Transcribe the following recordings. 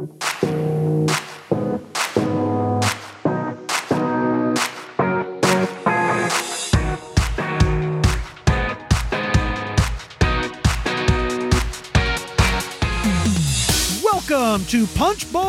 Welcome to Punchboard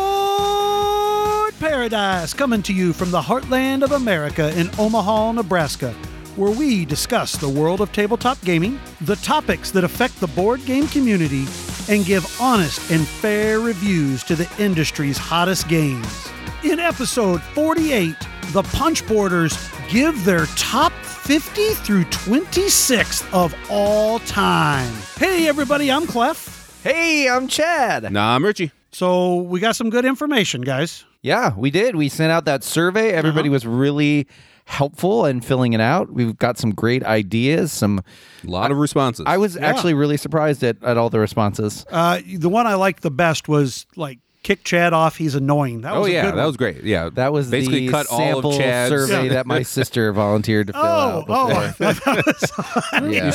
Paradise, coming to you from the heartland of America in Omaha, Nebraska, where we discuss the world of tabletop gaming, the topics that affect the board game community, and give honest and fair reviews to the industry's hottest games. In episode 48, the Punchboarders give their top 50 through 26th of all time. Hey, everybody, I'm Clef. Hey, I'm Chad. Nah, I'm Richie. So we got some good information, guys. Yeah, we did. We sent out that survey. Everybody uh-huh. was really helpful in filling it out. We've got some great ideas. Some A lot of responses. I was actually really surprised at, at all the responses. Uh, the one I liked the best was like kick Chad off. He's annoying. That oh a yeah, good that one. was great. Yeah, That was basically the cut all of Chad's survey Yeah. that my sister volunteered to fill Oh, out. oh, before. I thought that was, yeah. Your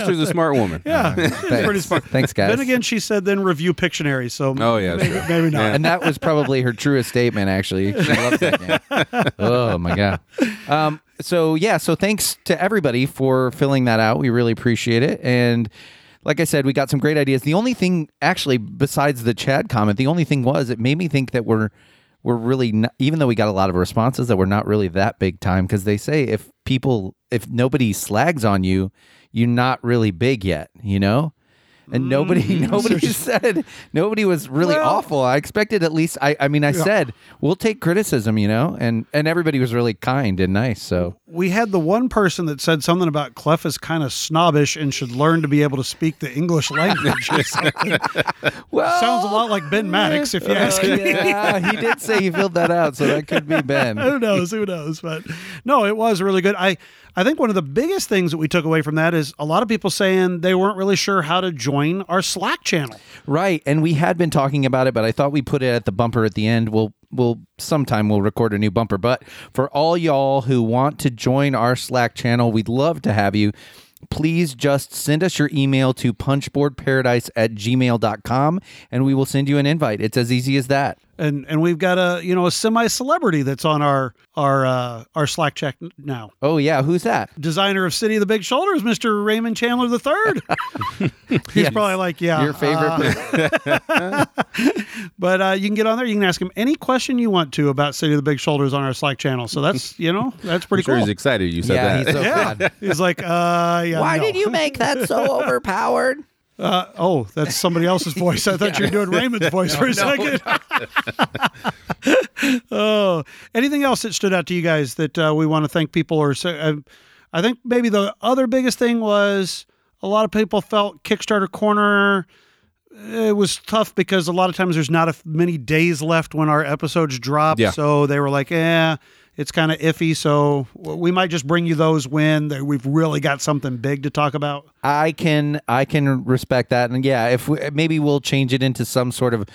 sister's a smart woman. yeah, it's pretty smart. Thanks, guys. Then again, she said then review Pictionary. So Oh, yeah, maybe, true. maybe not. Yeah. and that was probably her truest statement. Actually, she loves that game. Oh my god. Um, so yeah, so thanks to everybody for filling that out. We really appreciate it. And like I said, we got some great ideas. The only thing, actually, besides the Chad comment, the only thing was it made me think that we're we're really not, even though we got a lot of responses that we're not really that big time because they say if people if nobody slags on you, you're not really big yet. You know. And nobody, nobody said, nobody was really Well- awful. I expected at least. I, I mean, I said we'll take criticism, you know, and and everybody was really kind and nice. So we had the one person that said something about Clef is kind of snobbish and should learn to be able to speak the English language. well, Sounds a lot like Ben Maddox, if you ask uh, me. yeah, he did say he filled that out, so that could be Ben. who knows? Who knows? But no, it was really good. I I think one of the biggest things that we took away from that is a lot of people saying they weren't really sure how to join our Slack channel. Right, and we had been talking about it, but I thought we put it at the bumper at the end. We'll we'll sometime we'll record a new bumper. But for all y'all who want to join our Slack channel, we'd love to have you. Please just send us your email to punchboardparadise at gmail.com and we will send you an invite. It's as easy as that. And and we've got a you know a semi celebrity that's on our our uh, our Slack check now. Oh yeah, who's that? Designer of City of the Big Shoulders, Mr. Raymond Chandler III. He's Yes. probably like, yeah, Your favorite uh, but uh, you can get on there. You can ask him any question you want to about City of the Big Shoulders on our Slack channel. So that's you know that's pretty I'm sure cool. he's excited you said Yeah, that. he's so yeah, glad. he's like, uh, yeah. Why no. did you make that so overpowered? Uh, oh, that's somebody else's voice. I thought you were doing Raymond's voice for a second. oh, anything else that stood out to you guys that uh, we want to thank people or say? Uh, I think maybe the other biggest thing was a lot of people felt Kickstarter Corner. It was tough because a lot of times there's not a f- many days left when our episodes drop. Yeah. So they were like, eh, it's kind of iffy. So we might just bring you those when we've really got something big to talk about. I can I can respect that, and yeah, if we, maybe we'll change it into some sort of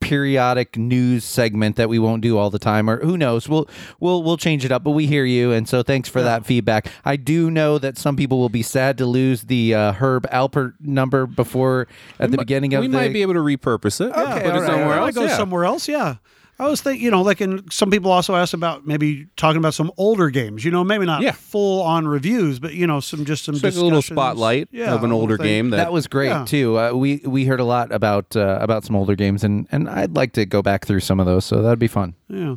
periodic news segment that we won't do all the time, or who knows? We'll we'll we'll change it up. But we hear you, and so thanks for that feedback. I do know that some people will be sad to lose the uh, Herb Alpert number before at the beginning of the we the. might be able to repurpose it. Okay, put all it right, somewhere all right. Else. go yeah. somewhere else. Yeah. I was thinking, you know, like, and some people also asked about maybe talking about some older games. You know, maybe not Yeah. full on reviews, but you know, some just some Just like a little spotlight Yeah, of an older thing. game that, that was great Yeah. too. Uh, we we heard a lot about uh, about some older games, and and I'd like to go back through some of those. So that'd be fun. Yeah.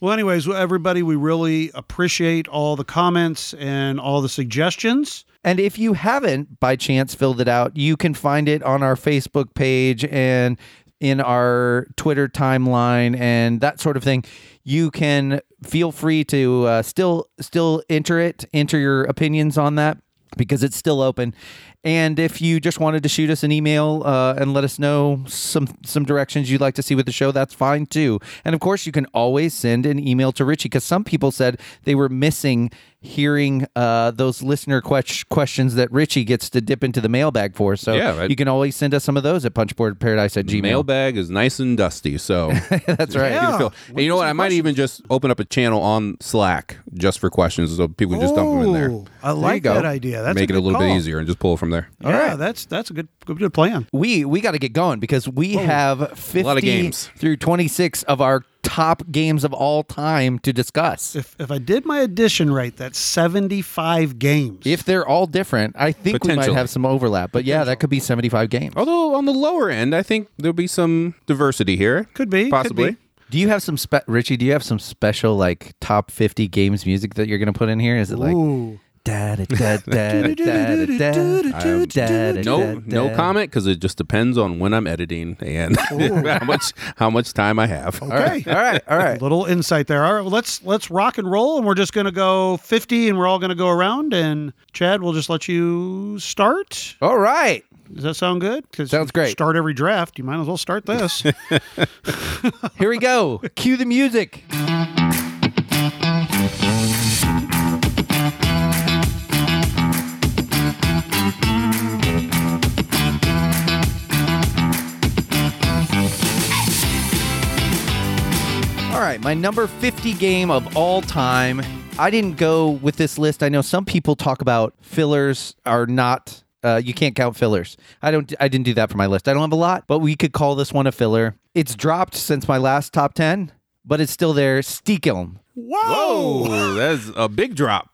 Well, anyways, everybody, we really appreciate all the comments and all the suggestions. And if you haven't by chance filled it out, you can find it on our Facebook page and in our Twitter timeline and that sort of thing. You can feel free to uh, still still enter it, enter your opinions on that because it's still open. And if you just wanted to shoot us an email uh, and let us know some some directions you'd like to see with the show, that's fine too. And of course, you can always send an email to Richie because some people said they were missing hearing uh, those listener que- questions that Richie gets to dip into the mailbag for. So Yeah, right. you can always send us some of those at punchboardparadise at gmail. Mailbag is nice and dusty, so That's right. Yeah. you And you know what? I might even just open up a channel on Slack just for questions, so people can just dump them in there. I like go. that idea. That's Make a it a good little bit easier and just pull from there. Yeah, that's that's a good good, good plan. We we got to get going because we have 50 lot of games. through 26 of our top games of all time to discuss. If if I did my addition right, that's seventy five games. If they're all different, I think we might have some overlap. But yeah, that could be 75 games. Although on the lower end, I think there'll be some diversity here. Could be, could possibly. be. Do you have some spe- Richie? Do you have some special like top 50 games music that you're going to put in here? Is it like Ooh no, no comment because it just depends on when I'm editing and how much how much time I have. Okay, all right, all right, all right. Little insight there. All right, well, let's let's rock and roll, and we're just gonna go 50, and we're all gonna go around, and Chad, we'll just let you start. All right. Does that sound good? Cause Sounds great. Start every draft. You might as well start this. Here we go. Cue the music. Right, my number 50 game of all time. I didn't go with this list. I know some people talk about fillers are not uh, you can't count fillers. I don't I didn't do that for my list. I don't have a lot, but we could call this one a filler. It's dropped since my last top 10, but it's still there. Stichelt. Whoa! Oh, that's a big drop.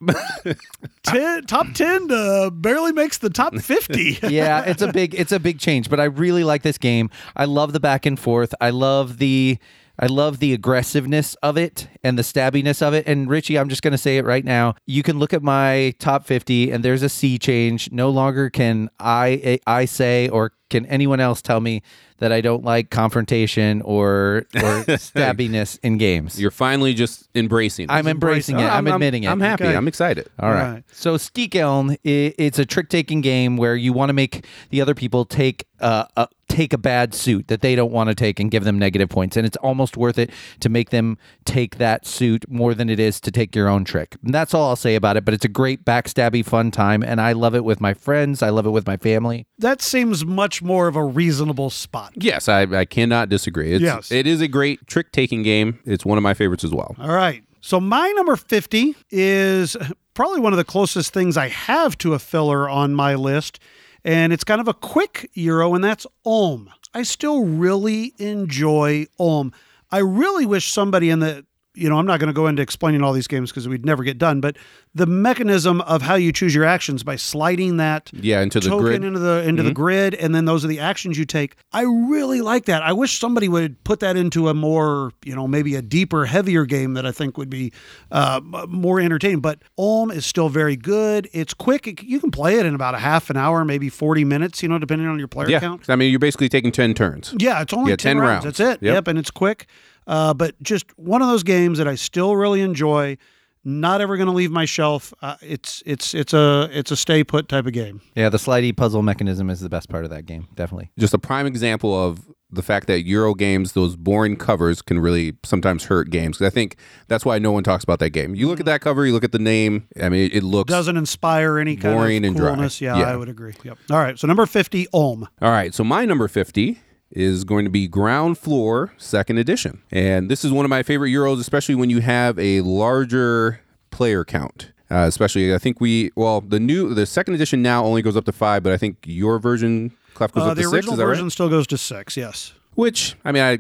Ten, top ten uh, barely makes the top fifty. yeah, it's a big it's a big change, but I really like this game. I love the back and forth. I love the I love the aggressiveness of it and the stabbiness of it. And Richie, I'm just going to say it right now. You can look at my top 50 and there's a sea change. No longer can I I say or can anyone else tell me that I don't like confrontation or or stabbiness in games. You're finally just embracing. it. I'm embracing it. I'm, admitting it. I'm happy. Okay. I'm excited. All right. Right. So Stichelt, i it's a trick taking game where you want to make the other people take uh, a take a bad suit that they don't want to take and give them negative points, and it's almost worth it to make them take that suit more than it is to take your own trick. And that's all I'll say about it. But it's a great backstabby fun time, and I love it with my friends. I love it with my family. That seems much more of a reasonable spot. Yes, I, I cannot disagree. It's, Yes. It is a great trick taking game. It's one of my favorites as well. All right. So my number 50 is probably one of the closest things I have to a filler on my list. And it's kind of a quick Euro, and that's Ulm. I still really enjoy Ulm. I really wish somebody in the you know, I'm not going to go into explaining all these games because we'd never get done, but the mechanism of how you choose your actions by sliding that Yeah, into the token grid. into the into the grid, and then those are the actions you take. I really like that. I wish somebody would put that into a more, you know, maybe a deeper, heavier game that I think would be uh, more entertaining. But Ulm is still very good. It's quick. It- you can play it in about a half an hour, maybe 40 minutes. You know, depending on your player yeah, count. I mean, you're basically taking 10 turns. Yeah, it's only Yeah, 10, 10 rounds. rounds. That's it. Yep. Yep, and it's quick. Uh, but just one of those games that I still really enjoy. Not ever going to leave my shelf. Uh, it's it's it's a it's a stay put type of game. Yeah, the slidey puzzle mechanism is the best part of that game. Definitely. Just a prime example of the fact that Euro games, those boring covers, can really sometimes hurt games. 'Cause I think that's why no one talks about that game. You look at that cover, you look at the name. I mean, it, it looks doesn't inspire any kind Boring of and dry. Yeah, Yeah. I would agree. Yep. All right. So number fifty, Ulm. All right, so my number 50 is going to be Ground Floor Second Edition. And this is one of my favorite Euros, especially when you have a larger player count. Uh, especially, I think we, well, the new, the second edition now only goes up to five, but I think your version, Clef, goes Uh, up to six. The original version right? still goes to six. Yes. Which, I mean, I,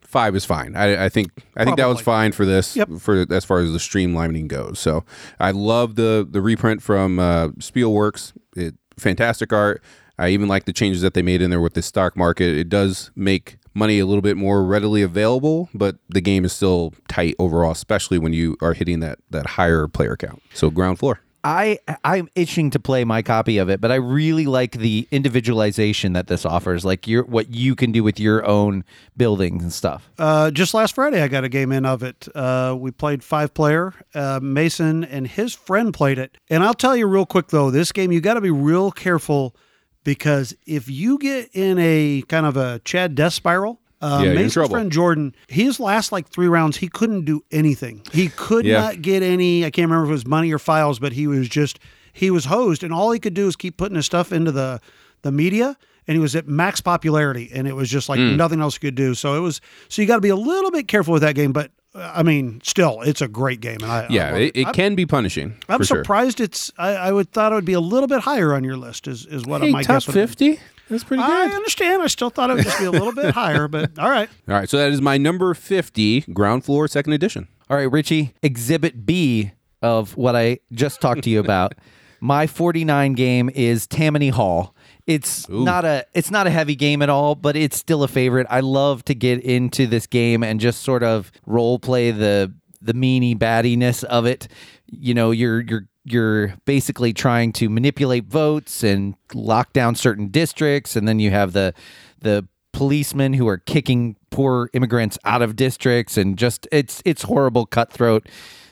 five is fine. I, I think, I think that was fine for this, Yep. for as far as the streamlining goes. So I love the, the reprint from uh, Spielworks. It, fantastic art. I even like the changes that they made in there with the stock market. It does make money a little bit more readily available, but the game is still tight overall, especially when you are hitting that that higher player count. So ground floor. I I'm itching to play my copy of it, but I really like the individualization that this offers, like your what you can do with your own buildings and stuff. Uh, just last Friday, I got a game in of it. Uh, we played five player. Uh, Mason and his friend played it. And I'll tell you real quick, though, this game, you got to be real careful because if you get in a kind of a Chad death spiral, Uh, Yeah, Mason's friend Jordan, his last like three rounds, he couldn't do anything. He could Yeah. not get any. I can't remember if it was money or files, but he was just he was hosed, and all he could do is keep putting his stuff into the the media, and he was at max popularity, and it was just like Hmm. nothing else he could do. So it was so you got to be a little bit careful with that game, but. Uh, I mean, still, it's a great game, and I I Yeah, love it, it can be punishing. I'm for sure. surprised it's. I, I would thought it would be a little bit higher on your list. Is is what Hey, my top guess fifty. That's pretty good. I understand. I still thought it would just be a little bit higher, but all right. All right, so that is my number fifty, ground floor, second edition. All right, Richie, exhibit B of what I just talked to you about. My 49 game is Tammany Hall. It's not a it's not a heavy game at all, but it's still a favorite. I love to get into this game and just sort of role play the the meanie baddiness of it. You know, you're you're you're basically trying to manipulate votes and lock down certain districts and then you have the the policemen who are kicking poor immigrants out of districts and just it's it's horrible cutthroat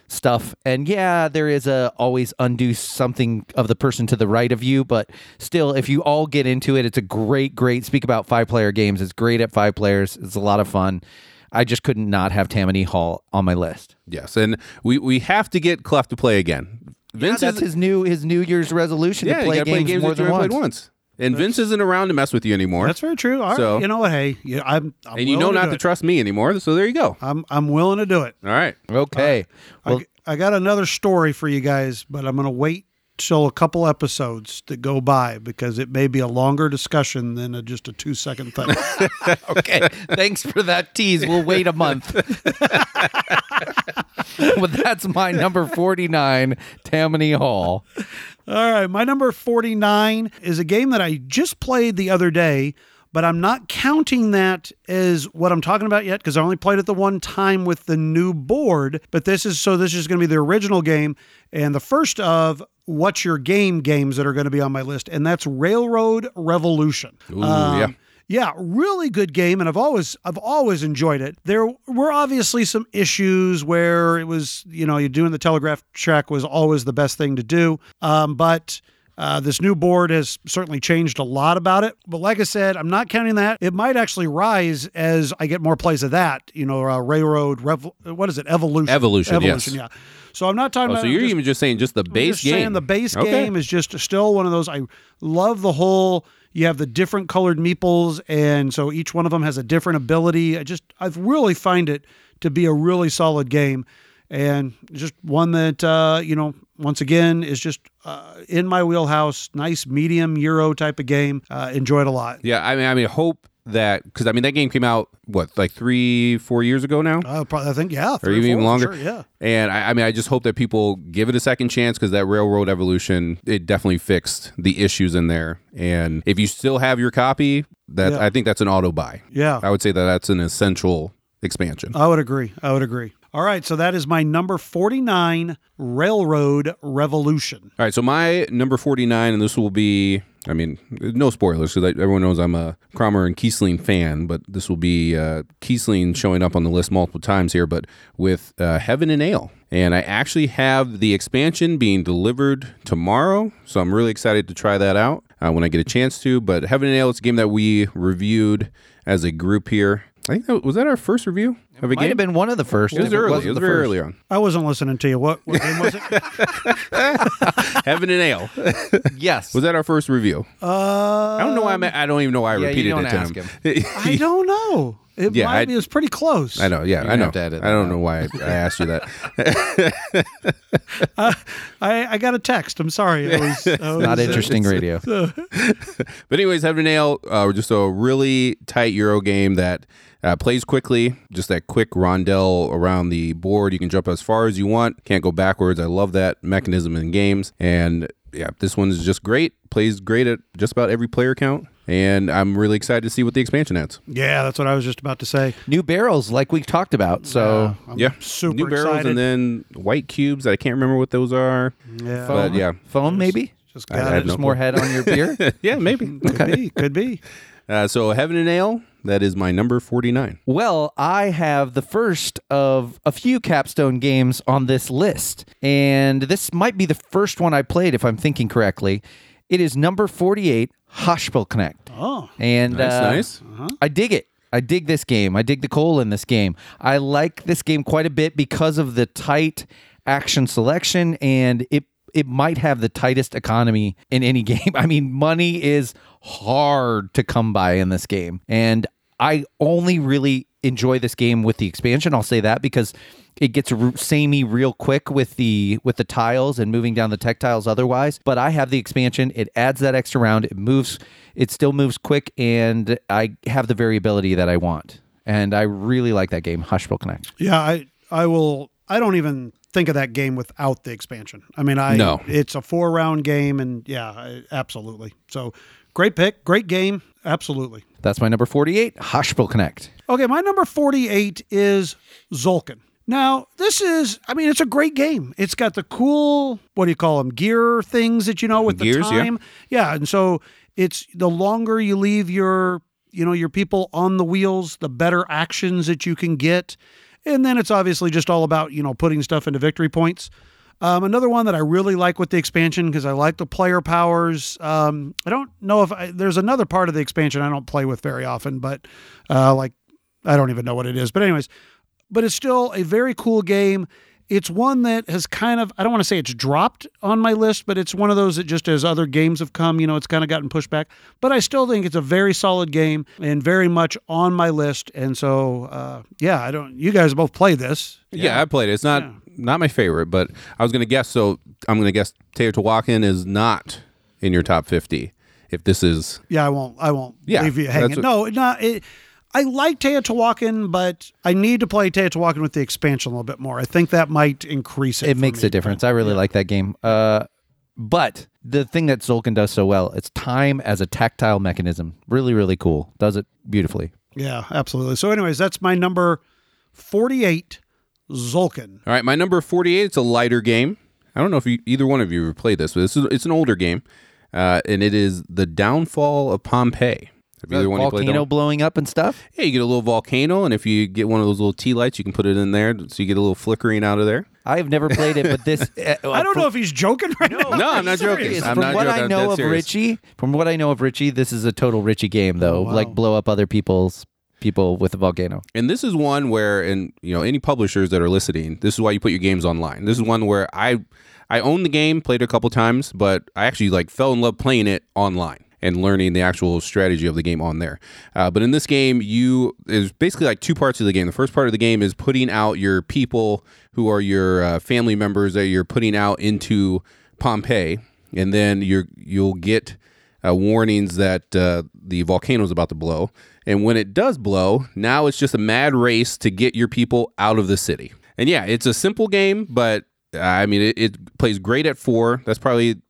stuff and yeah there is a always undo something of the person to the right of you but still if you all get into it it's a great great speak about five player games it's great at five players it's a lot of fun i just couldn't not have tammany hall on my list Yes, and we we have to get Clef to play again. Vince that's is his new his new year's resolution yeah, to play games, play games more than once. once. And Vince isn't around to mess with you anymore. That's very true. All right. So- you know what? Hey, you, I'm, I'm and you know willing not do to it. trust me anymore. So there you go. I'm I'm willing to do it. All right. okay well I, I got another story for you guys, but I'm going to wait till a couple episodes to go by because it may be a longer discussion than a, just a two second thing. okay. Thanks for that tease. We'll wait a month. but that's my number 49, Tammany Hall. All right, my number 49 is a game that I just played the other day, but I'm not counting that as what I'm talking about yet because I only played it the one time with the new board. But this is so this is going to be the original game and the first of what's your game games that are going to be on my list, and that's Railroad Revolution. Ooh, yeah. Um, Yeah, really good game, and I've always I've always enjoyed it. There were obviously some issues where it was, you know, you doing the telegraph track was always the best thing to do, um, but. Uh, this new board has certainly changed a lot about it, but like I said, I'm not counting that. It might actually rise as I get more plays of that. You know, uh, railroad, rev- what is it? Evolution. Evolution, Evolution. yes. Yeah. So I'm not talking Oh, about. so you're just- even just saying just the I'm base just game. saying the base Okay. game is just still one of those. I love the whole. You have the different colored meeples, and so each one of them has a different ability. I just I really find it to be a really solid game, and just one that uh, you know once again is just uh, in my wheelhouse. Nice medium Euro type of game. Uh, enjoyed a lot. Yeah, I mean, I mean, hope that because I mean that game came out what like three, four years ago now, Uh, probably, I think yeah, or even, even longer. sure, yeah. And I, I mean, I just hope that people give it a second chance because that Railroad Evolution it definitely fixed the issues in there. And if you still have your copy, that Yeah. I think that's an auto buy. Yeah. I would say that that's an essential expansion. I would agree. I would agree. All right, so that is my number 49 Railroad Revolution. All right, so my number 49, and this will be, I mean, no spoilers because everyone knows I'm a Kramer and Kiesling fan, but this will be uh, Kiesling showing up on the list multiple times here, but with uh, Heaven and Ale. And I actually have the expansion being delivered tomorrow, so I'm really excited to try that out uh, when I get a chance to. But Heaven and Ale, it's a game that we reviewed as a group here. I think that was that our first review of a Might game. have been one of the first. it was if early. wasn't It was very first. early on. I wasn't listening to you. What, what game was it? Heaven and Ale. Yes. Was that our first review? Uh, I don't know why I'm, I don't even know why I yeah, you repeated don't it to ask him. I don't know. It Yeah, might I- be. It was pretty close. I know. Yeah, You're I know. have to edit I don't that know why I, I asked you that. I, I got a text. I'm sorry. I was, I was, Not interesting radio. But anyways, Heaven and Ale, uh, just a really tight Euro game that uh, plays quickly. Just that quick rondel around the board. You can jump as far as you want. Can't go backwards. I love that mechanism in games. And yeah, this one is just great. Plays great at just about every player count. And I'm really excited to see what the expansion adds. Yeah, that's what I was just about to say. New barrels, like we talked about. So I'm yeah, super new barrels excited. and then white cubes. I can't remember what those are, yeah, but yeah, foam, maybe? just I got had it. no Just more head on your beer? yeah, maybe. Could be. Could be. Uh, so Heaven and Ale, that is my number 49. Well, I have the first of a few capstone games on this list, and this might be the first one I played, if I'm thinking correctly. It is number 48, Haspelknecht. Oh, And Nice, uh, nice. I dig it. I dig this game. I dig the coal in this game. I like this game quite a bit because of the tight action selection and it it might have the tightest economy in any game. I mean, money is hard to come by in this game. And I only really enjoy this game with the expansion. I'll say that because it gets samey real quick with the with the tiles and moving down the tech tiles otherwise. But I have the expansion. It adds that extra round. It moves. It still moves quick, and I have the variability that I want. And I really like that game, Haspelknecht. Yeah, I I will. I don't even think of that game without the expansion. I mean, I No. it's a four round game, and yeah, absolutely. So great pick, great game, absolutely. That's my number forty-eight, Haspelknecht. Okay, my number 48 is Tzolk'in. Now, this is, I mean, it's a great game. It's got the cool, what do you call them, gear things that you know with Gears, the yeah. time. Yeah. and so it's the longer you leave your, you know, your people on the wheels, the better actions that you can get. And then it's obviously just all about, you know, putting stuff into victory points. Um, another one that I really like with the expansion because I like the player powers. Um, I don't know if I, there's another part of the expansion I don't play with very often, but uh, like I don't even know what it is. But anyways, but it's still a very cool game. It's one that has kind of I don't want to say it's dropped on my list, but it's one of those that just as other games have come, you know, it's kind of gotten pushed back. But I still think it's a very solid game and very much on my list. And so uh, yeah, I don't. You guys both play this. Yeah, I played it. It's not not my favorite, but I was gonna guess. So I'm gonna guess Teotihuacan is not in your top 50. If this is Yeah, I won't. I won't Yeah, leave you that's hanging. what- no, not. It, I like Teotihuacan, but I need to play Teotihuacan with the expansion a little bit more. I think that might increase it. it for makes me, a difference. I really like that game. Uh, but the thing that Tzolk'in does so well, it's time as a tactile mechanism. Really, really cool. Does it beautifully. Yeah, absolutely. So, anyways, that's my number forty-eight, Tzolk'in. all right. My number 48. It's a lighter game. I don't know if you, either one of you ever played this, but this is it's an older game, uh, and it is the Downfall of Pompeii. Have either one of you played that volcano blowing up and stuff. Yeah, you get a little volcano, and if you get one of those little tea lights, you can put it in there, so you get a little flickering out of there. I've never played it, but this uh, I don't know if he's joking right now. No, I'm not joking. Serious. I'm from not what joking. I know of serious. Richie, from what I know of Richie, this is a total Richie game, though. wow. Like blow up other people's people with a volcano. And this is one where, and you know, any publishers that are listening, this is why you put your games online. This is one where I, I own the game, played it a couple times, but I actually like fell in love playing it online and learning the actual strategy of the game on there. Uh, but in this game, you there's basically like two parts of the game. The first part of the game is putting out your people who are your uh, family members that you're putting out into Pompeii, and then you're you'll get uh, warnings that uh, the volcano is about to blow. And when it does blow, now it's just a mad race to get your people out of the city. And yeah, it's a simple game, but I mean, it, it plays great at four. That's probably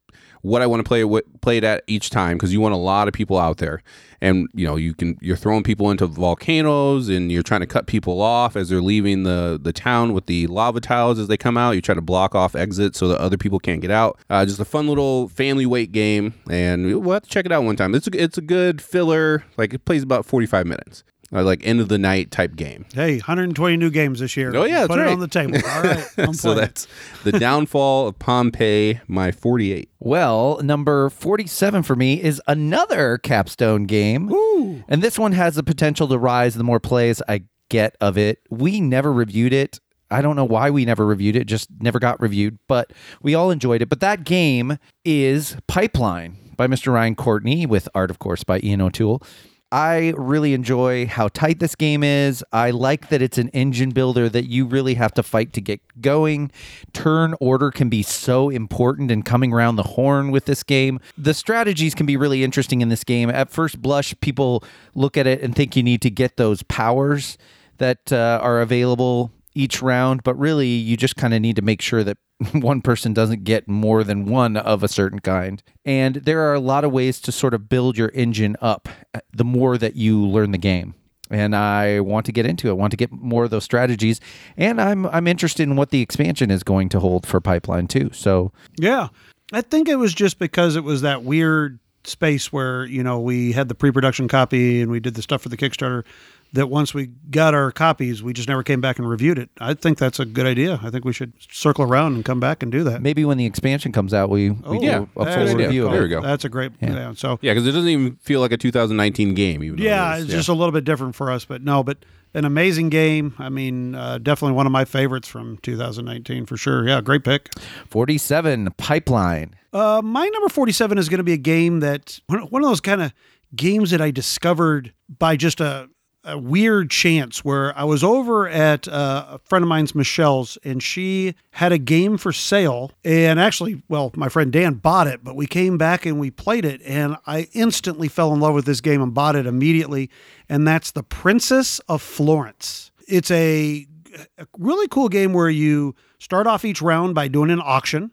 what I want to play play it at each time because you want a lot of people out there, and you know you can you're throwing people into volcanoes and you're trying to cut people off as they're leaving the the town with the lava tiles as they come out. You try to block off exits so that other people can't get out. Uh, just a fun little family weight game, and we'll have to check it out one time. It's a, it's a good filler. Like it plays about 45 minutes. Uh, like end of the night type game. Hey, 120 new games this year. Oh, yeah, put that's it on the table. All right, I'm so that's the downfall of Pompeii. My 48. Well, number 47 for me is another capstone game. Ooh. And this one has the potential to rise the more plays I get of it. We never reviewed it. I don't know why we never reviewed it, just never got reviewed, but we all enjoyed it. But that game is Pipeline by Mr. Ryan Courtney with art, of course, by Ian O'Toole. I really enjoy how tight this game is. I like that it's an engine builder that you really have to fight to get going. Turn order can be so important in coming around the horn with this game. The strategies can be really interesting in this game. At first blush, people look at it and think you need to get those powers that uh, are available each round, but really you just kind of need to make sure that one person doesn't get more than one of a certain kind. And there are a lot of ways to sort of build your engine up uh, the more that you learn the game. And I want to get into it. I want to get more of those strategies. And I'm I'm interested in what the expansion is going to hold for Pipeline too. So Yeah. I think it was just because it was that weird space where, you know, we had the pre production copy and we did the stuff for the Kickstarter. That once we got our copies, we just never came back and reviewed it. I think that's a good idea. I think we should circle around and come back and do that. Maybe when the expansion comes out, we, we Oh, do yeah. a That's full a review. call. There we go. That's a great. Yeah. so Yeah, because it doesn't even feel like a 2019 game. Even though yeah, it is. it's just a little bit different for us, but no, but an amazing game. I mean, uh, definitely one of my favorites from 2019 for sure. Yeah, great pick. 47 Pipeline. Uh, my number 47 is going to be a game that one one of those kind of games that I discovered by just a, a weird chance where I was over at uh, a friend of mine's, Michelle's, and she had a game for sale. And actually, well, my friend Dan bought it, but we came back and we played it, and I instantly fell in love with this game and bought it immediately. And that's The Princess of Florence. It's a, a really cool game where you start off each round by doing an auction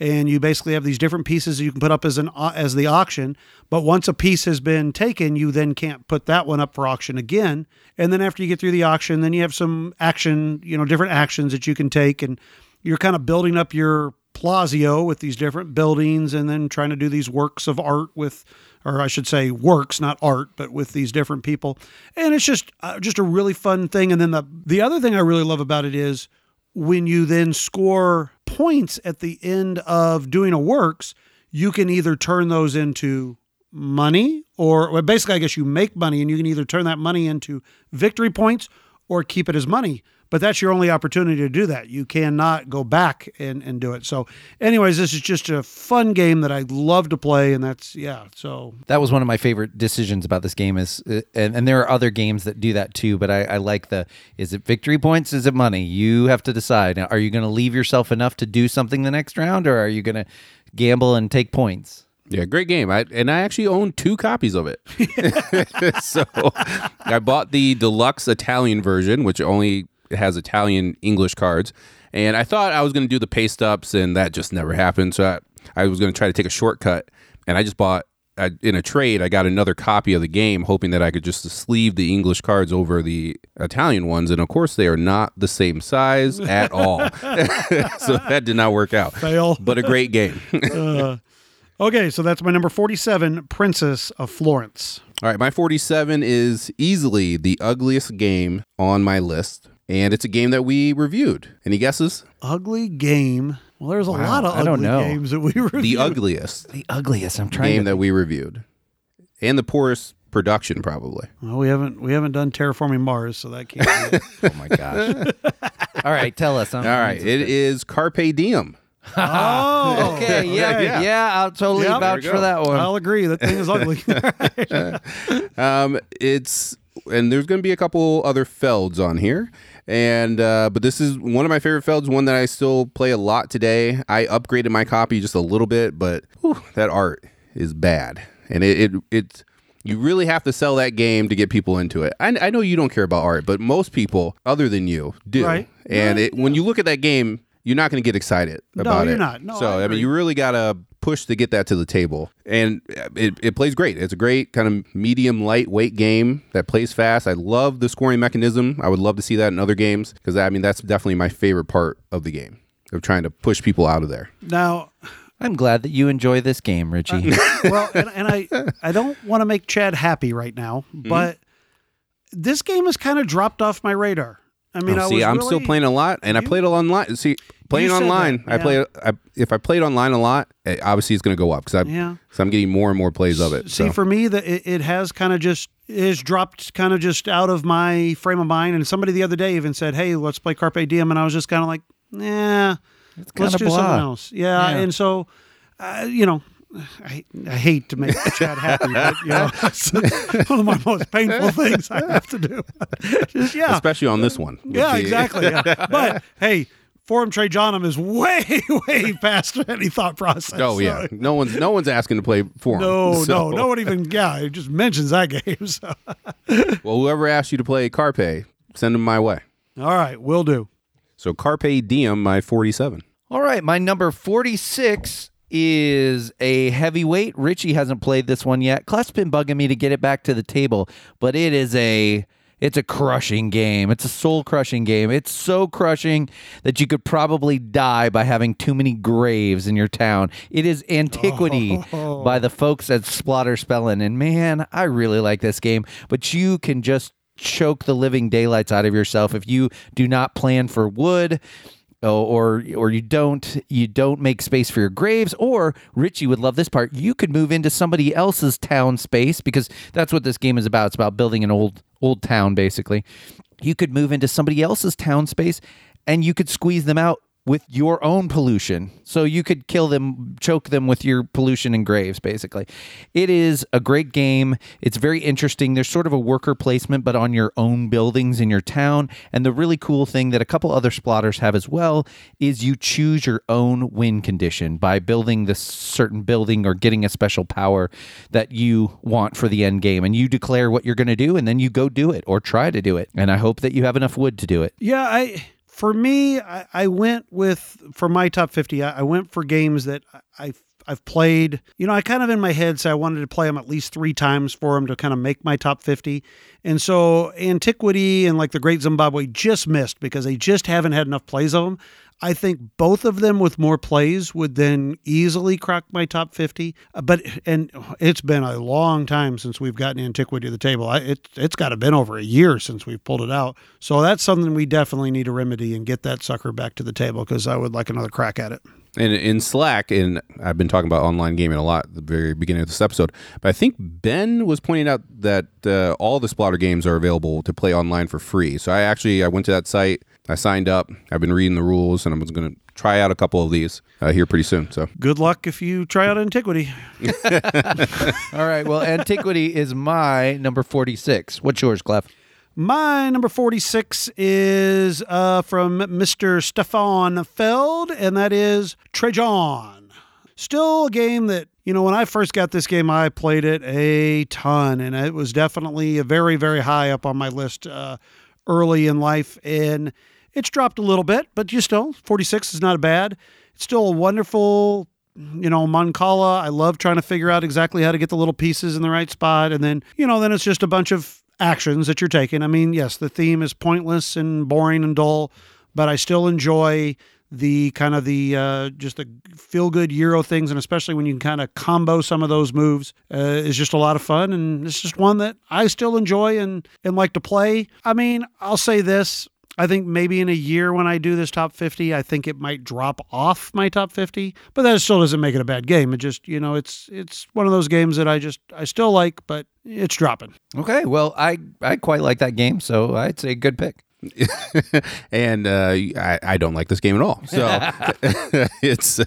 and you basically have these different pieces you can put up as an as the auction. But once a piece has been taken, you then can't put that one up for auction again. And then after you get through the auction, then you have some action, you know, different actions that you can take, and you're kind of building up your palazzo with these different buildings, and then trying to do these works of art with. Or I should say, works, not art, but with these different people, and it's just uh, just a really fun thing. And then the the other thing I really love about it is when you then score points at the end of doing a works, you can either turn those into money or well, basically, I guess you make money and you can either turn that money into victory points or keep it as money. But that's your only opportunity to do that. You cannot go back and, and do it. So, anyways, this is just a fun game that I love to play. And that's, yeah. So, That was one of my favorite decisions about this game is, uh, and, and there are other games that do that too, but I, I like the, is it victory points? Is it money? You have to decide. Now, Are you going to leave yourself enough to do something the next round or are you going to gamble and take points? Yeah, great game. I and I actually own two copies of it. so I bought the deluxe Italian version, which only has Italian English cards. And I thought I was going to do the paste ups, and that just never happened. So I, I was going to try to take a shortcut, and I just bought. I, in a trade, I got another copy of the game, hoping that I could just sleeve the English cards over the Italian ones, and of course, they are not the same size at all. so that did not work out. Fail. but a great game. Uh, okay. So that's my number 47, Princess of Florence. All right, my 47 is easily the ugliest game on my list, and it's a game that we reviewed. Any guesses? Ugly game. Well, there's a lot of I don't ugly know. games that we reviewed. The ugliest The ugliest. I'm trying game to. that we reviewed, and the poorest production, probably. Well, we haven't we haven't done terraforming Mars, so that can't. Be it. oh my gosh. All right, tell us. All right, it is Carpe Diem. oh, Okay, yeah, okay. yeah, I'll totally Yep. vouch for that one. I'll agree. That thing is ugly. Um, it's and there's going to be a couple other Felds on here, and uh, but this is one of my favorite Felds, one that I still play a lot today. I upgraded my copy just a little bit, but whew, that art is bad, and it it it's. You really have to sell that game to get people into it. I, I know you don't care about art, but most people, other than you, do. Right. And Yeah, it, when you look at that game, you're not going to get excited about it. No, you're not. No, so I I, mean, you really got to push to get that to the table. And it, it plays great. It's a great kind of medium lightweight game that plays fast. I love the scoring mechanism. I would love to see that in other games because I mean that's definitely my favorite part of the game of trying to push people out of there. now, I'm glad that you enjoy this game, Richie. well, and, and I I don't want to make Chad happy right now, Mm-hmm. but this game has kind of dropped off my radar. I mean, Oh, I see, was I'm really- still playing a lot, and I you- played it online. See, playing online, that, I play. I, if I played online a lot, eh, obviously it's going to go up because I, Yeah. I'm getting more and more plays of it. See, so. for me, that it, it has kind of just is dropped kind of just out of my frame of mind. And somebody the other day even said, "Hey, let's play Carpe Diem," and I was just kind of like, "Nah, let's do blah. something else." Yeah, Yeah. and so, uh, you know. I, I hate to make Chad happy, but you know, it's one of my most painful things I have to do. Just, yeah, especially on this one. yeah, the- exactly. Yeah. But hey, Forum Trajanum is way, way past any thought process. Oh yeah, no one's no one's asking to play for him. No, So- no, no one even. Yeah, it just mentions that game. So, Well, whoever asked you to play Carpe, send them my way. all right, will do. So Carpe Diem, my 47. All right, my number 46 is a heavyweight. Richie hasn't played this one yet. Clef's been bugging me to get it back to the table, but it is a it's a crushing game. It's a soul crushing game. It's so crushing that you could probably die by having too many graves in your town. It is Antiquity by the folks at Splotter Spellen. And man, I really like this game, but you can just choke the living daylights out of yourself if you do not plan for wood Oh, or or you don't you don't make space for your graves. Or Richie would love this part. You could move into somebody else's town space because that's what this game is about. It's about building an old old town basically. You could move into somebody else's town space and you could squeeze them out with your own pollution. So you could kill them, choke them with your pollution and graves, basically. It is a great game. It's very interesting. There's sort of a worker placement, but on your own buildings in your town. And the really cool thing that a couple other splotters have as well is you choose your own win condition by building this certain building or getting a special power that you want for the end game. And you declare what you're going to do, and then you go do it or try to do it. And I hope that you have enough wood to do it. Yeah, I for me, I, I went with for my top fifty. I, I went for games that I I've played. You know, I kind of in my head say I wanted to play them at least three times for them to kind of make my top fifty. And so Antiquity and like the Great Zimbabwe just missed because they just haven't had enough plays of them. I think both of them with more plays would then easily crack my top 50. Uh, but, and it's been a long time since we've gotten Antiquity to the table. I, it, it's got to been over a year since we've pulled it out. So that's something we definitely need to remedy and get that sucker back to the table because I would like another crack at it. And in Slack, and I've been talking about online gaming a lot at the very beginning of this episode, but I think Ben was pointing out that uh, all the Splotter games are available to play online for free. So I actually I went to that site, I signed up, I've been reading the rules, and I'm going to try out a couple of these uh, here pretty soon. So good luck if you try out Antiquity. all right. Well, Antiquity is my number 46. What's yours, Clef? My number 46 is uh, from Mr. Stefan Feld, and that is Trajan. Still a game that, you know, when I first got this game, I played it a ton, and it was definitely a very, very high up on my list uh, early in life. And it's dropped a little bit, but you still, 46 is not a bad. It's still a wonderful you know, Mancala. I love trying to figure out exactly how to get the little pieces in the right spot. And then, you know, then it's just a bunch of actions that you're taking. I mean, yes, the theme is pointless and boring and dull, but I still enjoy the kind of the uh, just the feel good Euro things, and especially when you can kind of combo some of those moves, uh, is just a lot of fun. And it's just one that I still enjoy and and like to play. I mean, I'll say this: I think maybe in a year when I do this top 50, I think it might drop off my top 50, but that still doesn't make it a bad game. It just, you know, it's it's one of those games that I just I still like, but it's dropping. Okay, well, I I quite like that game, so I'd say good pick. and uh, I, I don't like this game at all. So it's. Uh,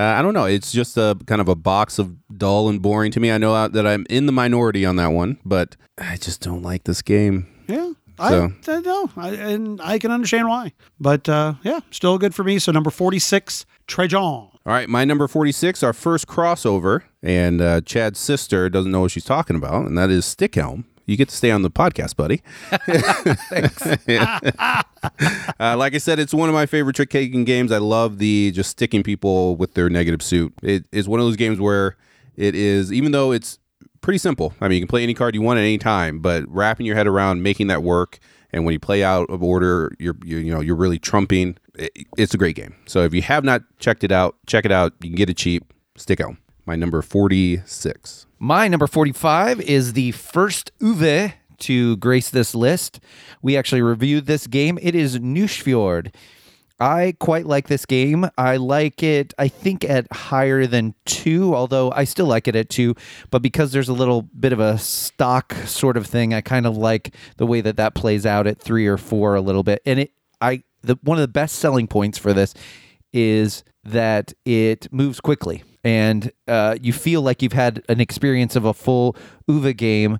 I don't know. It's just a kind of a box of dull and boring to me. I know that I'm in the minority on that one, but I just don't like this game. Yeah. So. I, I know, I, and I can understand why. But uh, yeah, still good for me. So number 46, Trajan. All right, my number 46, our first crossover, and uh, Chad's sister doesn't know what she's talking about, and that is Stichelt. You get to stay on the podcast, buddy. uh, like I said, it's one of my favorite trick taking games. I love the just sticking people with their negative suit. It is one of those games where it is, even though it's pretty simple. I mean, you can play any card you want at any time, but wrapping your head around making that work, and when you play out of order, you're you, you know you're really trumping. It, it's a great game. So if you have not checked it out, check it out. You can get it cheap. Stichelt. My number forty six. My number forty five is the first Uwe to grace this list. We actually reviewed this game. It is Nusfjord. I quite like this game. I like it, I think, at higher than two, although I still like it at two. But because there's a little bit of a stock sort of thing, I kind of like the way that that plays out at three or four a little bit. And it, I, the one of the best selling points for this is that it moves quickly and uh, you feel like you've had an experience of a full Uwe game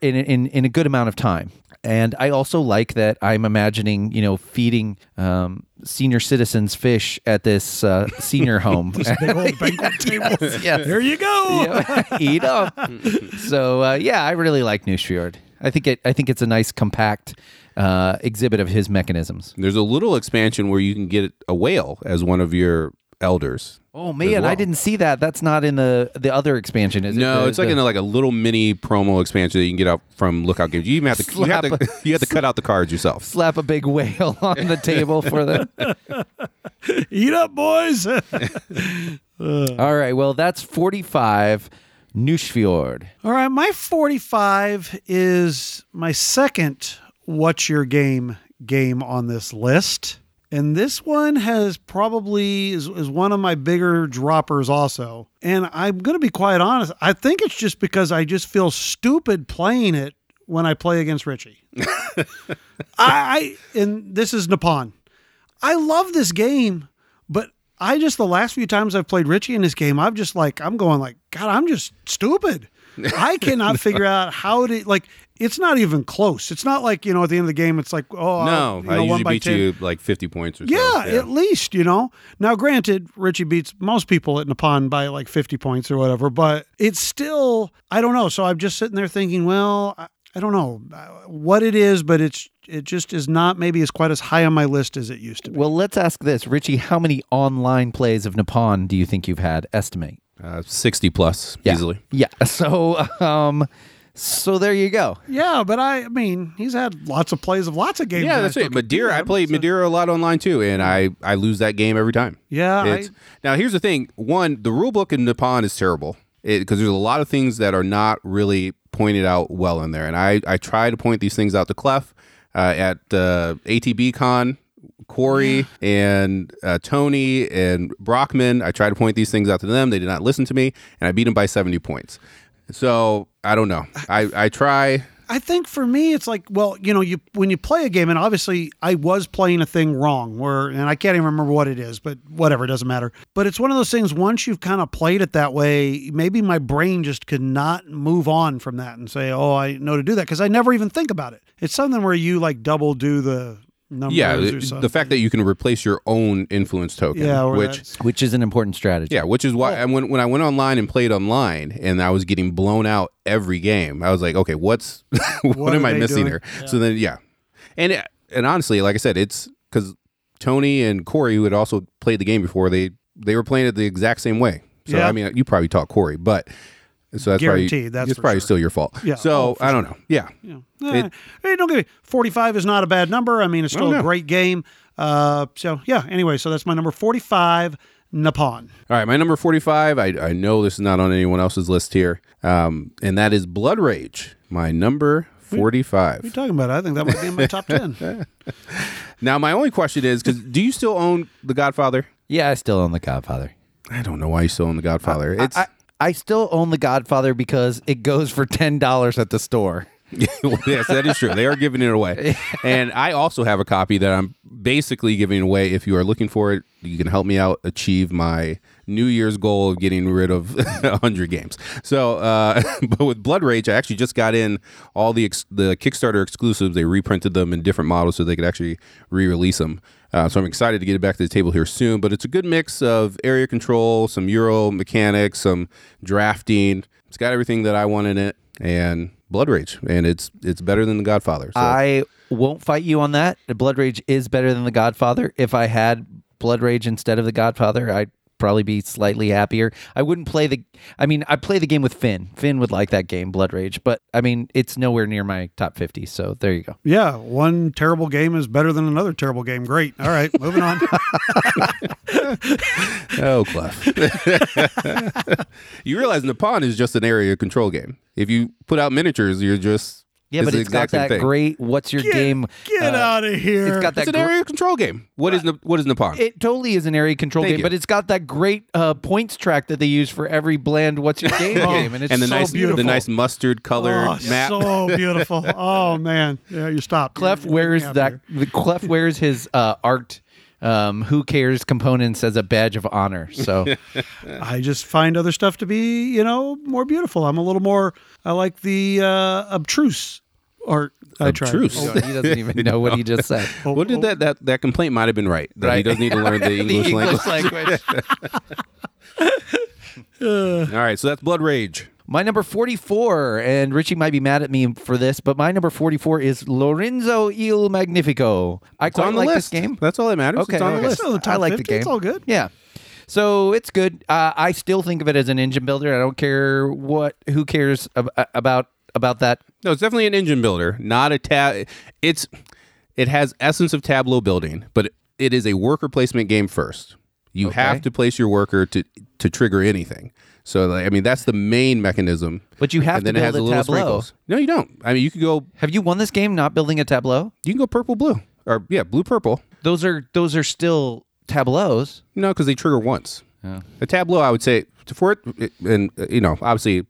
in, in, in a good amount of time. And I also like that I'm imagining, you know, feeding um, senior citizens fish at this uh, senior home. this big old banquet table. yeah. There you go. Yeah. Eat up. so uh, yeah, I really like Nusfjord. I think it. I think it's a nice compact uh, exhibit of his mechanisms. There's a little expansion where you can get a whale as one of your elders. Oh man, well. I didn't see that. That's not in the the other expansion, is no, it? No, it's like in a, like a little mini promo expansion that you can get out from Lookout Games. You even have to you have to, you have to cut out the cards yourself. Slap a big whale on the table for them. Eat up, boys. All right. Well, that's forty five. Nusfjord. All right, my 45 is my second What's Your Game game on this list. And this one has probably is, is one of my bigger droppers also. And I'm going to be quite honest. I think it's just because I just feel stupid playing it when I play against Richie. I, I and this is Nippon. I love this game, but I just the last few times I've played Richie in this game, I'm just like I'm going like, God, I'm just stupid. I cannot figure out how to like. It's not even close. It's not like you know at the end of the game, it's like oh No, you I know, one usually by beat 10. you like 50 points or so. Yeah, at least, you know. Now, granted, Richie beats most people at Nippon by like 50 points or whatever, but it's still, I don't know. So I'm just sitting there thinking, well, I, I don't know uh, what it is, but it's, it just is not maybe as quite as high on my list as it used to be. Well, let's ask this, Richie. How many online plays of Nippon do you think you've had? Estimate. Uh, 60 plus Yeah. easily. Yeah. So, um, so there you go. yeah, but I, I mean, he's had lots of plays of lots of games. Yeah, and I that's still it. can Madeira, beat I him, played so- Madeira a lot online too, and I I lose that game every time. Yeah, I, now here's the thing: one, the rule book in Nippon is terrible because there's a lot of things that are not really pointed out well in there, and I I try to point these things out to Clef uh, at uh, ATB Con. Corey and uh, Tony and Brockman. I tried to point these things out to them. They did not listen to me, and I beat them by 70 points. So I don't know. I, I try. I think for me, it's like, well, you know, you when you play a game, and obviously I was playing a thing wrong, where, and I can't even remember what it is, but whatever, it doesn't matter. But it's one of those things. Once you've kind of played it that way, maybe my brain just could not move on from that and say, oh, I know to do that because I never even think about it. It's something where you like double do the numbers Yeah, or the, something. the fact that you can replace your own influence token, yeah, which that's- Which is an important strategy. Yeah, which is why and when when I went online and played online and I was getting blown out every game, I was like, okay, what's what, What am I missing doing? here? So then, yeah, and it- and honestly, like I said, it's because Tony and Corey, who had also played the game before, they they were playing it the exact same way. So Yeah. I mean, you probably taught Corey, but so that's probably Guaranteed, that's it's probably sure. still your fault. Yeah, So oh, for I don't know. Yeah. Yeah. Eh, hey, don't get me. 45 is not a bad number. I mean, it's still a great game. Uh, so, yeah, anyway, so that's my number 45, Nippon. All right, my number 45, I, I know this is not on anyone else's list here, um, and that is Blood Rage, my number 45. What are you talking about? I think that might be in my top 10. Now, my only question is because do you still own The Godfather? Yeah, I still own The Godfather. I don't know why you still own The Godfather. It's I, I still own The Godfather because it goes for ten dollars at the store. yes, that is true. They are giving it away, and I also have a copy that I'm basically giving away. If you are looking for it, you can help me out achieve my New Year's goal of getting rid of 100 games. So, uh, but with Blood Rage, I actually just got in all the ex- the Kickstarter exclusives. They reprinted them in different models so they could actually re-release them. Uh, so I'm excited to get it back to the table here soon. But it's a good mix of area control, some Euro mechanics, some drafting. It's got everything that I want in it, and Blood Rage, and it's it's better than The Godfather. So I won't fight you on that. Blood Rage is better than The Godfather. If I had Blood Rage instead of The Godfather, I'd probably be slightly happier. I wouldn't play the I mean, I play the game with Finn. Finn would like that game, Blood Rage, but I mean, it's nowhere near my top 50, so there you go. yeah, one terrible game is better than another terrible game. Great. All right, moving on. oh, Clef. you realize Nippon is just an area control game. If you put out miniatures, you're just Yeah, but the it's got that thing. great what's your Get, game get uh, out of here. It's got that It's an gr- area control game. What is Nip- what is Nippon? It totally is an area control Thank game, you. but it's got that great uh, points track that they use for every bland "What's Your Game" game, and it's and the so nice beautiful. the nice mustard colored oh, map. so beautiful. Oh, man. Yeah, you stopped. Clef You're- you're wears getting out that. of here. The Clef wears his uh, art. Um, who cares components as a badge of honor? So I just find other stuff to be, you know, more beautiful. I'm a little more, I like the uh, obtruse art. I tried. Obtruse? he doesn't even know what he just said. what did that, that that complaint might have been right that he Right. does need to learn the English language. language. All right, so that's Blood Rage. My number 44, and Richie might be mad at me for this, but my number 44 is Lorenzo Il Magnifico. I It's quite on the like list. this game. That's all that matters. Okay, it's on okay. the list. Still in the top I like 50, the game. It's all good. Yeah. So it's good. Uh, I still think of it as an engine builder. I don't care what, who cares ab- about about that. No, it's definitely an engine builder, not a tab. It's it has essence of tableau building, but it is a worker placement game first. You Okay. have to place your worker to to trigger anything. So like, I mean, that's the main mechanism. But you have and to then it build has a little tableau. sprinkles. No, you don't. I mean, you could go. Have you won this game not building a tableau? You can go purple blue or yeah, blue purple. Those are those are still tableaus. No, because they trigger once. Oh. A tableau, I would say, for it, it- and uh, you know, obviously,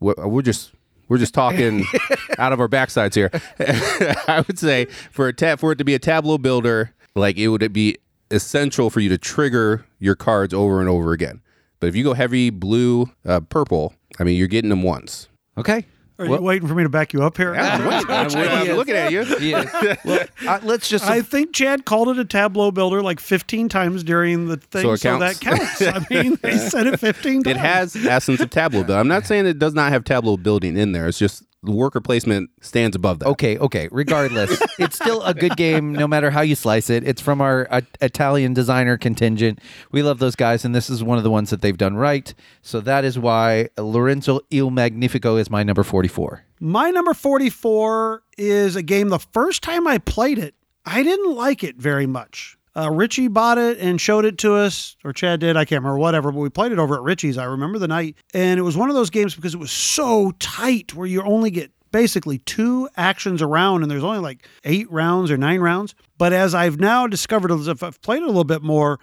we're just we're just talking out of our backsides here. I would say for a tab for it to be a tableau builder, like it would be essential for you to trigger your cards over and over again. But if you go heavy blue, uh, purple, I mean, you're getting them once. Okay. Are you waiting for me to back you up here? I'm waiting. I'm waiting. I'm looking at you. Well, uh, let's just. I think Chad called it a tableau builder like 15 times during the thing, So so, it that counts. counts. I mean, they said it 15 times. It has essence of tableau building. I'm not saying it does not have tableau building in there. It's just the worker placement stands above that. Okay, okay. Regardless, it's still a good game no matter how you slice it. It's from our uh, Italian designer contingent. We love those guys, and this is one of the ones that they've done right. So that is why Lorenzo Il Magnifico is my number 44. My number 44 is a game the first time I played it, I didn't like it very much. Uh, Richie bought it and showed it to us, or Chad did, I can't remember, whatever, but we played it over at Richie's. I remember the night. And it was one of those games because it was so tight where you only get basically two actions around and there's only like eight rounds or nine rounds. But as I've now discovered, as if I've played it a little bit more,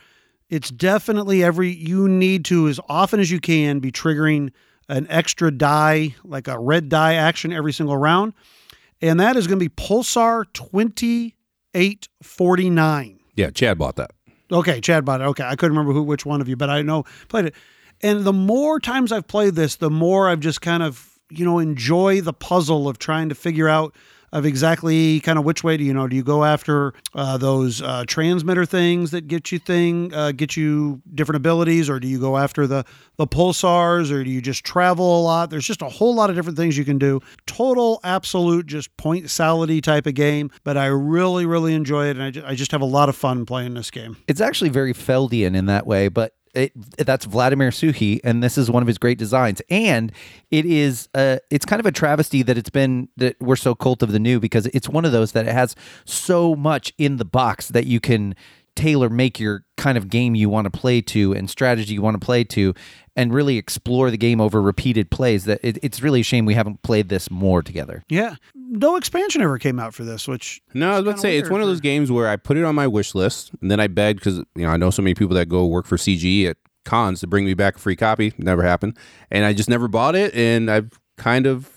it's definitely every you need to as often as you can be triggering an extra die like a red die action every single round and that is going to be pulsar 2849 Yeah, Chad bought that. okay chad bought it okay i couldn't remember who which one of you but i know played it and the more times i've played this the more i've just kind of you know enjoy the puzzle of trying to figure out of exactly kind of which way do you know? Do you go after uh, those uh, transmitter things that get you thing uh, get you different abilities or do you go after the the pulsars or do you just travel a lot? There's just a whole lot of different things you can do. Total absolute just point salady type of game but i really really enjoy it and I I just have a lot of fun playing this game. It's actually very Feldian in that way, but it, that's Vladimir Suchý, and this is one of his great designs. And it is, uh, it's kind of a travesty that it's been that we're so cult of the new because it's one of those that it has so much in the box that you can tailor make your kind of game you want to play to and strategy you want to play to, and really explore the game over repeated plays. That it, it's really a shame we haven't played this more together. yeah no expansion ever came out for this which No, I was about to say it's one of those games where I put it on my wish list and then I begged because you know I know so many people that go work for CG at cons to bring me back a free copy. Never happened, and I just never bought it, and I've kind of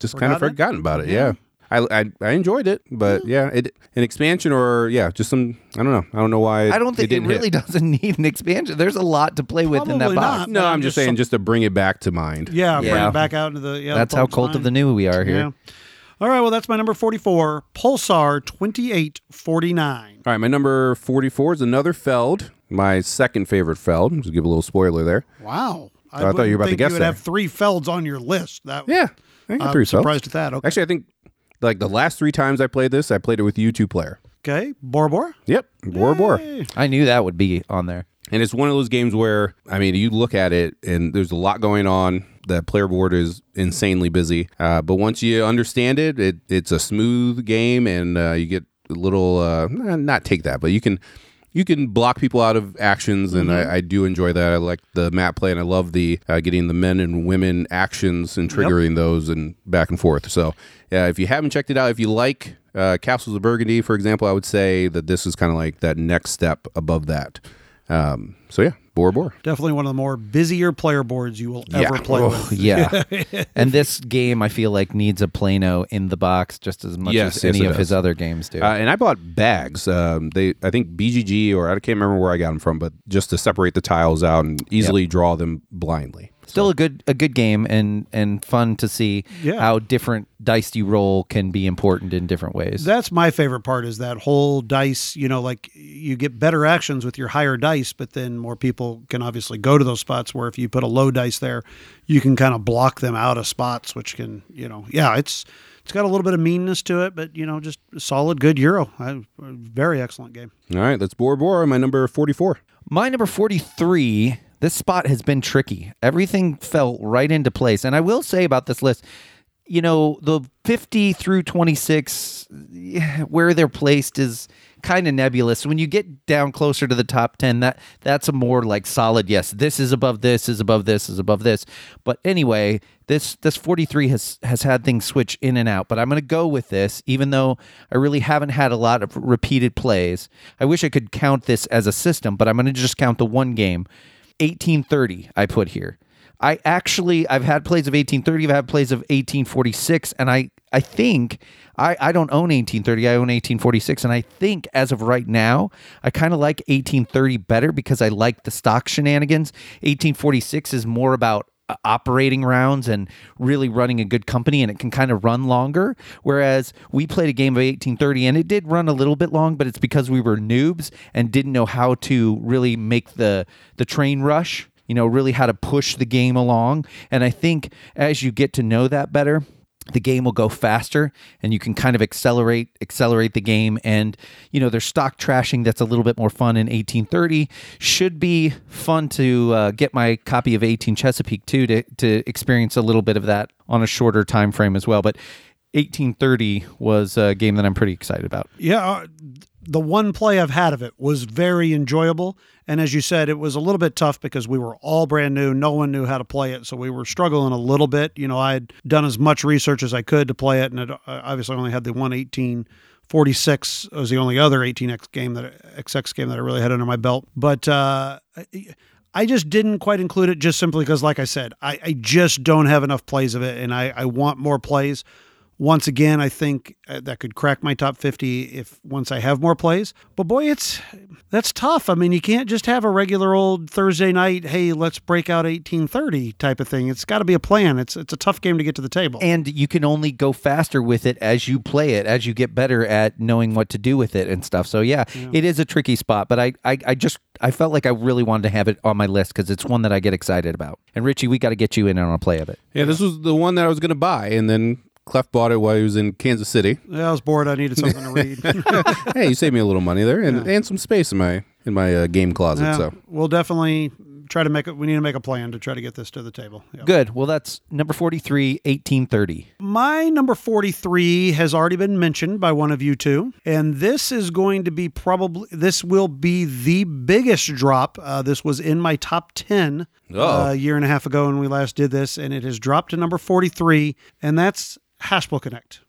just kind of Forgotten it? forgotten about it. Yeah. I, I, I enjoyed it, but yeah, it an expansion or yeah, just some I don't know. I don't know why. I don't think it, didn't hit. really doesn't need an expansion. There's a lot to play with in that Probably box. not. No, I'm just saying, some- just to bring it back to mind. yeah, bring Yeah. it back out into the yeah That's the how public's cult of mind. the new we are here. Yeah. All right, well, that's my number 44, Pulsar 2849. All right, my number 44 is another Feld, my second favorite Feld. Just give a little spoiler there. Wow. Oh, I, thought you were wouldn't about to think guess you would there. have three Felds on your list. That Yeah, I got I'm three Felds. surprised at that. Okay. Actually, I think like the last three times I played this, I played it with you two player. okay. Bora Bora? Yep, Bora Bora. I knew that would be on there. And it's one of those games where I mean, you look at it and there's a lot going on. The player board is insanely busy, uh, but once you understand it, it it's a smooth game, and uh, you get a little uh, not take that, but you can you can block people out of actions, and I, I do enjoy that. I like the map play, and I love the uh, getting the men and women actions and triggering those and back and forth. So, yeah, if you haven't checked it out, if you like uh, Castles of Burgundy, for example, I would say that this is kind of like that next step above that. Um, so yeah, Bora Bora. Definitely one of the more busier player boards you will ever Yeah. play Oh, with. Yeah. and this game, I feel like, needs a Plano in the box just as much Yes, as yes, any it of his other games do. Uh, and I bought bags. Um, they, I think BGG or I can't remember where I got them from, but just to separate the tiles out and easily draw them blindly. Still a good a good game and and fun to see Yeah. how different dice you roll can be important in different ways. That's my favorite part is that whole dice, you know, like you get better actions with your higher dice, but then more people can obviously go to those spots where if you put a low dice there, you can kind of block them out of spots, which can, you know, yeah, it's it's got a little bit of meanness to it, but you know, just solid good Euro. I, very excellent game. All right, that's Bora Bora, my number 44. My number 43, this spot has been tricky. Everything fell right into place. And I will say about this list, you know, the 50 through 26, where they're placed is kind of nebulous. When you get down closer to the top 10, that that's a more like solid yes, this is above this, is above this, is above this. But anyway, this this 43 has has had things switch in and out, but I'm going to go with this even though I really haven't had a lot of repeated plays. I wish I could count this as a system, but I'm going to just count the one game. 1830 I put here. I actually I've had plays of 1830, I've had plays of 1846 and I I think I, I don't own 1830. I own 1846. And I think as of right now, I kind of like 1830 better because I like the stock shenanigans. 1846 is more about Uh, operating rounds and really running a good company and it can kind of run longer. Whereas we played a game of 1830 and it did run a little bit long but it's because we were noobs and didn't know how to really make the the train rush you know really how to push the game along. And i think as you get to know that better the game will go faster and you can kind of accelerate accelerate the game. And you know there's stock trashing that's a little bit more fun in 1830 should be fun to uh, get my copy of 18 chesapeake too to, to experience a little bit of that on a shorter time frame as well. But 1830 was a game that i'm pretty excited about. Yeah, uh, the one play I've had of it was very enjoyable. And as you said, it was a little bit tough because we were all brand new. No one knew how to play it. So we were struggling a little bit. You know, I had done as much research as I could to play it. And it obviously only had the 11846 was the only other 18X game that XX game that I really had under my belt. But, uh, I just didn't quite include it just simply because, like I said, I, I just don't have enough plays of it, and I, I want more plays once again, I think uh, that could crack my top 50 if once I have more plays. But boy, it's that's tough. I mean, you can't just have a regular old Thursday night, hey, let's break out 1830 type of thing. It's got to be a plan. It's it's a tough game to get to the table. and you can only go faster with it as you play it as you get better at knowing what to do with it and stuff so yeah, it is a tricky spot but I, I i just i felt like i really wanted to have it on my list because it's one that i get excited about and richie we got to get you in on a play of it Yeah, this was the one that I was going to buy, and then Clef bought it while he was in Kansas City. Yeah, I was bored. I needed something to read. hey, you saved me a little money there, and, and some space in my in my uh, game closet. Yeah, So we'll definitely try to make it. We need to make a plan to try to get this to the table. Yeah. good well that's number 43 1830 My number 43 has already been mentioned by one of you two, and this is going to be probably this will be the biggest drop. Uh, this was in my top 10 Oh. uh, a year and a half ago when we last did this, and it has dropped to number 43, and that's Haspelknecht.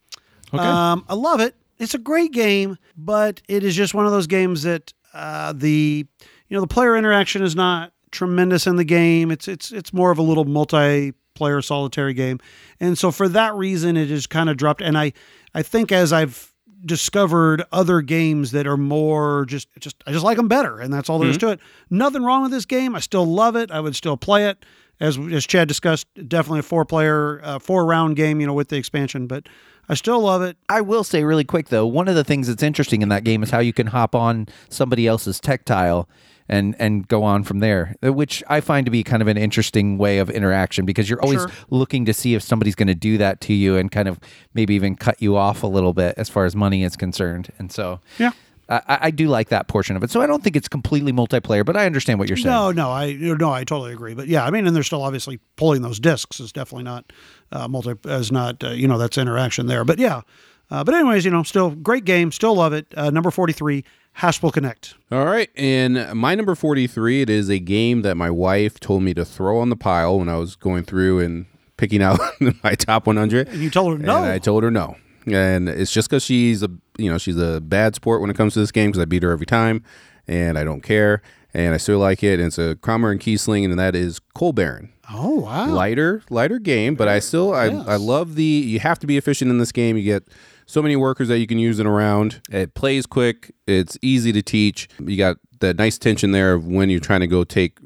Um, I love it. It's a great game, but it is just one of those games that uh, the you know the player interaction is not tremendous in the game. It's it's it's more of a little multiplayer solitary game, and so for that reason, it is kind of dropped. And I I think as I've discovered other games that are more just just I just like them better, and that's all there is to it. Nothing wrong with this game. I still love it. I would still play it. As as Chad discussed, definitely a four player, uh, four round game. You know, with the expansion, but I still love it. I will say really quick though, one of the things that's interesting in that game is how you can hop on somebody else's tactile and and go on from there, which I find to be kind of an interesting way of interaction because you're always Sure. looking to see if somebody's going to do that to you and kind of maybe even cut you off a little bit as far as money is concerned. And so Yeah. I, I do like that portion of it. So I don't think it's completely multiplayer, but I understand what you're saying. No, no, I no, I totally agree. But yeah, I mean, and they're still obviously pulling those discs is definitely not uh, multi as not uh, you know that's interaction there. But yeah, uh, but anyways, you know, still great game, still love it. Uh, number forty three, Haspelknecht. All right, and my number 43, it is a game that my wife told me to throw on the pile when I was going through and picking out my top 100. And you told her no. And I told her no. And it's just because she's a, you know, she's a bad sport when it comes to this game because I beat her every time and I don't care. And I still like it. And it's a Kramer and Kiesling, and that is Coal Baron. oh wow, lighter lighter game but i still I, Yes. I love the you have to be efficient in this game you get so many workers that you can use it around it plays quick it's easy to teach you got that nice tension there of when you're trying to go take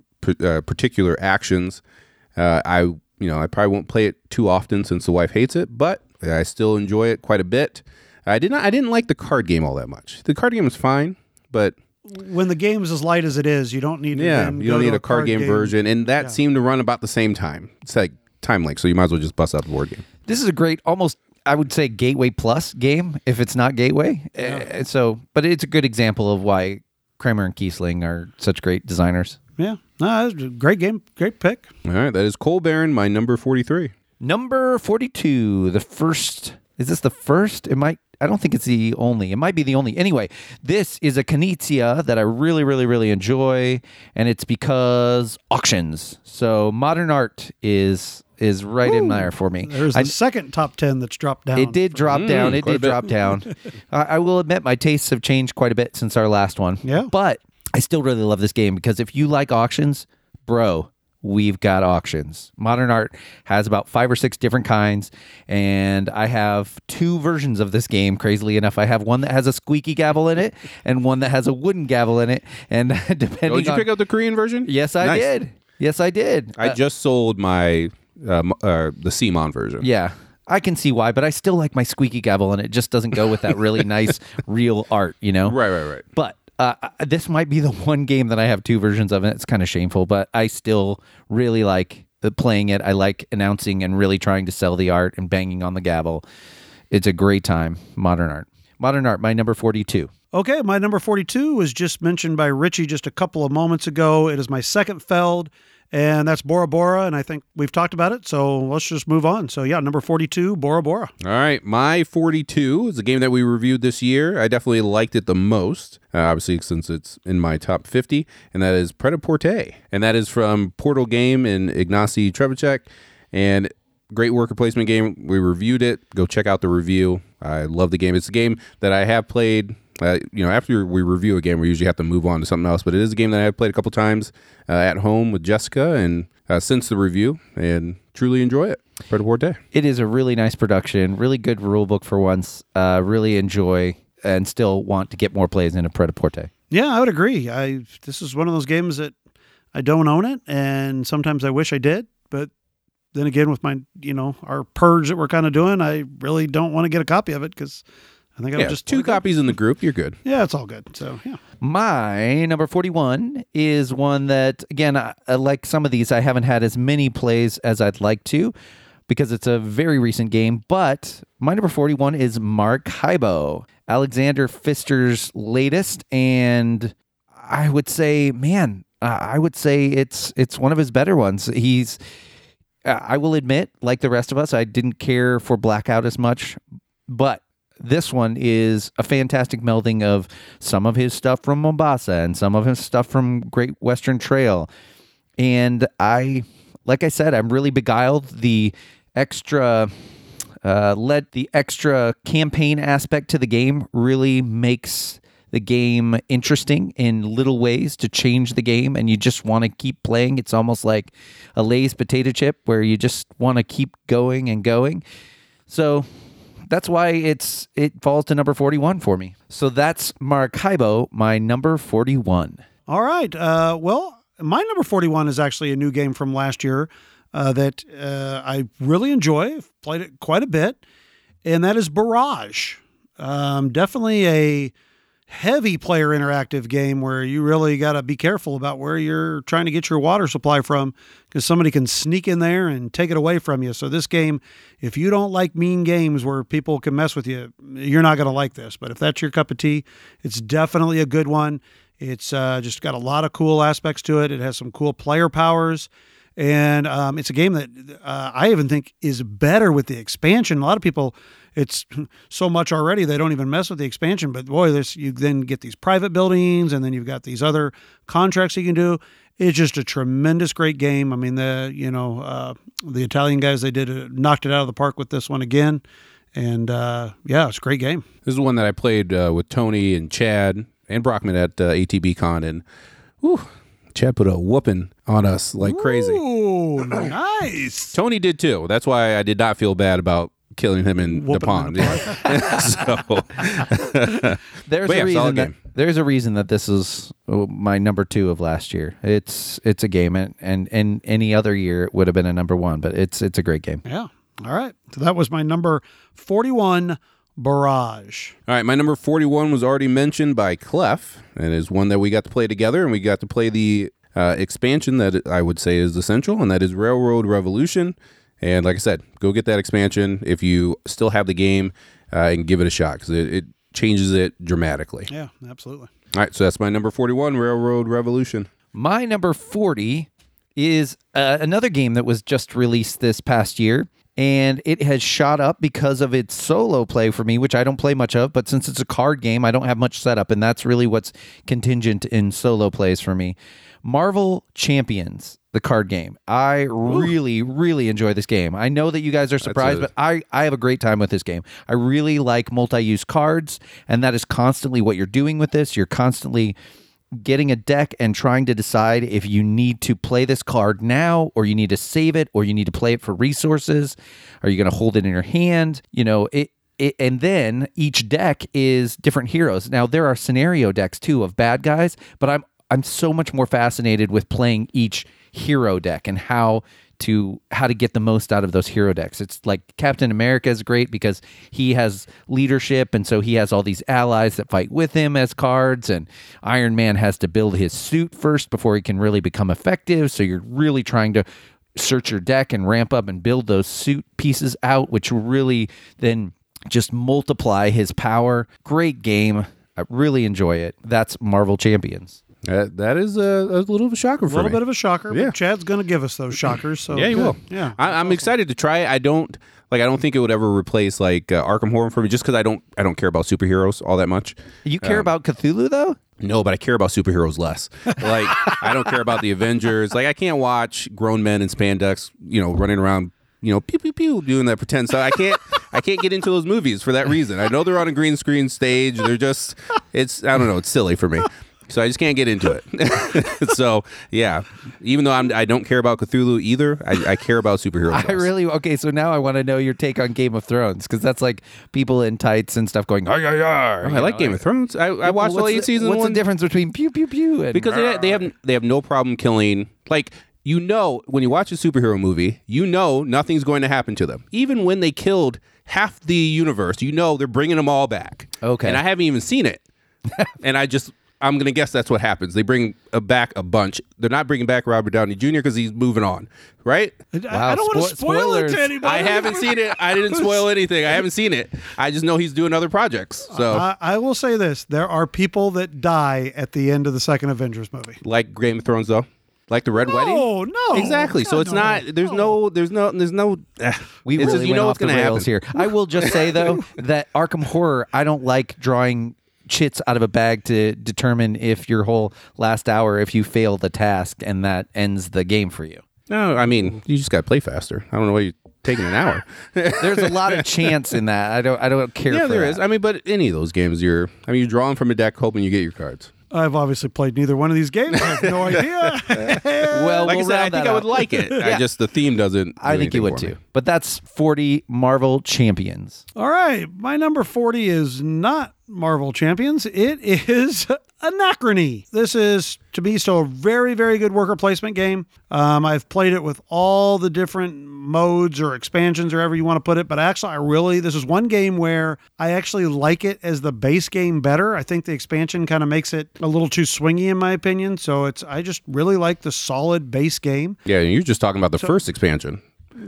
uh, particular actions uh, i you know i probably won't play it too often since the wife hates it but i still enjoy it quite a bit i did not i didn't like the card game all that much the card game is fine but when the game is as light as it is, you don't need yeah, then you don't need a card game, version, and that seemed to run about the same time. It's like time link, so you might as well just bust out the board game. This is a great, almost I would say Gateway Plus game if it's not Gateway. Uh, so, but it's a good example of why Kramer and Kiesling are such great designers. Yeah, no, it's a great game, great pick. All right, that is Coal Baron, my number forty-three. Number 42, the first. Is this the first? It might. I don't think it's the only. It might be the only. Anyway, this is a Knizia that I really, really, really enjoy, and it's because auctions. So modern art is is right in there for me. There's I- the second top 10 that's dropped down. it did drop down. It did drop down. I, I will admit my tastes have changed quite a bit since our last one. Yeah. But I still really love this game because if you like auctions, bro, we've got auctions. Modern Art has about five or six different kinds, and I have two versions of this game. Crazily enough, I have one that has a squeaky gavel in it, and one that has a wooden gavel in it. And depending Oh, did you on pick up the Korean version? yes, I Nice. did. Yes, I did. I Uh, just sold my um, uh, the CMON version. Yeah. I can see why, but I still like my squeaky gavel, and it just doesn't go with that really nice real art, you know? Right, right, right. But uh, this might be the one game that I have two versions of, and it's kind of shameful, but I still really like playing it. I like announcing and really trying to sell the art and banging on the gavel. It's a great time. Modern art. Modern art, my number 42. Okay, my number 42 was just mentioned by Richie just a couple of moments ago. It is my second Feld, and that's Bora Bora, and I think we've talked about it, so let's just move on. So, yeah, number 42, Bora Bora. All right, my 42 is a game that we reviewed this year. I definitely liked it the most, uh, obviously since it's in my top 50, and that is Pret-a-Porter. And that is from Portal Game and Ignacy Trzewiczek. And great worker placement game. We reviewed it. Go check out the review. I love the game. It's a game that I have played. Uh, you know, after we review a game, we usually have to move on to something else. But it is a game that I have played a couple times uh, at home with Jessica, and uh, since the review, and truly enjoy it. Pret-a-Porter. It is a really nice production, really good rule book for once. Uh, really enjoy and still want to get more plays into Pret-a-Porter. Yeah, I would agree. I This is one of those games that I don't own it, and sometimes I wish I did, but then again, with my, you know, our purge that we're kind of doing, I really don't want to get a copy of it because I think I Yeah, just two copies in the group. You're good. Yeah, it's all good. So, yeah. My number 41 is one that, again, I, I- like some of these, I haven't had as many plays as I'd like to because it's a very recent game. But my number 41 is Maracaibo, Alexander Pfister's latest. And I would say, man, uh, I would say it's it's one of his better ones. He's, uh, I will admit, like the rest of us, I didn't care for Blackout as much, but this one is a fantastic melding of some of his stuff from Mombasa and some of his stuff from Great Western Trail. And I, like I said, I'm really beguiled. The extra, uh, let the extra campaign aspect to the game really makes the game interesting in little ways to change the game and you just want to keep playing it's almost like a lay's potato chip where you just want to keep going and going so that's why it's it falls to number 41 for me. So that's Maracaibo, my number 41. All right. Uh, well, my number 41 is actually a new game from last year uh, that uh, I really enjoy. I've played it quite a bit, and that is Barrage. Um, definitely a heavy player interactive game where you really got to be careful about where you're trying to get your water supply from because somebody can sneak in there and take it away from you. So, this game, if you don't like mean games where people can mess with you, you're not going to like this. But if that's your cup of tea, it's definitely a good one. It's uh, just got a lot of cool aspects to it. It has some cool player powers. And um, it's a game that uh, I even think is better with the expansion. A lot of people, it's so much already they don't even mess with the expansion. But boy, this you then get these private buildings, and then you've got these other contracts you can do. It's just a tremendous, great game. I mean, the you know uh, the Italian guys they did it, knocked it out of the park with this one again, and uh, yeah, it's a great game. This is one that I played uh, with Tony and Chad and Brockman at uh, ATB Con, and whew, Chad put a whooping on us like crazy. Ooh, nice. Tony did too. That's why I did not feel bad about killing him in the Whooping him pond. in Yeah. so There's But a yeah, reason solid that game. there's a reason that this is uh, my number 2 of last year. It's it's a game and and, and any other year it would have been a number 1, but it's it's a great game. Yeah. All right. So that was my number 41 Barrage. All right, my number 41 was already mentioned by Clef, and is one that we got to play together, and we got to play the uh, expansion that I would say is essential, and that is Railroad Revolution. And like I said, go get that expansion if you still have the game uh, and give it a shot because it, it changes it dramatically. Yeah, absolutely. All right, so that's my number 41, Railroad Revolution. My number 40 is uh, another game that was just released this past year, and it has shot up because of its solo play for me, which I don't play much of. But since it's a card game, I don't have much setup, and that's really what's contingent in solo plays for me. Marvel Champions, the card game. I really, really enjoy this game. I know that you guys are surprised, but I, I have a great time with this game. I really like multi use cards, and that is constantly what you're doing with this. You're constantly getting a deck and trying to decide if you need to play this card now or you need to save it or you need to play it for resources are you going to hold it in your hand you know it, it and then each deck is different heroes now there are scenario decks too of bad guys but i'm i'm so much more fascinated with playing each hero deck and how to how to get the most out of those hero decks. It's like Captain America is great because he has leadership and so he has all these allies that fight with him as cards and Iron Man has to build his suit first before he can really become effective. So you're really trying to search your deck and ramp up and build those suit pieces out which really then just multiply his power. Great game. I really enjoy it. That's Marvel Champions. That, that is a, a little of a shocker A little me. bit of a shocker. Yeah. But Chad's going to give us those shockers. So yeah, you good. will. Yeah. I, I'm excited to try it. I don't like. I don't think it would ever replace like uh, Arkham Horror for me, just because I don't. I don't care about superheroes all that much. You care Um, about Cthulhu though? No, but I care about superheroes less. Like I don't care about the Avengers. Like I can't watch grown men in spandex, you know, running around, you know, pew pew pew, doing that pretend stuff. I can't. I can't get into those movies for that reason. I know they're on a green screen stage. They're just. It's. I don't know. It's silly for me. So I just can't get into it. so yeah, even though I'm, I don't care about Cthulhu either, I, I care about superheroes. I really okay. So now I want to know your take on Game of Thrones because that's like people in tights and stuff going. "Ar, ar, ar," Oh, I like know, Game of Thrones. I, I watched all eight the, seasons. What's one. the difference between pew pew pew and because they, they have they have no problem killing like you know when you watch a superhero movie you know nothing's going to happen to them even when they killed half the universe you know they're bringing them all back Okay. and i haven't even seen it and i just i'm gonna guess that's what happens they bring uh, back a bunch they're not bringing back robert downey jr because he's moving on right I, Wow, I don't want to spo- spoil it to anybody. i haven't seen it i didn't spoil anything i haven't seen it i just know he's doing other projects so I, I will say this: there are people that die at the end of the second Avengers movie. like game of thrones though like the red wedding Oh no! Exactly. So it's no. not. There's no. There's no. There's no. eh. We really just, you went know off what's the going to rails happen. here. I will just say though that Arkham Horror, I don't like drawing chits out of a bag to determine if your whole last hour if you fail the task and that ends the game for you. No, I mean you just got to play faster. I don't know why you're taking an hour. There's a lot of chance in that. I don't. I don't care. yeah, for there that. is. I mean, but any of those games, you're. I mean, you're drawing from a deck, hoping you get your cards. I've obviously played neither one of these games. I have no idea. Well, Like we'll I said, I think I would like it. I just the theme doesn't. I think you would for me. too. But that's 40 Marvel champions. All right, my number 40 is not Marvel Champions. It is Anachrony. This is, to me, still a very, very good worker placement game. Um, I've played it with all the different modes or expansions or however you want to put it, but actually, I really, this is one game where I actually like it as the base game better. I think the expansion kind of makes it a little too swingy, in my opinion. So it's, I just really like the solid base game. Yeah, you're just talking about the first expansion.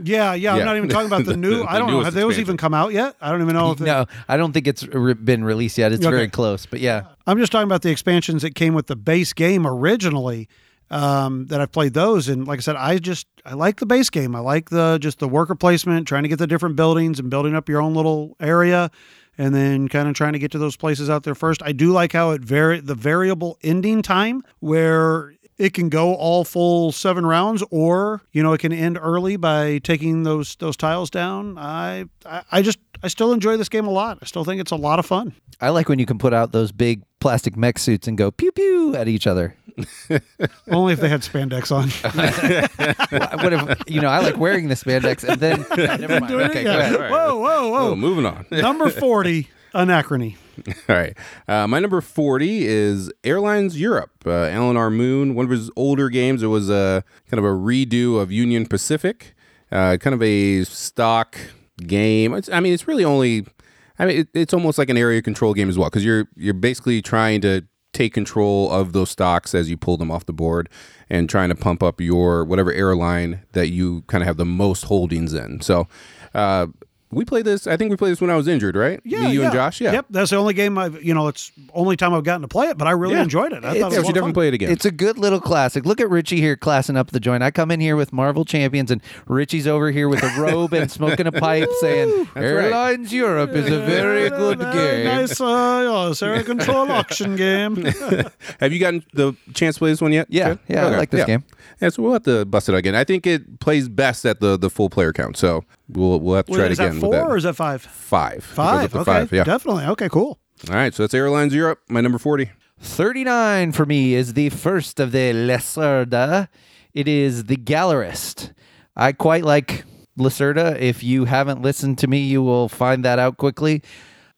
Yeah, yeah, Yeah. I'm not even talking about the new. The- I don't know. newest Have those expansion. even come out yet? I don't even know if No, I don't think it's re- been released yet. It's Okay. very close, but yeah. I'm just talking about the expansions that came with the base game originally. Um, that I've played those, and like I said, I just I like the base game. I like the just the worker placement, trying to get the different buildings and building up your own little area, and then kind of trying to get to those places out there first. I do like how it vary the variable ending time where it can go all full seven rounds, or you know it can end early by taking those those tiles down. I I, I just I still enjoy this game a lot. I still think it's a lot of fun. I like when you can put out those big plastic mech suits and go pew pew at each other. Only if they had spandex on. what if you know? I like wearing the spandex and then never mind. Doing it? Okay, Yeah. go ahead. Whoa, whoa, whoa. Oh, moving on. Number 40, Anachrony. All right. Uh, my number 40 is Airlines Europe. Uh, Alan R. Moon, one of his older games. It was a kind of a redo of Union Pacific, uh, kind of a stock game. It's, I mean, it's really only, I mean, it, it's almost like an area control game as well because you're you're basically trying to take control of those stocks as you pull them off the board and trying to pump up your whatever airline that you kind of have the most holdings in. So, uh, We played this. I think we played this when I was injured, right? Yeah, Me, you, yeah. and Josh. Yeah. Yep, that's the only game I've. You know, it's only time I've gotten to play it, but I really Yeah. enjoyed it. I thought Yeah, it we was should a lot definitely play it again. It's a good little classic. Look at Richie here classing up the joint. I come in here with Marvel Champions, and Richie's over here with a robe and smoking a pipe, saying right. Airlines Europe is a very good Very game. Nice, uh, yeah, area control auction game. Have you gotten the chance to play this one yet? Yeah, Chad? yeah, I like this yeah. game. Yeah, so we'll have to bust it again. I think it plays best at the the full player count. So we'll we'll have to try is it again that with four that. or is that five? five? It goes Five. Okay, five. Yeah. definitely. Okay, cool. All right. So that's Airlines Europe. My number forty. 39 for me is the first of the Lacerda. It is the Gallerist. I quite like Lacerda. If you haven't listened to me, you will find that out quickly.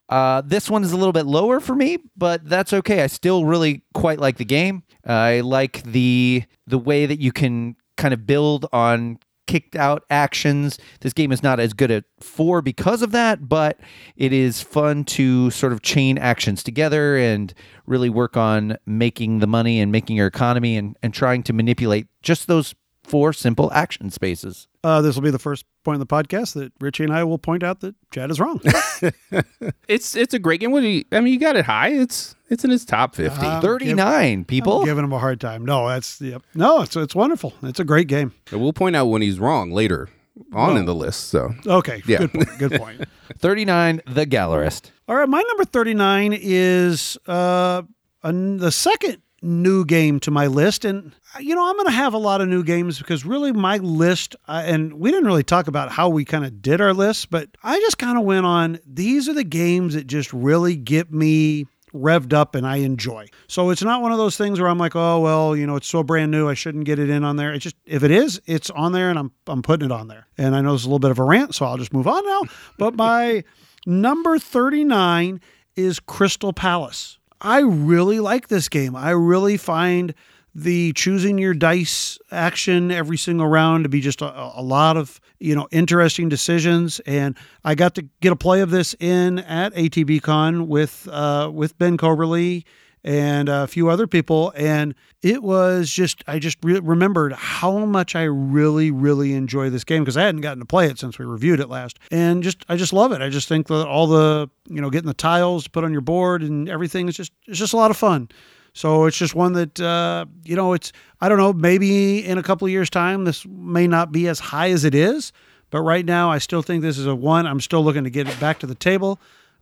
Uh, this one is a little bit lower for me, but that's okay. I still really quite like the game. I like the the way that you can kind of build on kicked out actions. This game is not as good at four because of that, but it is fun to sort of chain actions together and really work on making the money and making your economy and, and trying to manipulate just those four simple action spaces. Uh, this will be the first point in the podcast that Richie and I will point out that Chad is wrong. It's it's a great game. What do you? I mean, you got it high. It's it's in its top fifty. Uh, 39 people. giving him a hard time. No, that's yep. No, it's it's wonderful. It's a great game. we'll point out when he's wrong later on in the list. So Okay, Yeah. good point. Good point. 39 The Gallerist. All right, my number 39 is uh, an, the second new game to my list. And, uh, you know, I'm going to have a lot of new games because really my list, uh, and we didn't really talk about how we kind of did our list, but I just kind of went on these are the games that just really get me revved up and I enjoy. So it's not one of those things where I'm like, oh well, you know, it's so brand new, I shouldn't get it in on there. It's just if it is, it's on there and I'm I'm putting it on there. And I know it's a little bit of a rant, so I'll just move on now. But my number 39 is Crystal Palace. I really like this game. I really find the choosing your dice action every single round to be just a, a lot of you know interesting decisions and i got to get a play of this in at atb con with uh, with ben coberly and a few other people and it was just i just re- remembered how much i really really enjoy this game because i hadn't gotten to play it since we reviewed it last and just i just love it i just think that all the you know getting the tiles to put on your board and everything is just it's just a lot of fun so it's just one that uh, you know it's I don't know maybe in a couple of years time this may not be as high as it is, but right now I still think this is a one. I'm still looking to get it back to the table.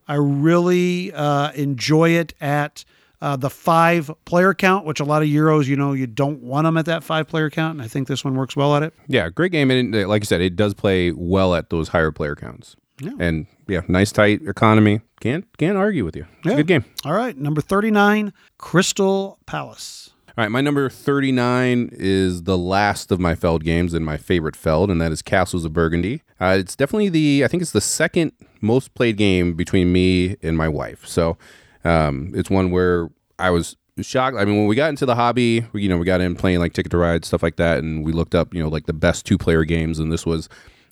I really uh, enjoy it at uh, the five player count, which a lot of Euros you know you don't want them at that five player count, and I think this one works well at it. yeah, great game. And like you said, it does play well at those higher player counts. Yeah. And yeah, nice tight economy. Can't can't argue with you. It's Yeah. a good game. All right, number thirty nine, Crystal Palace. All right, my number 39 is the last of my Feld games and my favorite Feld, and that is Castles of Burgundy. Uh, it's definitely the, I think it's the second most played game between me and my wife. So um, it's one where I was shocked. I mean, when we got into the hobby, we, you know, we got in playing like Ticket to Ride, stuff like that, and we looked up, you know, like the best two player games, and this was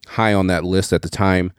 high on that list at the time.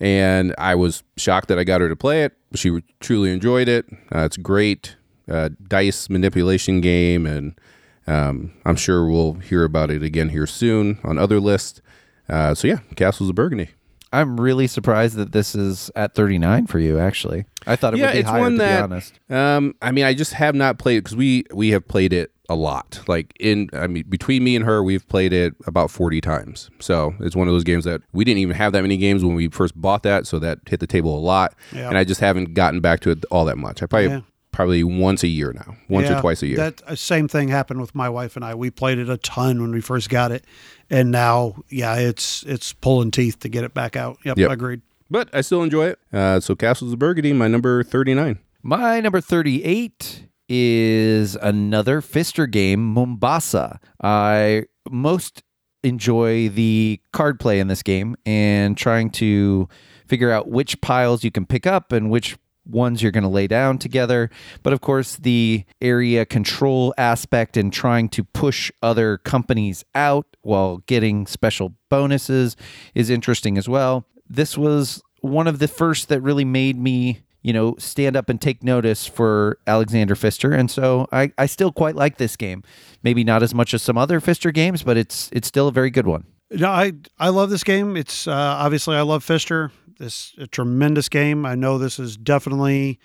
And I was shocked that I got her to play it. She truly enjoyed it. Uh, it's great uh, dice manipulation game, and um, I'm sure we'll hear about it again here soon on other lists. Uh, so yeah, Castles of Burgundy. I'm really surprised that this is at 39 for you. Actually, I thought it yeah, would be it's higher. one to that be honest, Um, I mean, I just have not played because we we have played it a lot. Like in, I mean, between me and her, we've played it about forty times. So it's one of those games that we didn't even have that many games when we first bought that, so that hit the table a lot. Yeah. And I just haven't gotten back to it all that much. I probably Yeah. Probably once a year now, once Yeah, or twice a year. That uh, same thing happened with my wife and I. We played it a ton when we first got it, and now, yeah, it's it's pulling teeth to get it back out. Yep, Yep. agreed. but I still enjoy it. Uh, so Castles of Burgundy, my number thirty nine. my number 38 is another Pfister game, Mombasa. I most enjoy the card play in this game and trying to figure out which piles you can pick up and which ones you're going to lay down together. But of course, the area control aspect and trying to push other companies out while getting special bonuses is interesting as well. This was one of the first that really made me you know, stand up and take notice for Alexander Pfister. And so I, I still quite like this game. Maybe not as much as some other Pfister games, but it's it's still a very good one. No, I I love this game. It's uh, obviously I love Pfister. This a tremendous game. I know this is definitely,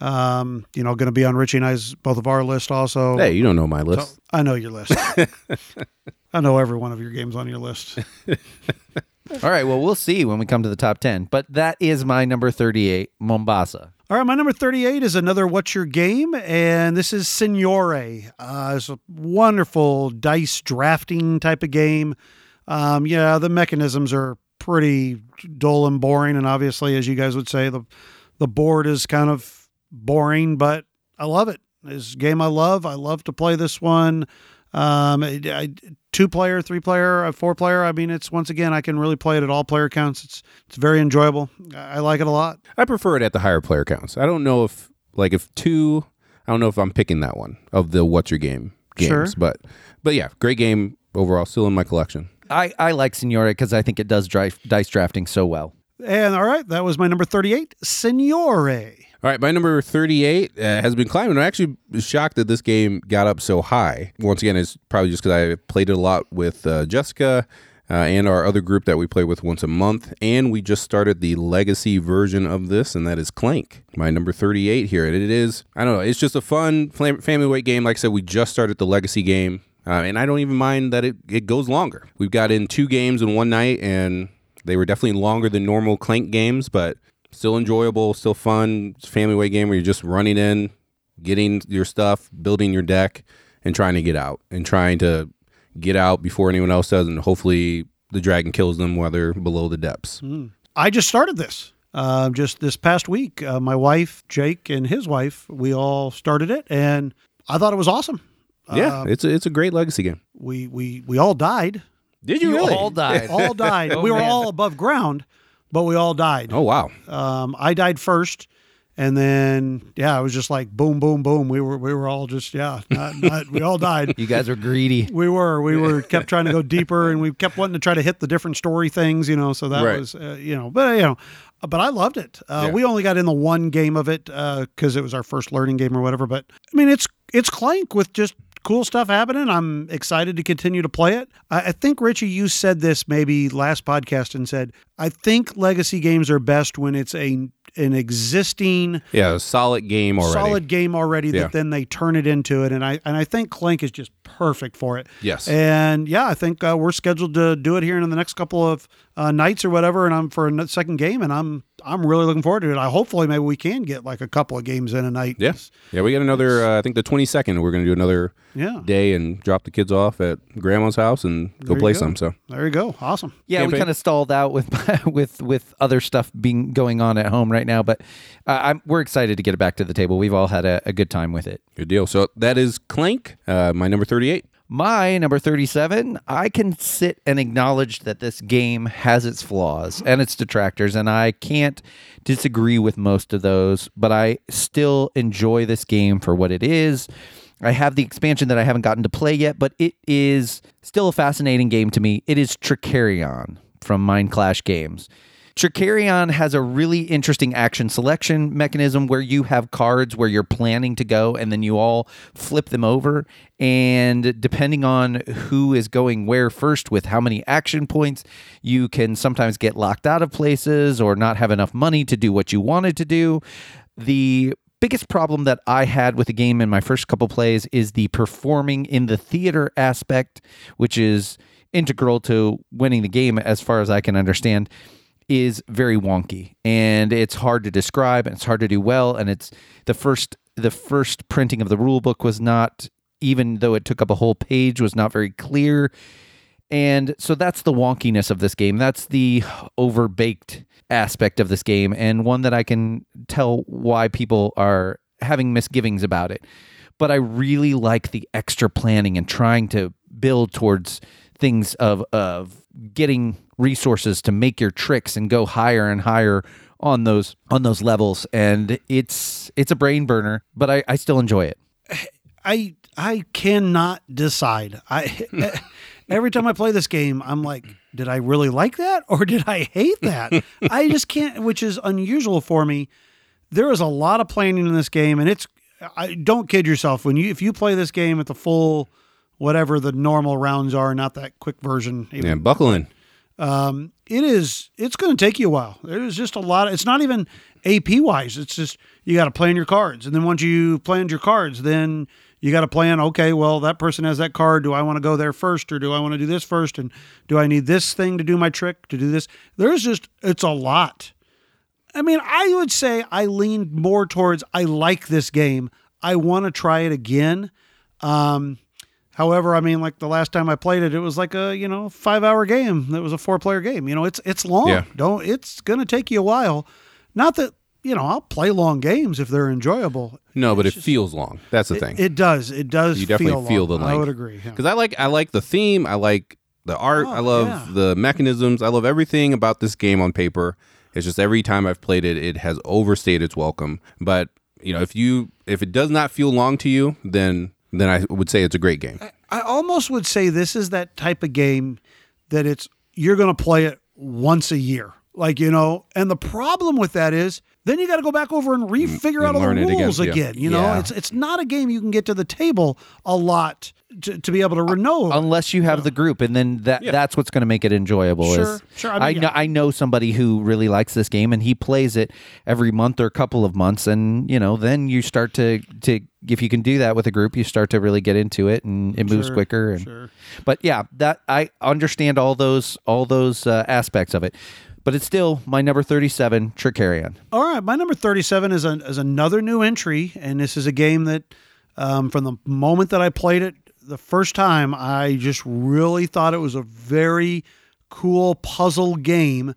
um, you know, going to be on Richie and I's both of our list also. Hey, you don't know my list. So, I know your list. I know every one of your games on your list. All right, well, we'll see when we come to the top 10. But that is my number 38, Mombasa. All right, my number 38 is another What's Your Game? And this is Signorie. Uh, it's a wonderful dice drafting type of game. Um, yeah, the mechanisms are pretty dull and boring. And obviously, as you guys would say, the, the board is kind of boring, but I love it. This game I love. I love to play this one. Um, I, I, two player, three player, four player. I mean, it's once again, I can really play it at all player counts. It's it's very enjoyable. I like it a lot. I prefer it at the higher player counts. I don't know if like if two. I don't know if I'm picking that one of the what's your game games, Sure. but but yeah, great game overall. Still in my collection. I, I like Signorie because I think it does dri- dice drafting so well. And all right, that was my number 38, Signorie. All right, my number 38 uh, has been climbing. I'm actually shocked that this game got up so high. Once again, it's probably just because I played it a lot with uh, Jessica uh, and our other group that we play with once a month. And we just started the legacy version of this, and that is Clank, my number 38 here. And it is, I don't know, it's just a fun family weight game. Like I said, we just started the legacy game. Uh, and I don't even mind that it, it goes longer. We've got in two games in one night, and they were definitely longer than normal Clank games, but still enjoyable, still fun. Family way game where you're just running in, getting your stuff, building your deck, and trying to get out and trying to get out before anyone else does, and hopefully the dragon kills them while they're below the depths. I just started this uh, just this past week. Uh, my wife, Jake, and his wife, we all started it, and I thought it was awesome. Yeah, Uh, it's a, it's a great legacy game. we we we all died. Did You all died. All died. Oh, we were man. all above ground, but we all died. Oh wow! Um, I died first, and then yeah, it was just like boom, boom, boom. We were we were all just yeah, not, not, we all died. You guys are greedy. We were we were kept trying to go deeper, and we kept wanting to try to hit the different story things, you know. So that Right. was uh, you know, but you know, but I loved it. Uh, Yeah. We only got in the one game of it because it was our first learning game or whatever. But I mean, it's it's Clank with just cool stuff happening. I'm excited to continue to play it. I, think Richie, you said this maybe last podcast and said I think legacy games are best when it's a an existing Yeah, solid game already. solid game already Yeah. that then they turn it into it and I and I think Clank is just perfect for it. Yes. And yeah, I think uh, we're scheduled to do it here in the next couple of uh, nights or whatever and I'm for a second game and I'm I'm really looking forward to it. I hopefully maybe we can get like a couple of games in a night. Yeah, yeah. We got another. Uh, I think the twenty second. We're going to do another Yeah. day and drop the kids off at grandma's house and go play go. some. So There you go. Awesome. Yeah, we kind of stalled out with with with other stuff being going on at home right now, but uh, I'm we're excited to get it back to the table. We've all had a, a good time with it. good deal. So that is Clank, uh, my number thirty eight. My number 37, I can sit and acknowledge that this game has its flaws and its detractors, and I can't disagree with most of those, but I still enjoy this game for what it is. I have the expansion that I haven't gotten to play yet, but it is still a fascinating game to me. It is Trickerion from Mind Clash Games. Trickerion has a really interesting action selection mechanism where you have cards where you're planning to go and then you all flip them over. And depending on who is going where first with how many action points, you can sometimes get locked out of places or not have enough money to do what you wanted to do. The biggest problem that I had with the game in my first couple plays is the performing in the theater aspect, which is integral to winning the game as far as I can understand is very wonky and it's hard to describe and it's hard to do well and it's the first the first printing of the rule book was not even though it took up a whole page was not very clear and so that's the wonkiness of this game. That's the overbaked aspect of this game and one that I can tell why people are having misgivings about it. But I really like the extra planning and trying to build towards things of of getting resources to make your tricks and go higher and higher on those on those levels and it's it's a brain burner but I, I still enjoy it I I cannot decide. I every time I play this game, I'm like, did I really like that or did I hate that? I just can't, which is unusual for me. There is a lot of planning in this game, and it's. I don't kid yourself when you if you play this game at the full, whatever the normal rounds are, not that quick version. even Yeah, buckle in. Um, it is. It's going to take you a while. There's just a lot. Of, it's not even AP wise. It's just you got to plan your cards, and then once you planned your cards, then you got to plan. Okay, well that person has that card. Do I want to go there first, or do I want to do this first? And do I need this thing to do my trick? To do this, there's just it's a lot. I mean, I would say I lean more towards I like this game. I want to try it again. Um, however, I mean, like the last time I played it, it was like a you know five hour game. That was a four player game. You know, it's it's long. Yeah. Don't it's gonna take you a while. Not that you know I'll play long games if they're enjoyable. No, but it just- feels long. That's the thing. It, it does. It does. you definitely feel, feel long. the I would agree. yeah. because I like I like the theme. I like the art. Oh, I love yeah. the mechanisms. I love everything about this game on paper. It's just every time I've played it, it has overstayed its welcome. But you know, if you if it does not feel long to you, then then I would say it's a great game. I almost would say this is that type of game that it's you're going to play it once a year. Like, you know, and the problem with that is then you got to go back over and refigure out all the again, rules yeah. again. You know, Yeah. it's it's not a game you can get to the table a lot to, to be able to know. unless you have the group and then that Yeah. that's what's going to make it enjoyable Sure, is sure, I I, mean, know. I know somebody who really likes this game and he plays it every month or a couple of months and you know then you start to to if you can do that with a group you start to really get into it and it moves Sure, quicker and sure. but yeah that I understand all those all those uh, aspects of it but it's still my number 37 Trickerion All right, my number 37 is, a, is another new entry, and this is a game that um, from the moment that I played it the first time, I just really thought it was a very cool puzzle game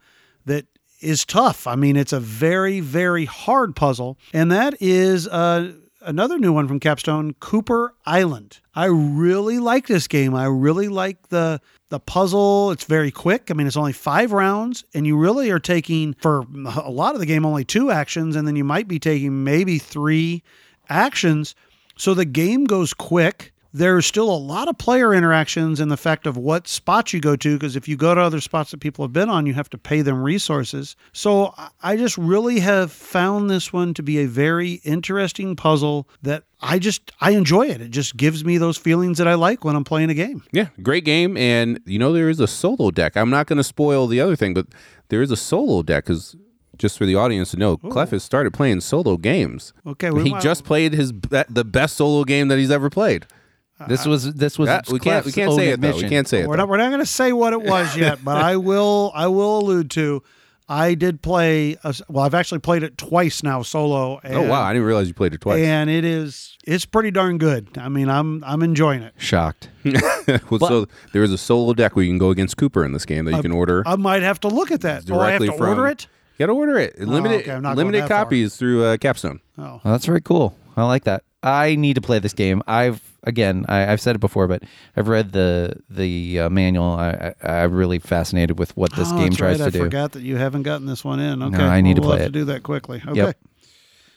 that is tough. I mean, it's a very, very hard puzzle, and that is uh, another new one from Capstone, Cooper Island. I really like this game. I really like the the puzzle. It's very quick. I mean, it's only five rounds, and you really are taking for a lot of the game only two actions, and then you might be taking maybe three actions. So the game goes quick. There's still a lot of player interactions in the fact of what spots you go to, because if you go to other spots that people have been on, you have to pay them resources. So I- just really have found this one to be a very interesting puzzle that I just I enjoy it. It just gives me those feelings that I like when I'm playing a game. Yeah, great game. And you know there is a solo deck. I'm not going to spoil the other thing, but there is a solo deck because just for the audience to know, Clef has started playing solo games. Okay, we he just played his be- the best solo game that he's ever played. This was this was That- we can't we Clef's can't own say it though. admission. We can't say it. We're though. not we're not going to say what it was yet, but I will I will allude to. I did play. A, well, I've actually played it twice now solo. And, oh wow, I didn't realize you played it twice. And it is it's pretty darn good. I mean, I'm I'm enjoying it. shocked well, so there is a solo deck where you can go against Cooper in this game that you can order I might have to look at that. Or I have directly to from. order it. You got to order it. Limited okay, I'm not going limited that far. copies through uh, Capstone. Oh, Well, that's very cool. I like that. I need to play this game. I've again, I, I've said it before, but I've read the the uh, manual. I, I, I'm really fascinated with what this Oh, game tries right. to I do. I forgot that you haven't gotten this one in. Okay, I need to we'll play have it. to do that quickly. Okay. Yep.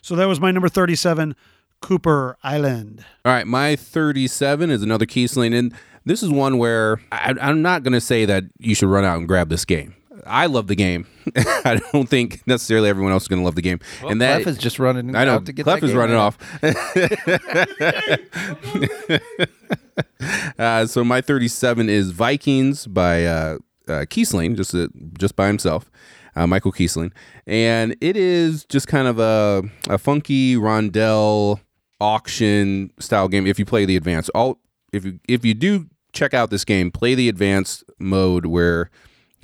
So that was my number thirty-seven, Cooper Island. All right, my 37 is another Kiesling, and this is one where I, I'm not going to say that you should run out and grab this game. I love the game. I don't think necessarily everyone else is going to love the game, and that Clef is just running. I know out to get Clef is running off. uh, so my 37 is Vikings by uh, uh, Kiesling, just uh, just by himself, uh, Michael Kiesling, and it is just kind of a a funky rondel auction style game. If you play the advanced, all if you if you do check out this game, play the advanced mode where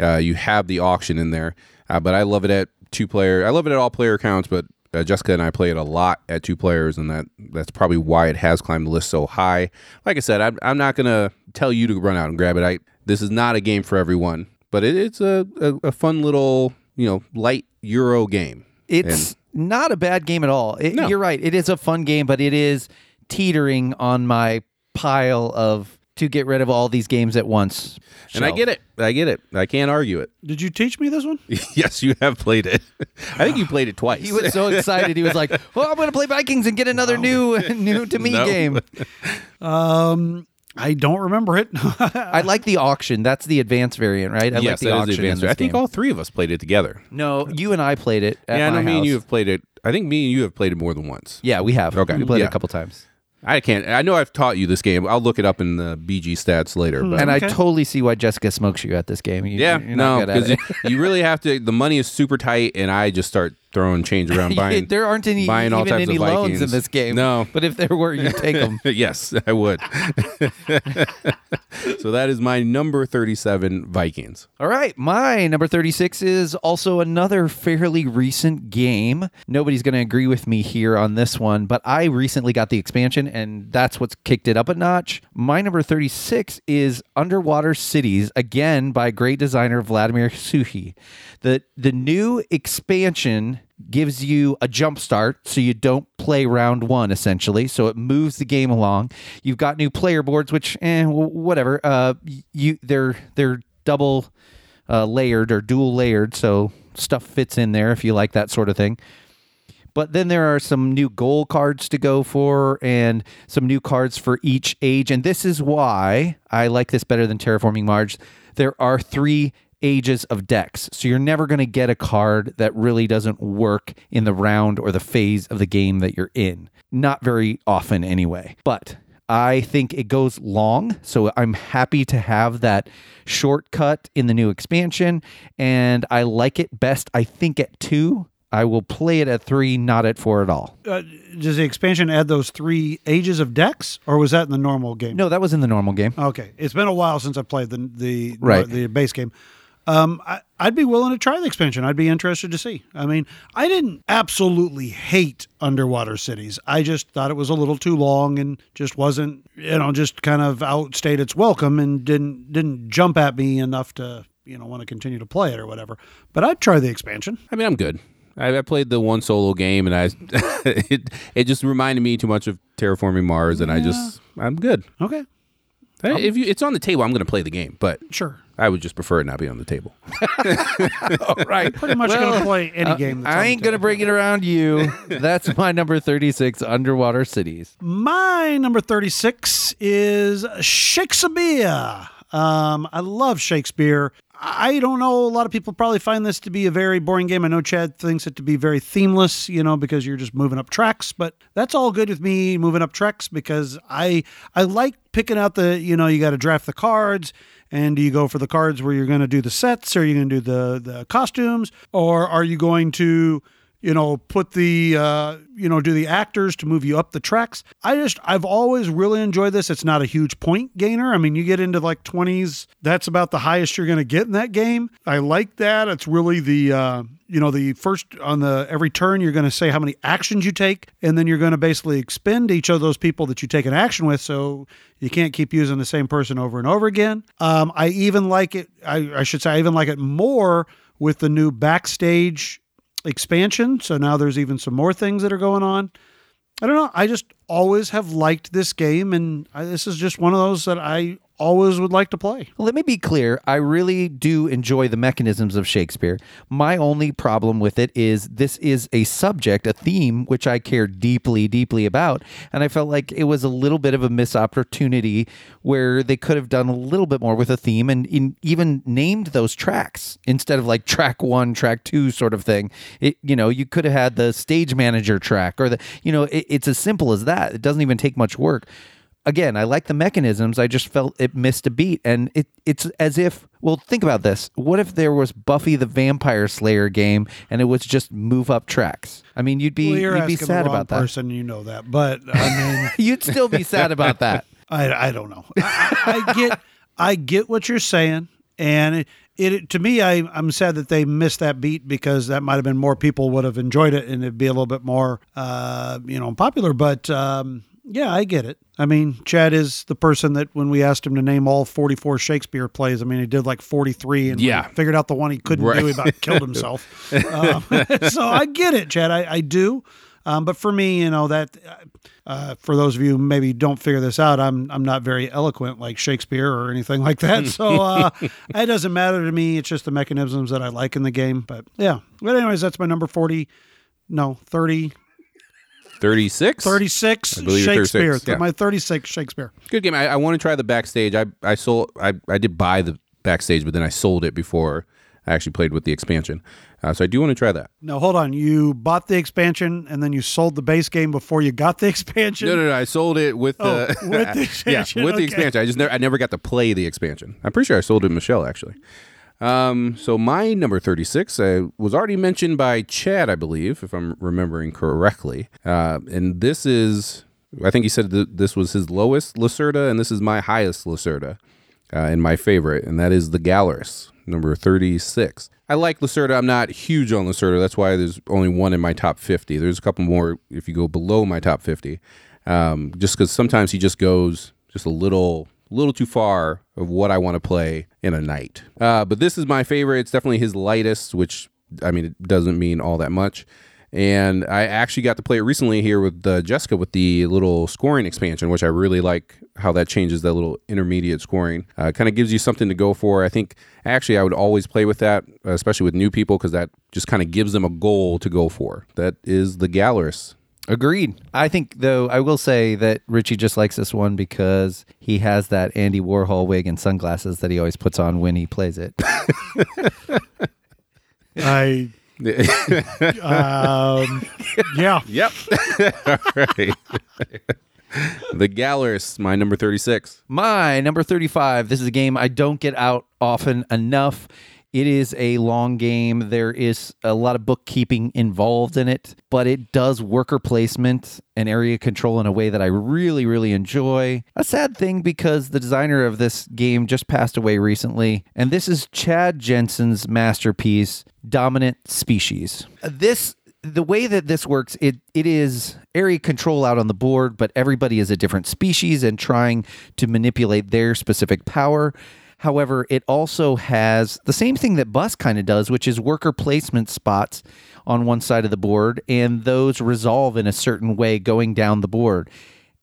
uh, you have the auction in there. Uh, but I love it at two player. I love it at all player counts, but uh, Jessica and I play it a lot at two players, and that that's probably why it has climbed the list so high. Like I said, I'm, I'm not gonna tell you to run out and grab it. I this is not a game for everyone, but it, it's a, a, a fun little you know light Euro game. It's not a bad game at all. It- No. You're right. It is a fun game, but it is teetering on my pile of to get rid of all these games at once. And I get it. I get it. I can't argue it. Did you teach me this one? yes, you have played it. I think you played it twice. He was so excited. He was like, "Well, I'm going to play Vikings and get another new, new to me No. game." Um, I don't remember it. I like the auction. That's the advanced variant, right? I like yes, the that is auction. the advanced. this I think game. all three of us played it together. No, you and I played it. At yeah, I know my me and house. you have played it. I think me and you have played it more than once. Yeah, we have. Okay, we played it a couple times. I can't. I know I've taught you this game. I'll look it up in the BG stats later. But hmm. And Okay. I totally see why Jessica smokes you at this game. You, yeah, you're no, because you, you really have to. The money is super tight, and I just start throwing change around buying. there aren't any buying all even types any of loans Vikings. in this game. No. but if there were, you'd take them. yes, I would. so that is my number thirty-seven Vikings. All right, my number 36 is also another fairly recent game. Nobody's going to agree with me here on this one, but I recently got the expansion and that's what's kicked it up a notch. My number 36 is Underwater Cities, again by great designer Vladimir Suchý. The the new expansion gives you a jump start so you don't play round one essentially so it moves the game along you've got new player boards which eh, whatever uh you they're they're double uh, layered or dual layered so stuff fits in there if you like that sort of thing but then there are some new goal cards to go for and some new cards for each age. And this is why I like this better than Terraforming Mars. There are three ages of decks. So you're never going to get a card that really doesn't work in the round or the phase of the game that you're in. Not very often, anyway. But I think it goes long, so I'm happy to have that shortcut in the new expansion, and I like it best, I think, at two. I will play it at three, not at four at all. Uh, does the expansion add those three ages of decks, or was that in the normal game? No, that was in the normal game. Okay, it's been a while since I played the the Right. the base game. Um, I, I'd be willing to try the expansion. I'd be interested to see. I mean, I didn't absolutely hate Underwater Cities. I just thought it was a little too long and just wasn't, you know, just kind of outstayed its welcome and didn't didn't jump at me enough to you know want to continue to play it or whatever. But I'd try the expansion. I mean, I'm good. I, I played the one solo game, and I it it just reminded me too much of Terraforming Mars, and I just I'm good. Okay, Hey, if you it's on the table, I'm going to play the game, but sure. I would just prefer it not be on the table. right. Pretty much going to play any game. That's I ain't going to bring it around you. That's my number 36, Underwater Cities. My number 36 is Shakespeare. Um, I love Shakespeare. I don't know. A lot of people probably find this to be a very boring game. I know Chad thinks it to be very themeless, you know, because you're just moving up tracks. But that's all good with me moving up tracks because I I like picking out the you know you got to draft the cards. And do you go for the cards where you're going to do the sets, or are you going to do the the costumes, or are you going to you know, put the, uh, you know, do the actors to move you up the tracks. I just, I've always really enjoyed this. It's not a huge point gainer. I mean, you get into like 20s, that's about the highest you're going to get in that game. I like that. It's really the, uh, you know, the first on the every turn, you're going to say how many actions you take, and then you're going to basically expend each of those people that you take an action with. So you can't keep using the same person over and over again. Um, I even like it, I, I should say, I even like it more with the new backstage expansion. So now there's even some more things that are going on. I don't know. I just always have liked this game, and I, this is just one of those that I always would like to play. Let me be clear. I really do enjoy the mechanisms of Shakespeare. My only problem with it is this is a subject, a theme, which I care deeply, deeply about. And I felt like it was a little bit of a missed opportunity where they could have done a little bit more with a theme and in, even named those tracks instead of like track one, track two sort of thing. It, you know, you could have had the stage manager track or the, you know, it, it's as simple as that. It doesn't even take much work again, I like the mechanisms. I just felt it missed a beat, and it it's as if. Well, think about this. What if there was Buffy the Vampire Slayer game, and it was just move up tracks? I mean, you'd be Well, you'd be sad about that. person, you know that. But I mean, You'd still be sad about that. I, I don't know. I, I I get I get what you're saying, and it, it to me, I I'm sad that they missed that beat because that might have been more people would have enjoyed it, and it'd be a little bit more, uh, you know, popular. But um, yeah, I get it. I mean, Chad is the person that when we asked him to name all 44 Shakespeare plays, I mean, he did like 43 and Yeah. figured out the one he couldn't Right. do. He about killed himself. um, so I get it, Chad. I, I do. Um, but for me, you know, that uh, for those of you who maybe don't figure this out, I'm I'm not very eloquent like Shakespeare or anything like that. So uh, it doesn't matter to me. It's just the mechanisms that I like in the game. But yeah. But anyways, that's my number 40. No, 30, 36? 36 I believe Shakespeare. 36, yeah. My 36 Shakespeare. Good game. I, I want to try the backstage. I I sold. I I did buy the backstage, but then I sold it before I actually played with the expansion. Uh, so I do want to try that. No, hold on. You bought the expansion and then you sold the base game before you got the expansion. No, no, no. I sold it with Oh, the with the expansion, yeah, with the expansion. I just never, I never got to play the expansion. I'm pretty sure I sold it to Michelle actually. Um, so my number 36 uh, was already mentioned by Chad, I believe, if I'm remembering correctly. Uh, and this is, I think he said that this was his lowest Lacerda, and this is my highest Lacerda, uh, and my favorite, and that is the Gallerist, number 36. I like Lacerda. I'm not huge on Lacerda. That's why there's only one in my top 50. There's a couple more if you go below my top 50, um, just because sometimes he just goes just a little little too far of what I want to play in a night. Uh, but this is my favorite. It's definitely his lightest, which I mean, it doesn't mean all that much. And I actually got to play it recently here with uh, Jessica with the little scoring expansion, which I really like how that changes that little intermediate scoring. Uh, kind of gives you something to go for. I think actually I would always play with that, especially with new people, because that just kind of gives them a goal to go for. That is the Gallerist. Agreed. I think, though, I will say that Richie just likes this one because he has that Andy Warhol wig and sunglasses that he always puts on when he plays it. I, um, yeah. Yep. All right. the Gallerist, my number 36. My number 35. This is a game I don't get out often enough. It is a long game. There is a lot of bookkeeping involved in it, but it does worker placement and area control in a way that I really, really enjoy. A sad thing because the designer of this game just passed away recently, and this is Chad Jensen's masterpiece, Dominant Species. This the way that this works, it it is area control out on the board, but everybody is a different species and trying to manipulate their specific power. However, it also has the same thing that Bus kind of does, which is worker placement spots on one side of the board, and those resolve in a certain way going down the board.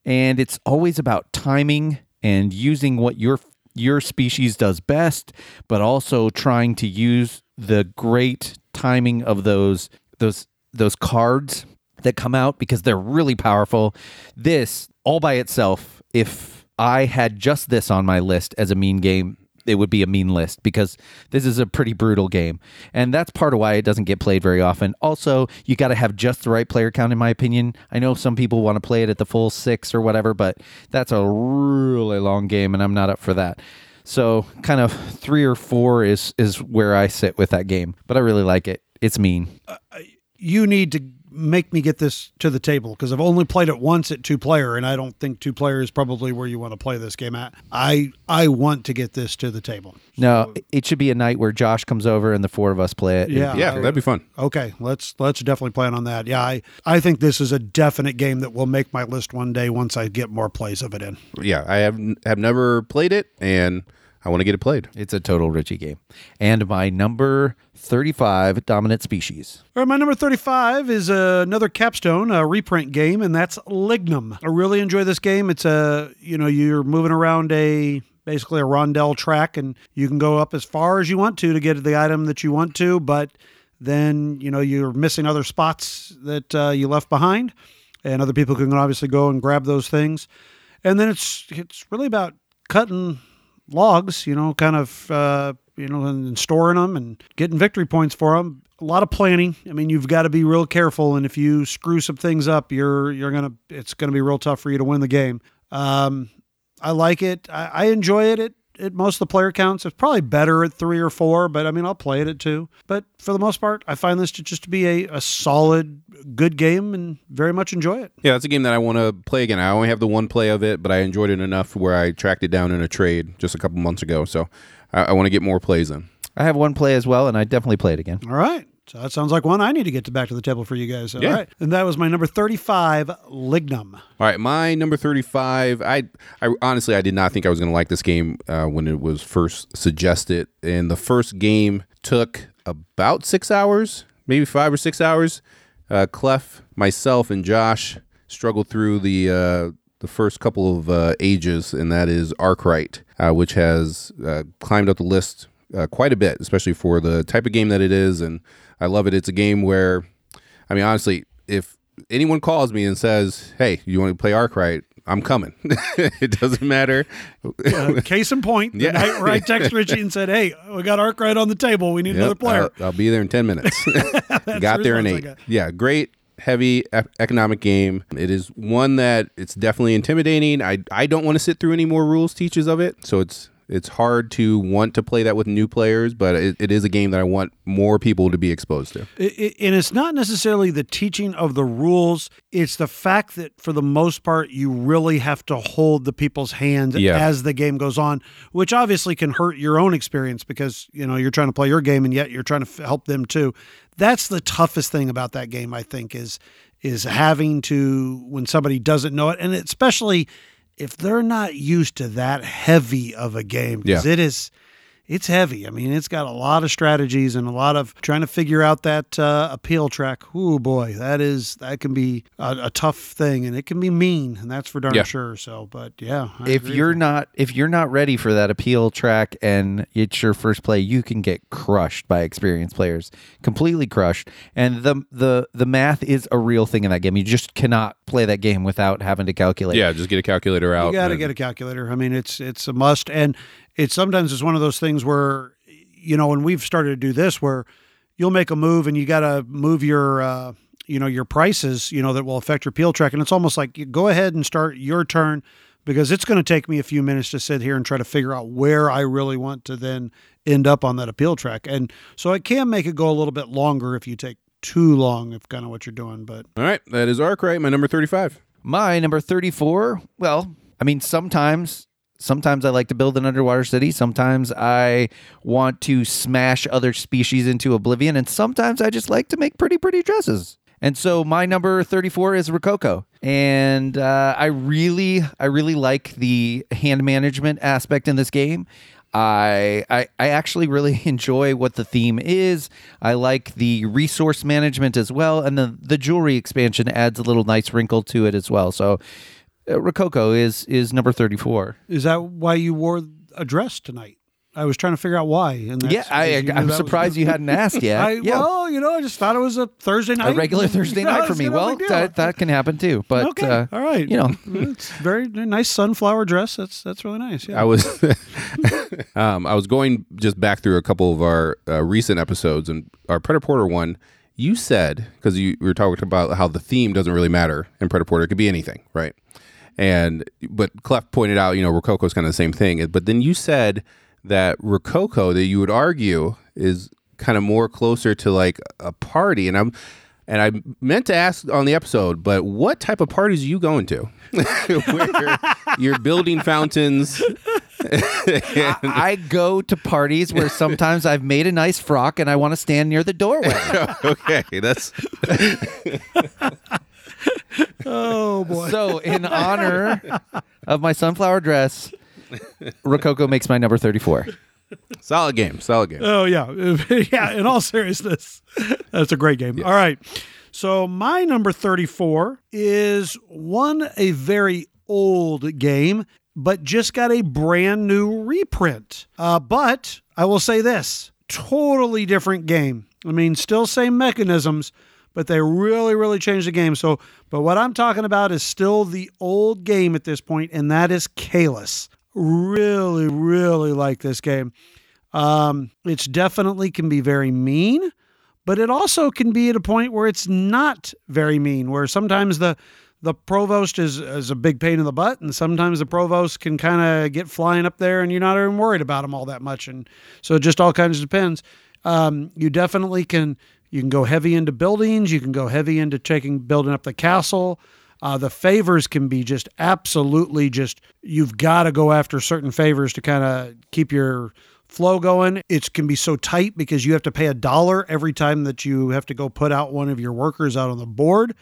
And it's always about timing and using what your your species does best, but also trying to use the great timing of those those those cards that come out because they're really powerful. This all by itself, if I had just this on my list as a mean game, it would be a mean list because this is a pretty brutal game. And that's part of why it doesn't get played very often. Also, you got to have just the right player count, in my opinion. I know some people want to play it at the full six or whatever, but that's a really long game, and I'm not up for that. So, kind of three or four is is where I sit with that game. But I really like it. It's mean. Uh, uh, you need to make me get this to the table because I've only played it once at two player, and I don't think two player is probably where you want to play this game at. I I want to get this to the table. No, it should be a night where Josh comes over and the four of us play it. Yeah. Yeah, that'd be fun. Okay, let's let's definitely plan on that. Yeah, I I think this is a definite game that will make my list one day once I get more plays of it in. Yeah, I have have never played it, and I want to get it played. It's a total Richie game. And my number 35 dominant species. All right, my number 35 is uh, another capstone, a reprint game, and that's Lignum. I really enjoy this game. It's a, you know, you're moving around a basically a rondel track and you can go up as far as you want to to get the item that you want to, but then, you know, you're missing other spots that uh, you left behind and other people can obviously go and grab those things. And then it's it's really about cutting logs, you know, kind of, uh, you know, and, and storing them and getting victory points for them. A lot of planning. I mean, you've got to be real careful, and if you screw some things up, you're you're gonna it's gonna be real tough for you to win the game. Um, I like it. I, I enjoy it. At, at most of the player counts, it's probably better at three or four, but I mean, I'll play it at two. But for the most part, I find this to just to be a, a solid, good game, and very much enjoy it. Yeah, it's a game that I want to play again. I only have the one play of it, but I enjoyed it enough where I tracked it down in a trade just a couple months ago. So I, I want to get more plays in. I have one play as well, and I definitely play it again. All right. So that sounds like one I need to get to back to the table for you guys. All Yeah. right. And that was my number 35, Lignum. All right, my number thirty-five. I, I honestly, I did not think I was going to like this game uh, when it was first suggested, and the first game took about six hours, maybe five or six hours. Uh, Clef, myself, and Josh struggled through the uh, the first couple of uh, ages, and that is Arkwright, uh, which has uh, climbed up the list uh, quite a bit, especially for the type of game that it is. And I love it. It's a game where, I mean, honestly, if anyone calls me and says, "Hey, you want to play Arkwright?" I'm coming. it doesn't matter. Uh, case in point, the Yeah. night where I text Richie and said, "Hey, we got Arkwright on the table. We need another player." I'll, I'll be there in 10 minutes. got there in eight. Yeah, great, heavy economic game. It is one that it's definitely intimidating. I, I don't want to sit through any more rules teaches of it. So it's it's hard to want to play that with new players, but it, it is a game that I want more people to be exposed to. It, and it's not necessarily the teaching of the rules; it's the fact that, for the most part, you really have to hold the people's hands Yeah. as the game goes on, which obviously can hurt your own experience because you know you're trying to play your game and yet you're trying to f- help them too. That's the toughest thing about that game, I think, is is having to when somebody doesn't know it, and especially if they're not used to that heavy of a game, because Yeah. it is it's heavy. I mean, it's got a lot of strategies and a lot of trying to figure out that uh, appeal track. Oh boy, that is that can be a, a tough thing, and it can be mean, and that's for darn Yeah. sure. So, but yeah, I if agree you're not if you're not ready for that appeal track and it's your first play, you can get crushed by experienced players, completely crushed. And the the the math is a real thing in that game. You just cannot play that game without having to calculate. Yeah, just get a calculator out. you got to get a calculator. I mean, it's it's a must, and it's sometimes it's one of those things where you know, when we've started to do this, where you'll make a move and you got to move your. Uh, you know your prices you know that will affect your peel track and it's almost like you go ahead and start your turn because it's going to take me a few minutes to sit here and try to figure out where I really want to then end up on that appeal track. And so it can make it go a little bit longer if you take too long, if kind of what you're doing. But All right, that is Arkwright, my number 35. My number 34, well, I mean sometimes sometimes I like to build an underwater city, sometimes I want to smash other species into oblivion, and sometimes I just like to make pretty pretty dresses. And so my number 34 is Rococo. And uh, I really I really like the hand management aspect in this game. I, I I actually really enjoy what the theme is. I like the resource management as well, and the the jewelry expansion adds a little nice wrinkle to it as well. So, uh, Rococo is is number thirty four. is that why you wore a dress tonight? I was trying to figure out why. And Yeah, I, I, I'm that was- surprised you hadn't asked yet. I, yeah, Well, you know, I just thought it was a Thursday night. a regular Thursday No, night for me. Well, that, that can happen too. But okay, uh, all right. you know, it's very nice sunflower dress. That's that's really nice. Yeah. I was um, I was going just back through a couple of our uh, recent episodes and our Prêt-à-Porter one. You said because you we were talking about how the theme doesn't really matter in Prêt-à-Porter. It could be anything, right? And but Clef pointed out, you know, Rococo is kind of the same thing. But then you said that Rococo that you would argue is kind of more closer to like a party, and I'm. And I meant to ask on the episode, but what type of parties are you going to? Where you're building fountains. I go to parties where sometimes I've made a nice frock and I want to stand near the doorway. okay, that's oh boy. so, in honor of my sunflower dress, Rococo makes my number 34. solid game. Solid game. Oh yeah, yeah. In all seriousness, that's a great game. All right, so my number thirty-four is one a very old game, but just got a brand new reprint. Uh, but I will say this: totally different game. I mean, still same mechanisms, but they really, really changed the game. So, but what I'm talking about is still the old game at this point, and that is Caylus. Really, really like this game. Um, it's definitely can be very mean, but it also can be at a point where it's not very mean, where sometimes the the provost is, is a big pain in the butt, and sometimes the provost can kind of get flying up there, and you're not even worried about him all that much, and so it just all kinds of depends. Um, you definitely can you can go heavy into buildings, you can go heavy into taking building up the castle. Uh, the favors can be just absolutely just you've got to go after certain favors to kind of keep your flow going. It can be so tight because you have to pay a dollar every time that you have to go put out one of your workers out on the board,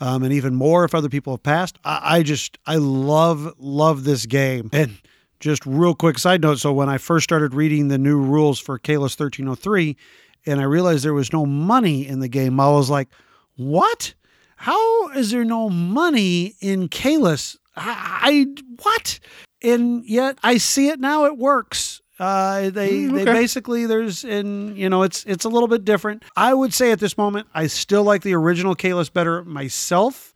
um, and even more if other people have passed. I, I just I love love this game and. Just real quick side note. So when I first started reading the new rules for Caylus 1303, and I realized there was no money in the game, I was like, "What? How is there no money in Caylus? I, I what?" And yet I see it now. It works. Uh, they they basically there's and you know it's it's a little bit different. I would say at this moment I still like the original Caylus better myself.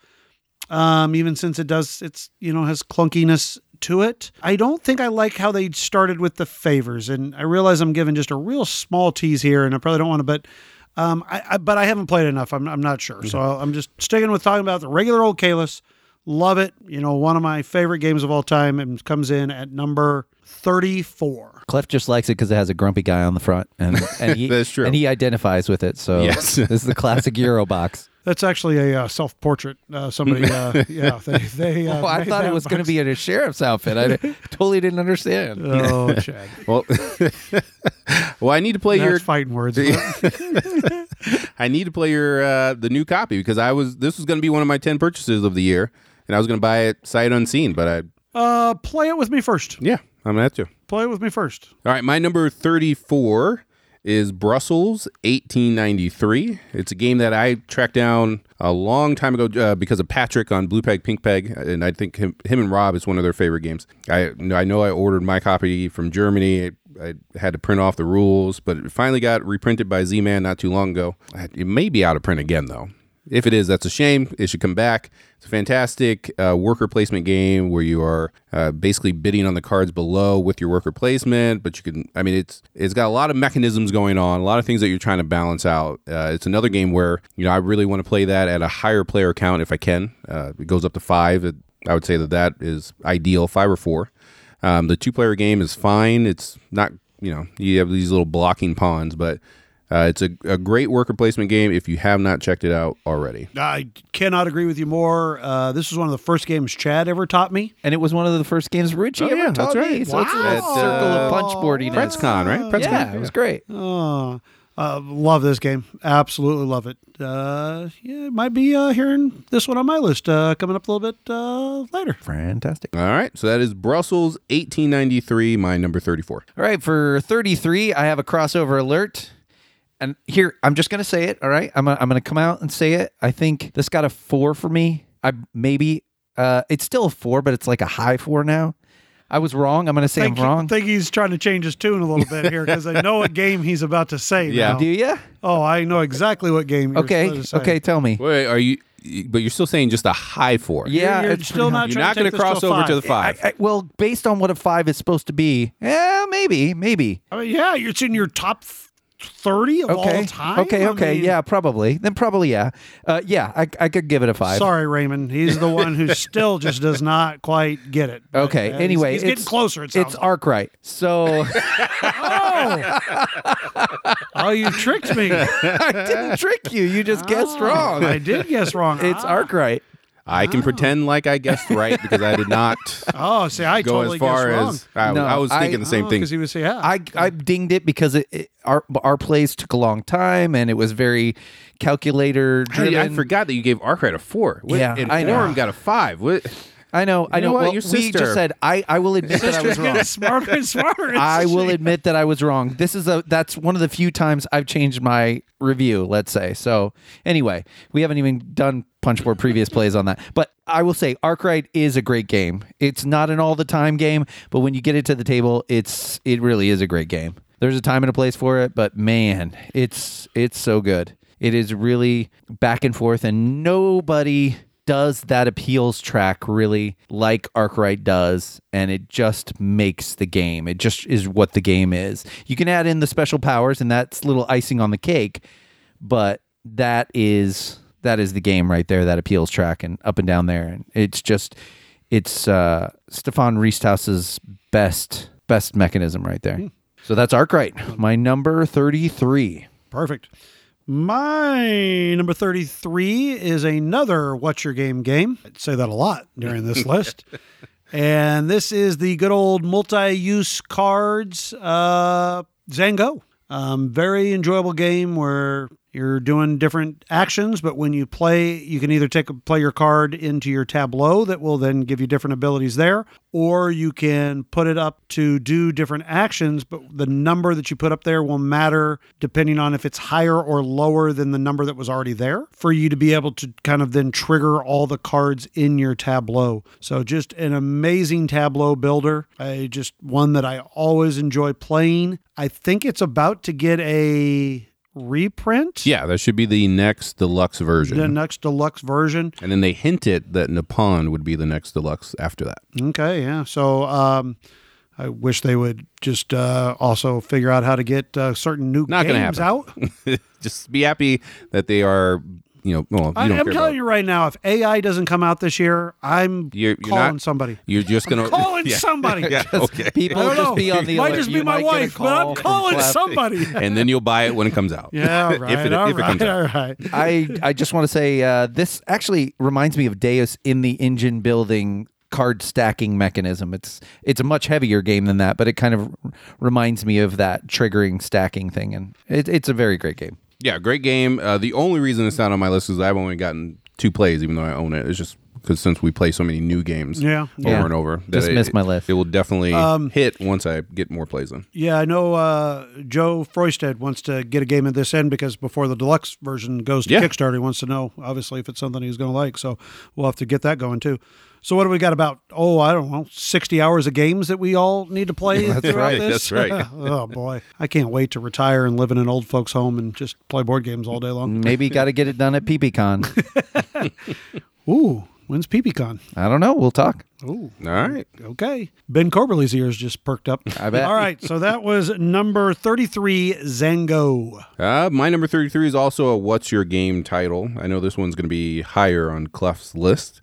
Um, even since it does, it's you know has clunkiness to it. I don't think I like how they started with the favors, and I realize I'm giving just a real small tease here, and I probably don't want to, but. Um, I, I, but I haven't played enough. I'm, I'm not sure. So I'm just sticking with talking about the regular old Caylus. Love it. You know, one of my favorite games of all time and comes in at number 34. Clef just likes it because it has a grumpy guy on the front, and and he, That's true. and he identifies with it. So Yes. this is the classic Euro box. That's actually a uh, self portrait. Uh, somebody, uh, yeah, they, they uh, Oh, I thought it was going to be in a sheriff's outfit. I totally didn't understand. Oh, Chad. Well, well, I need to play That's your fighting words. I need to play your uh, the new copy because I was this was going to be one of my ten purchases of the year, and I was going to buy it sight unseen. But I, uh, play it with me first. yeah, I'm gonna have to. Play it with me first. All right, my number thirty-four is Brussels 1893. It's a game that I tracked down a long time ago uh, because of Patrick on Blue Peg Pink Peg, and I think him, him and Rob is one of their favorite games. I I know I ordered my copy from Germany. I had to print off the rules, but it finally got reprinted by Z-Man not too long ago. It may be out of print again though. If it is, that's a shame. It should come back. It's a fantastic uh, worker placement game where you are uh, basically bidding on the cards below with your worker placement. But you can, I mean, it's it's got a lot of mechanisms going on, a lot of things that you're trying to balance out. Uh, it's another game where you know I really want to play that at a higher player count if I can. Uh, it goes up to five. It, I would say that that is ideal, five or four. Um, the two player game is fine. It's not, you know, you have these little blocking pawns, but uh, it's a, a great worker placement game if you have not checked it out already. I cannot agree with you more. Uh, this was one of the first games Chad ever taught me. And it was one of the first games Richie Oh, ever yeah, that's taught me. right. So it's a Wow. little circle of punchboarding. PretzCon, right? PretzCon. Yeah, it was great. Oh, uh, love this game. Absolutely love it. Uh, yeah, it might be uh, hearing this one on my list uh, coming up a little bit uh, later. Fantastic. All right, so that is Brussels 1893, my number 34. All right, for 33, I have a crossover alert. And here, I'm just going to say it, all right? I'm gonna, I'm going to come out and say it. I think this got a 4 for me. I maybe uh it's still a 4, but it's like a high 4 now. I was wrong. I'm going to say think, I'm wrong. think he's trying to change his tune a little bit here because I know what game he's about to say. Yeah. now. Do you? Oh, I know exactly what game. You're Okay. to say. Okay, tell me. Wait, are you? But you're still saying just a high four. Yeah, you're it's still not You're not going to cross over to the I, five. I, well, based on what a 5 is supposed to be. Yeah, maybe, maybe. I mean, yeah, it's in your top thirty of Okay. all time. Okay, I okay. mean, yeah, probably. Then probably yeah. Uh yeah, I I could give it a 5. Sorry, Raymond. He's the one who still just does not quite get it. But, Okay. uh, anyway, he's, getting it's- closer. It It's Arkwright. So oh, oh, you tricked me. I didn't trick you. You just guessed Oh, wrong. I did guess wrong. It's Ah. Arkwright. I can oh. pretend like I guessed right because I did not Oh, see, I go totally as far guessed wrong. as I, No, I was I- thinking the same oh, thing. Because he was yeah. I I dinged it because it, it our our plays took a long time and it was very calculator driven. I, I forgot that you gave Arkwright a four. What- Yeah, and I know. Forum got a five. What? I know, I You know know. what? Well, Your we sister- just said I I will admit that I was wrong. smarter and smarter. I will admit that I was wrong. This is a that's one of the few times I've changed my review, let's say. So anyway, we haven't even done Punchboard previous plays on that. But I will say Arkwright is a great game. It's not an all the time game, but when you get it to the table, it's it really is a great game. There's a time and a place for it, but man, it's it's so good. It is really back and forth and nobody does that appeals track really like Arkwright does, and it just makes the game. It just is what the game is. You can add in the special powers, and that's little icing on the cake, but that is that is the game right there. That appeals track and up and down there, and it's just it's uh, Stefan Risthaus's best best mechanism right there. So that's Arkwright, my number thirty three. Perfect. My number 33 is another What's Your Game game. I'd say that a lot during this list. And this is the good old multi use cards, uh, Zhanguo. Um, very enjoyable game where you're doing different actions, but when you play, you can either take a, play your card into your tableau that will then give you different abilities there, or you can put it up to do different actions, but the number that you put up there will matter depending on if it's higher or lower than the number that was already there for you to be able to kind of then trigger all the cards in your tableau. So just an amazing tableau builder. I just one that I always enjoy playing. I think it's about to get a reprint. Yeah, that should be the next deluxe version. The next deluxe version. and then they hinted that Nippon would be the next deluxe after that. Okay, yeah. So um, I wish they would just uh, also figure out how to get uh, certain new Not games out. Just be happy that they are, you know, well, you I, don't am telling about- you right now, if AI doesn't come out this year, I'm You're- you're calling not- somebody. You're just gonna Calling yeah. somebody. Yeah, okay. People I don't just know. be on the might just be You my might get a wife, but I'm calling somebody. and then you'll buy it when it comes out. Yeah, right. if it, all if it comes right, out. all right. I I just want to say uh, this actually reminds me of Deus in the engine building card stacking mechanism. It's it's a much heavier game than that, but it kind of reminds me of that triggering stacking thing, and it, it's a very great game. Yeah, great game. Uh, the only reason it's not on my list is I've only gotten two plays, even though I own it. It's just because since we play so many new games Yeah, over yeah. and over, that Just it, missed my list. It will definitely Um, hit once I get more plays in. Yeah, I know uh, Joe Froisted wants to get a game at this end because before the deluxe version goes to Yeah. Kickstarter, he wants to know, obviously, if it's something he's going to like. So we'll have to get that going too. So what do we got about? Oh, I don't know, sixty hours of games that we all need to play. That's throughout right, This? that's right. oh boy, I can't wait to retire and live in an old folks' home and just play board games all day long. Maybe got to get it done at PPCon. Ooh, when's PPCon? I don't know. We'll talk. Ooh, All right. okay. Ben Coberly's ears just perked up. I bet. All right, so that was number thirty-three, Zhanguo. Uh, my number 33 is also a What's Your Game title. I know this one's going to be higher on Clef's list,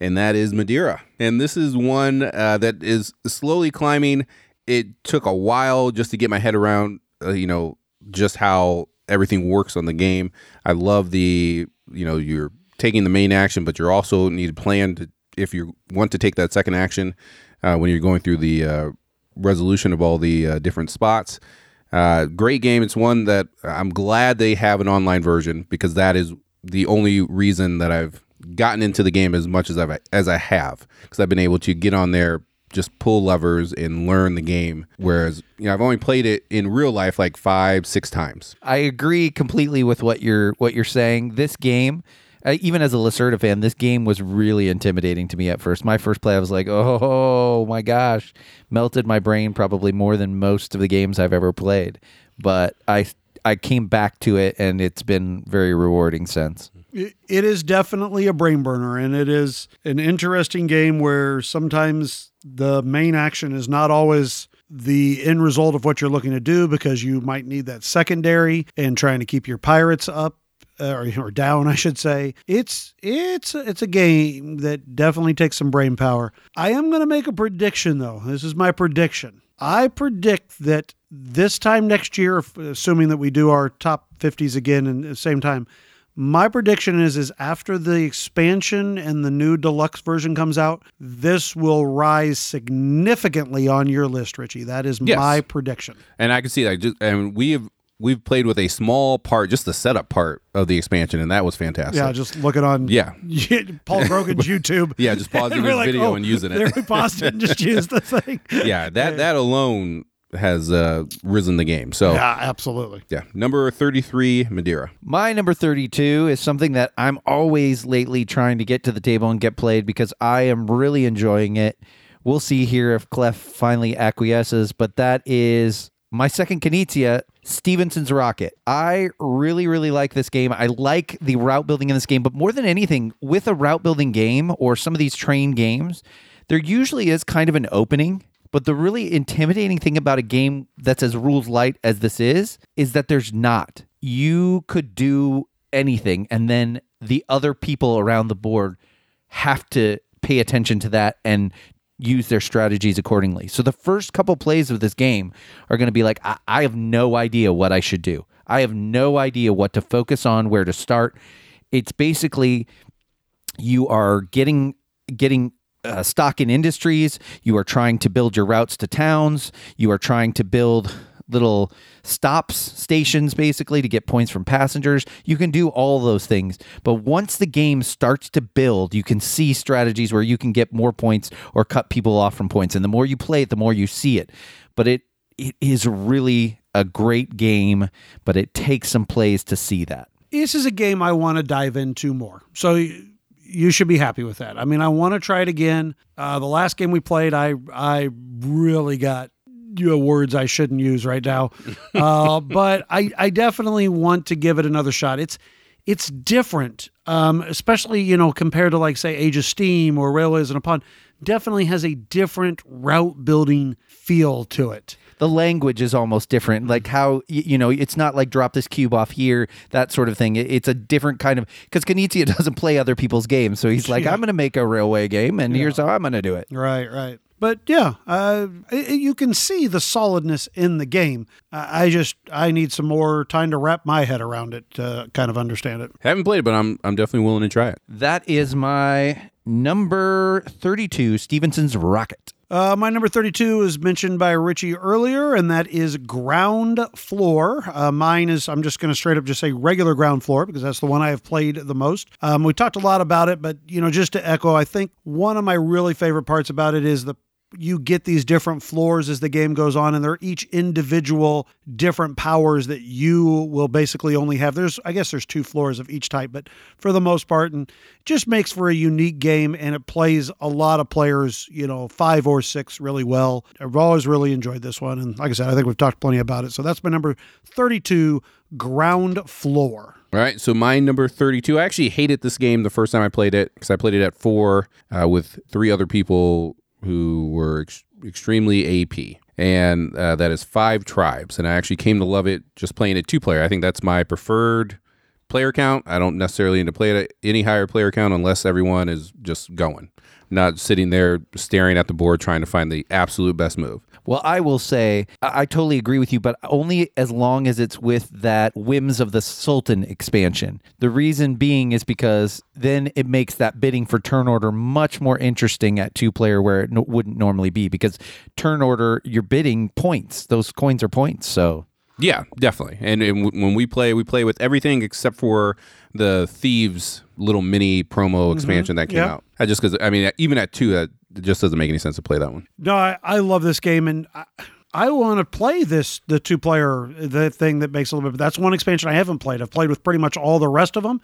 and that is Madeira. And this is one uh, that is slowly climbing. It took a while just to get my head around, uh, you know, just how everything works on the game. I love the, you know, you're taking the main action, but you also need a plan to, if you want to take that second action uh, when you're going through the uh, resolution of all the uh, different spots. Uh, great game. It's one that I'm glad they have an online version because that is the only reason that I've gotten into the game as much as I've as I have because I've been able to get on there, just pull levers and learn the game. Whereas you know I've only played it in real life like five six times. I agree completely with what you're what you're saying. This game, uh, even as a Lacerda fan, this game was really intimidating to me at first. My first play, I was like, "Oh my gosh!" Melted my brain probably more than most of the games I've ever played. But I I came back to it, and it's been very rewarding since. It is definitely a brain burner, and it is an interesting game where sometimes the main action is not always the end result of what you're looking to do because you might need that secondary and trying to keep your pirates up uh, or, or down, I should say. It's it's it's a game that definitely takes some brain power. I am going to make a prediction though. This is my prediction. I predict that this time next year, assuming that we do our top 50s again and the same time, my prediction is is after the expansion and the new deluxe version comes out, this will rise significantly on your list, Richie. That is Yes. my prediction. And I can see that. Just and we have we've played with a small part, just the setup part of the expansion, and that was fantastic. Yeah, just look it on Yeah. Paul Grogan's YouTube. Yeah, just pause his like, video oh, and using There it. we paused it and just used the thing. yeah, that that alone has uh, risen the game. So Yeah, absolutely. yeah, number thirty three, Madeira. My number 32 is something that I'm always lately trying to get to the table and get played because I am really enjoying it. We'll see here if Clef finally acquiesces, but that is my second Knizia, Stephenson's Rocket. I really, really like this game. I like the route building in this game, but more than anything, with a route building game or some of these train games, there usually is kind of an opening. But the really intimidating thing about a game that's as rules light as this is, is that there's not. You could do anything, and then the other people around the board have to pay attention to that and use their strategies accordingly. So the first couple plays of this game are going to be like, I-, I have no idea what I should do. I have no idea what to focus on, where to start. It's basically you are getting getting uh, stock in industries. You are trying to build your routes to towns. You are trying to build little stops stations basically to get points from passengers. You can do all those things. But once the game starts to build, you can see strategies where you can get more points or cut people off from points. And the more you play it, the more you see it. But it it is really a great game, but it takes some plays to see that. This is a game I want to dive into more. So you should be happy with that. I mean, I want to try it again. Uh, the last game we played, I I really got you know, words I shouldn't use right now. Uh, but I, I definitely want to give it another shot. It's it's different, um, especially you know compared to like say Age of Steam or Railways and Upon. Definitely has a different route building feel to it. The language is almost different like how you know it's not like drop this cube off here that sort of thing it's a different kind of because Knizia doesn't play other people's games so he's like i'm going to make a railway game and here's how i'm going to do it Right, right. But yeah, uh, i- i- you can see the solidness in the game. I I just I need some more time to wrap my head around it to kind of understand it. Haven't played it, but I'm I'm definitely willing to try it. that is my number 32 stephenson's rocket Uh, my number 32 is mentioned by Richie earlier, and that is ground floor. Uh, mine is, I'm just going to straight up just say regular ground floor because that's the one I have played the most. Um, we talked a lot about it, but, you know, just to echo, I think one of my really favorite parts about it is the you get these different floors as the game goes on and they're each individual different powers that you will basically only have. There's i guess there's two floors of each type but for the most part and just makes for a unique game and it plays a lot of players you know five or six really well. I've always really enjoyed this one and like i said i think we've talked plenty about it. So that's my number 32 ground floor. All right, so my number 32. I actually hated this game the first time I played it because I played it at four uh, with three other people who were ex- extremely AP. And uh, that is Five Tribes. And I actually came to love it just playing it two player. I think that's my preferred player count. I don't necessarily need to play it at any higher player count unless everyone is just going, not sitting there staring at the board trying to find the absolute best move. Well, I will say I, I totally agree with you, but only as long as it's with that Whims of the Sultan expansion. The reason being is because then it makes that bidding for turn order much more interesting at two player where it no, wouldn't normally be because turn order you're bidding points. Those coins are points. So Yeah, definitely. And, and w- when we play, we play with everything except for the thieves little mini promo mm-hmm. expansion that came Yep. out. I just because I mean, even at two, that it just doesn't make any sense to play that one. No, I, I love this game, and I, I want to play this the two player the thing that makes a little bit. But that's one expansion I haven't played. I've played with pretty much all the rest of them,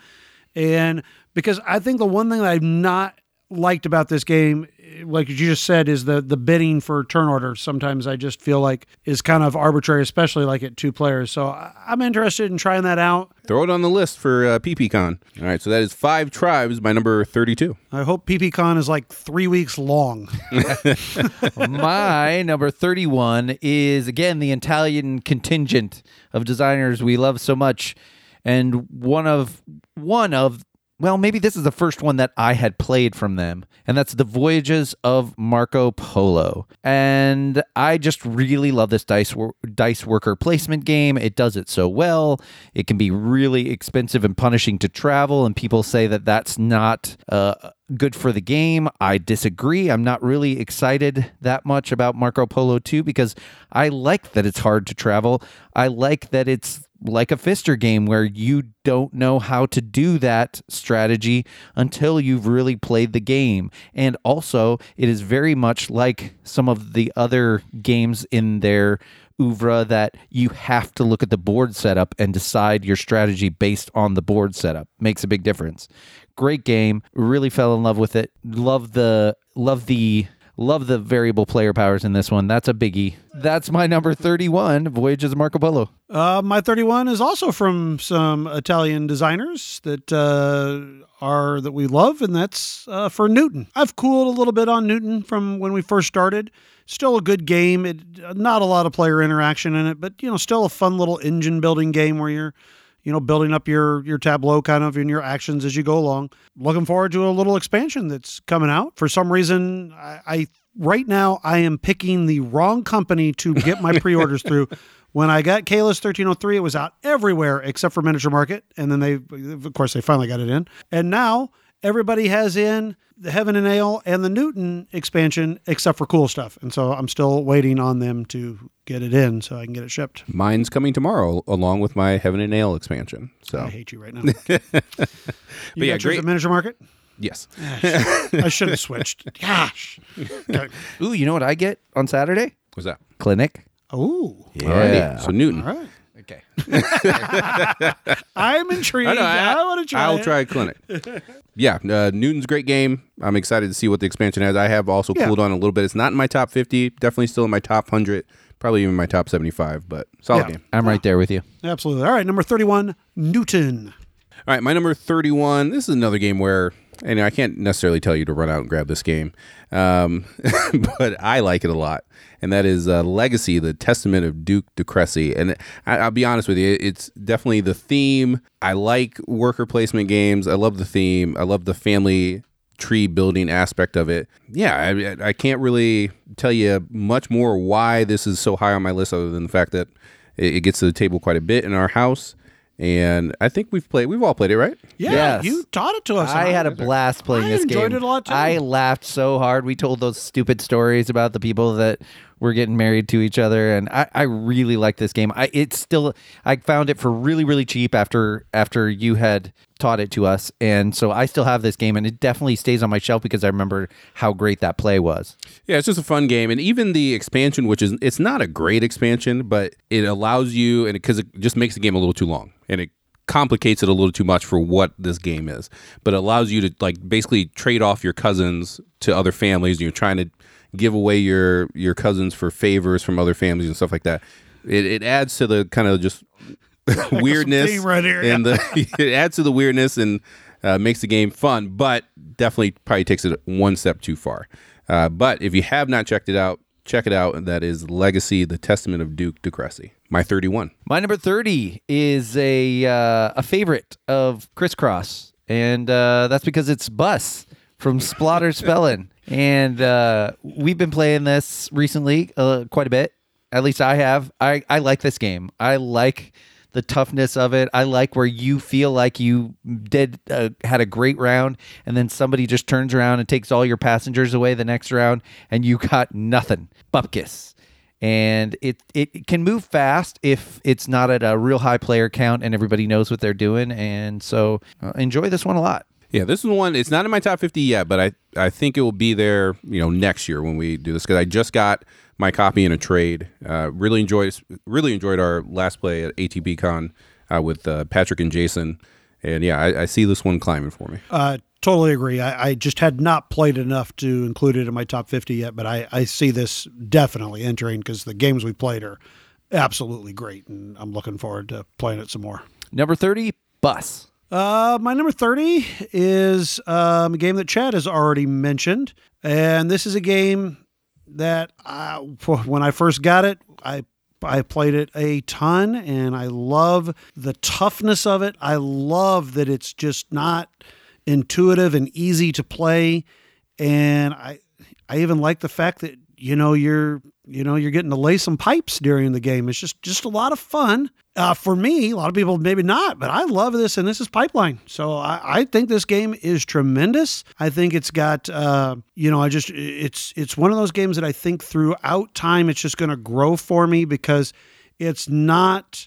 and because I think the one thing that I've not liked about this game, like you just said, is the the bidding for turn order. Sometimes I just feel like is kind of arbitrary, especially like at two players. So I, I'm interested in trying that out. Throw it on the list for uh, PPCon. All right, so that is five tribes by number thirty-two. I hope PPCon is like three weeks long. my number 31 is again the Italian contingent of designers we love so much and one of one of well maybe this is the first one that I had played from them and that's the Voyages of Marco Polo and I just really love this dice dice worker placement game it does it so well it can be really expensive and punishing to travel and people say that that's not uh good for the game. I disagree. I'm not really excited that much about Marco Polo 2 because I like that it's hard to travel. I like that it's like a Pfister game where you don't know how to do that strategy until you've really played the game. And also, it is very much like some of the other games in their oeuvre that you have to look at the board setup and decide your strategy based on the board setup. Makes a big difference. Great game. Really fell in love with it. Love the love the love the variable player powers in this one. That's a biggie. That's my number 31, Voyages of Marco Polo. Uh, my 31 is also from some Italian designers that uh, are that we love, and that's uh, for Newton. I've cooled a little bit on Newton from when we first started. Still a good game. It, not a lot of player interaction in it, but you know, still a fun little engine building game where you're, you know, building up your your tableau kind of in your actions as you go along. Looking forward to a little expansion that's coming out. For some reason, I, I right now I am picking the wrong company to get my pre-orders through. When I got Caylus 1303, it was out everywhere except for Miniature Market, and then they, of course, they finally got it in. And now everybody has in the Heaven and Ale and the Newton expansion except for cool stuff. And so I'm still waiting on them to get it in so I can get it shipped. Mine's coming tomorrow, along with my Heaven and Ale expansion. So I hate you right now. you yeah, got yours great- at Miniature Market? yes, ah, I should have switched. Gosh. Ooh, you know what I get on Saturday? what's that? Clinic. Oh. Alrighty. So Newton. All right. Okay. I'm intrigued. I know, I, want to try I'll it. try Clinic. yeah, uh, Newton's great game. I'm excited to see what the expansion has. I have also Yeah. cooled on a little bit. It's not in my top 50. Definitely still in my top 100. probably even my top 75, but solid Yeah. game. I'm right there with you. Absolutely. All right, number 31, Newton. All right, my number 31. This is another game where and I can't necessarily tell you to run out and grab this game, um, but I like it a lot. And that is uh, Legacy, the Testament of Duke de Crecy. And I, I'll be honest with you, it's definitely the theme. I like worker placement games. I love the theme. I love the family tree building aspect of it. Yeah, I, I can't really tell you much more why this is so high on my list, other than the fact that it, it gets to the table quite a bit in our house. And I think we've played. We've all played it, right? Yeah, Yes. you taught it to us. I had a blast playing I this enjoyed game. it a lot, too. I laughed so hard. We told those stupid stories about the people that were getting married to each other, and I, I really like this game. I it's still I found it for really really cheap after after you had taught it to us, and so I still have this game, and it definitely stays on my shelf because I remember how great that play was. Yeah, it's just a fun game, and even the expansion, which is it's not a great expansion, but it allows you, and because it just makes the game a little too long, and it complicates it a little too much for what this game is, but it allows you to like basically trade off your cousins to other families, you're trying to give away your your cousins for favors from other families and stuff like that. It, it adds to the kind of just weirdness right here, and the it adds to the weirdness and uh, makes the game fun, but definitely probably takes it one step too far. Uh, but if you have not checked it out, check it out. That is Legacy: The Testament of Duke de Crecy. My thirty-one. My number thirty is a uh, a favorite of Crisscross, and uh, that's because it's Bus from Splotter Spellen. And uh, we've been playing this recently uh, quite a bit. At least I have. I, I like this game. I like the toughness of it. I like where you feel like you did uh, had a great round, and then somebody just turns around and takes all your passengers away the next round, and you got nothing. Bupkis and it it can move fast if it's not at a real high player count and everybody knows what they're doing and so uh, enjoy this one a lot Yeah, this is one. It's not in my top fifty yet, but I I think it will be there. You know, next year when we do this because I just got my copy in a trade. Uh, really enjoyed really enjoyed our last play at ATP Con uh, with uh, Patrick and Jason, and yeah, I, I see this one climbing for me. Uh, totally agree. I, I just had not played enough to include it in my top 50 yet, but I, I see this definitely entering because the games we played are absolutely great, and I'm looking forward to playing it some more. number 30 bus Uh, my number 30 is um, a game that Chad has already mentioned. And this is a game that uh, when I first got it, I I played it a ton and I love the toughness of it. I love that it's just not intuitive and easy to play. And I I even like the fact that you know you're you know you're getting to lay some pipes during the game. It's just just a lot of fun. Uh, for me, a lot of people maybe not, but I love this, and this is Pipeline. So I, I think this game is tremendous. I think it's got, uh, you know, I just it's it's one of those games that I think throughout time it's just going to grow for me because it's not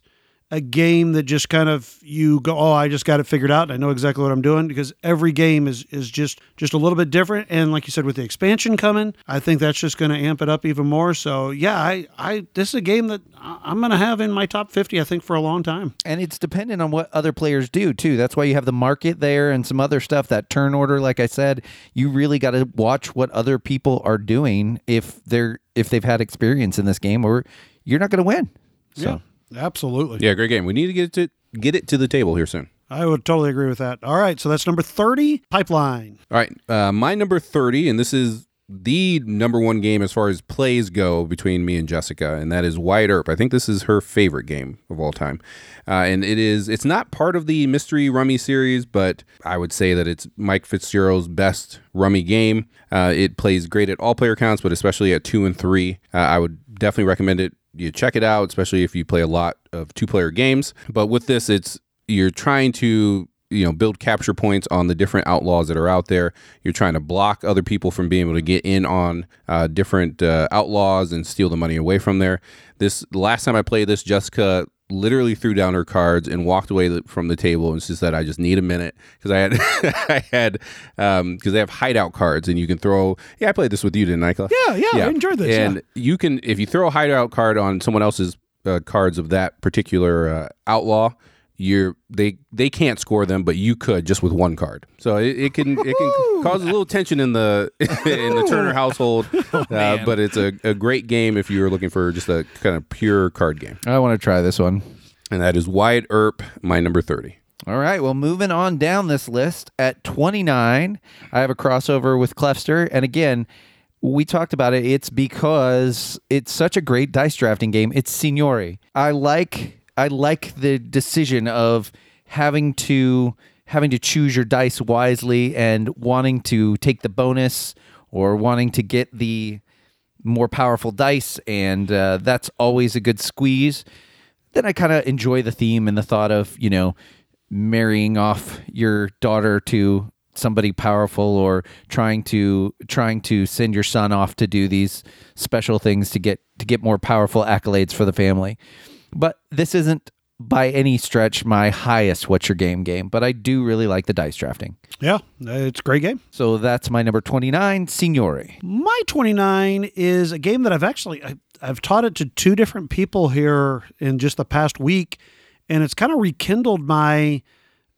a game that just kind of you go oh i just got it figured out. And i know exactly what i'm doing because every game is is just just a little bit different. And like you said with the expansion coming i think that's just going to amp it up even more. So yeah i i this is a game that i'm going to have in my top 50 i think for a long time. And it's dependent on what other players do too. That's why you have the market there and some other stuff that turn order. Like i said you really got to watch what other people are doing if they're if they've had experience in this game or you're not going to win. So absolutely Yeah, great game. We need to get it to get it to the table here soon. i would totally agree with that all right so that's number 30 pipeline All right, uh, my number thirty, and this is the number one game as far as plays go between me and Jessica, and that is Wyatt Earp. I think this is her favorite game of all time, uh, and it is. It's not part of the Mystery Rummy series, but I would say that it's Mike Fitzgerald's best Rummy game. Uh, it plays great at all player counts, but especially at two and three. Uh, I would definitely recommend it. You check it out, especially if you play a lot of two player games. But with this, it's you're trying to you know build capture points on the different outlaws that are out there you're trying to block other people from being able to get in on uh, different uh, outlaws and steal the money away from there this last time i played this jessica literally threw down her cards and walked away from the table and she said i just need a minute because i had i had um because they have hideout cards and you can throw yeah i played this with you didn't i Cliff? yeah yeah, i enjoyed this and yeah. you can if you throw a hideout card on someone else's uh, cards of that particular uh, outlaw you're they they can't score them, but you could just with one card. So it, it can it can cause a little tension in the in the Turner household. uh, but it's a, a great game if you're looking for just a kind of pure card game. I want to try this one. And that is Wyatt Earp, my number thirty. All right. Well, moving on down this list at 29, I have a crossover with Clefster. And again, we talked about it. It's because it's such a great dice drafting game. It's Signorie. I like I like the decision of having to having to choose your dice wisely and wanting to take the bonus or wanting to get the more powerful dice, and uh, that's always a good squeeze. Then I kind of enjoy the theme and the thought of you know marrying off your daughter to somebody powerful or trying to trying to send your son off to do these special things to get to get more powerful accolades for the family. But this isn't by any stretch my highest what's your game game, but I do really like the dice drafting. Yeah, it's a great game. So that's my number 29, Signorie. My 29 is a game that I've actually I, I've taught it to two different people here in just the past week and it's kind of rekindled my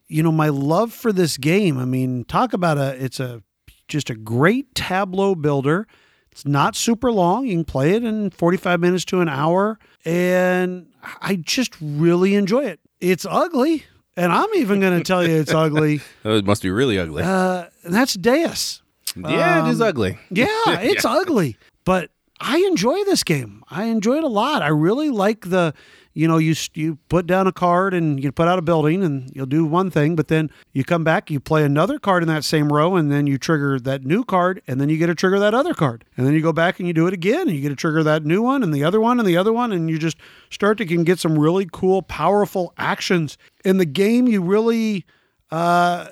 you know my love for this game. I mean, talk about a it's a just a great tableau builder. It's not super long. You can play it in 45 minutes to an hour and I just really enjoy it. It's ugly, and I'm even going to tell you it's ugly. Oh, it must be really ugly. Uh, and that's Deus. yeah, it is ugly. Yeah, it's ugly, but I enjoy this game. I enjoy it a lot. I really like the you know, you you put down a card and you put out a building and you'll do one thing, but then you come back, you play another card in that same row, and then you trigger that new card, and then you get to trigger that other card, and then you go back and you do it again, and you get to trigger that new one and the other one and the other one, and you just start to can get some really cool, powerful actions in the game. You really. Uh,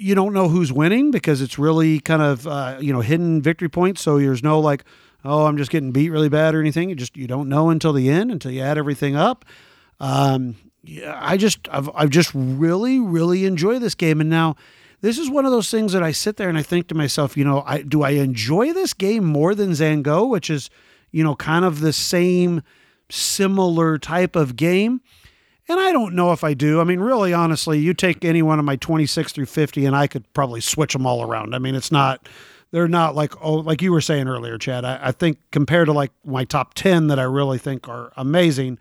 you don't know who's winning because it's really kind of uh, you know hidden victory points. So there's no like oh, I'm just getting beat really bad or anything. You just you don't know until the end until you add everything up. Um, yeah, I just I've I've just really really enjoy this game, and now this is one of those things that I sit there and I think to myself, you know, I do I enjoy this game more than Zhanguo, which is you know kind of the same similar type of game. And I don't know if I do. I mean, really, honestly, you take any one of my 26 through 50, and I could probably switch them all around. I mean, it's not they're not like oh like you were saying earlier, Chad. I, I think compared to like my top ten that I really think are amazing,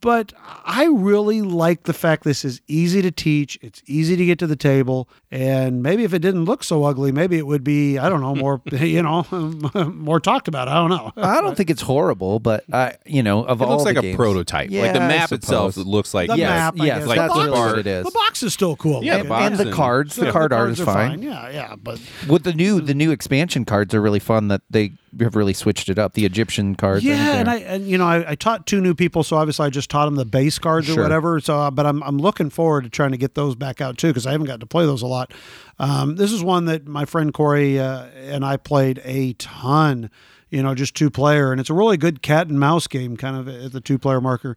but I really like the fact this is easy to teach. It's easy to get to the table, and maybe if it didn't look so ugly, maybe it would be I don't know more you know more talked about. I don't know. I don't think it's horrible, but I you know of It all looks like the a prototype. Yeah, like the map itself, it looks like The yes, map, I yes. Like that's the really box- what it is. The box is still cool. Yeah, the box and the and- cards, the Yeah, card art cards is are fine. Yeah, yeah, but With the new the new expansion cards are really fun that they have really switched it up. The Egyptian cards. Yeah, and I and you know I, I taught two new people, so obviously I just taught them the base cards or whatever. So, uh, but I'm I'm looking forward to trying to get those back out too because I haven't got to play those a lot. Um, this is one that my friend Corey uh, and I played a ton. You know, just two player, and it's a really good cat and mouse game, kind of at the two player marker.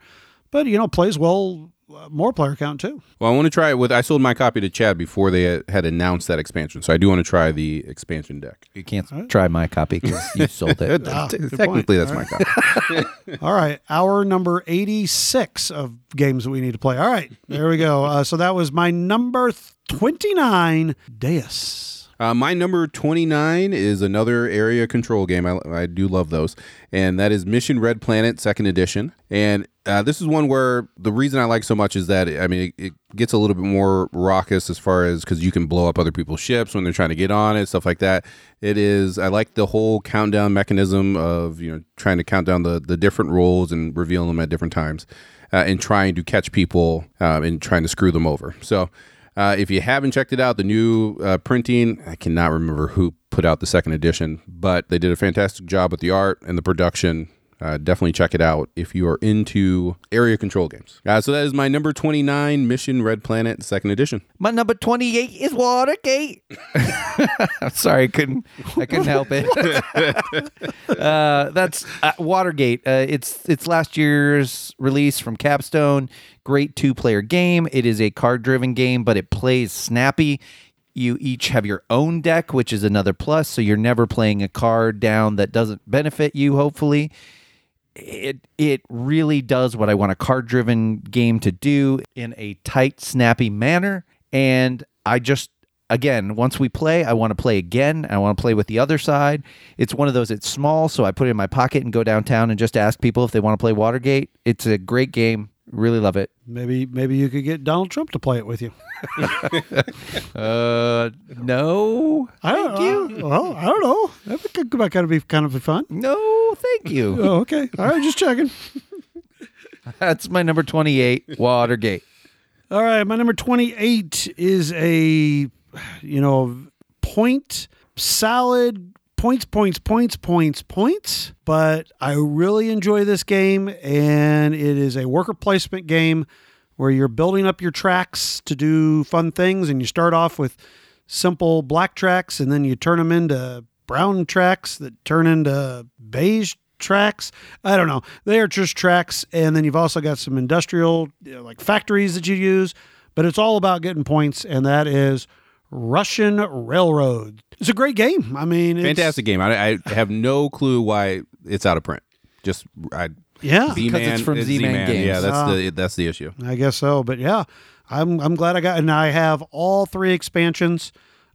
But you know, plays well uh, more player count too. Well, I want to try it with. I sold my copy to Chad before they had- had announced that expansion, so I do want to try the expansion deck. you can't try my copy because you sold it. Ah, Technically, point. that's my copy. All right, hour number 86 of games that we need to play. All right, there we go. Uh, so that was my number 29, Deus. Uh, my number 29 is another area control game. I, I do love those. And that is Mission Red Planet, second edition. And uh, this is one where the reason I like so much is that, I mean, it, it gets a little bit more raucous as far as because you can blow up other people's ships when they're trying to get on it, stuff like that. It is, I like the whole countdown mechanism of, you know, trying to count down the, the different roles and reveal them at different times uh, and trying to catch people um, and trying to screw them over. So, uh, if you haven't checked it out, the new uh, printing, I cannot remember who put out the second edition, but they did a fantastic job with the art and the production. Uh, definitely check it out if you are into area control games. Uh, so that is my number 29 Mission Red Planet second edition. My number twenty eight is Watergate. I'm sorry, I couldn't I couldn't help it. uh, that's uh, Watergate. Uh, it's it's last year's release from Capstone. Great two player game. It is a card driven game, but it plays snappy. You each have your own deck, which is another plus. So you're never playing a card down that doesn't benefit you. Hopefully, it it really does what I want a card driven game to do in a tight, snappy manner. And I just again, once we play, I want to play again. I want to play with the other side. It's one of those. It's small, so I put it in my pocket and go downtown and just ask people if they want to play Watergate. It's a great game. Really love it. Maybe maybe you could get Donald Trump to play it with you. Uh, no, I don't know. Well, I don't know. That could kind of be kind of fun. no, thank you. Oh, okay. All right, just checking. That's my number twenty-eight, Watergate. All right, my number 28 is a you know, point salad points points points points points, but I really enjoy this game and it is a worker placement game where you're building up your tracks to do fun things and you start off with simple black tracks and then you turn them into brown tracks that turn into beige tracks. I don't know. They are just tracks. And then you've also got some industrial, you know, like factories that you use, but it's all about getting points. And that is Russian Railroad. It's a great game. I mean, it's, Fantastic game. I, I have no clue why it's out of print. Just I Yeah. Z-Man, it's from Z-Man Games. Yeah, that's Ah. the that's the issue. I guess so. But yeah, I'm I'm glad I got and I have all three expansions.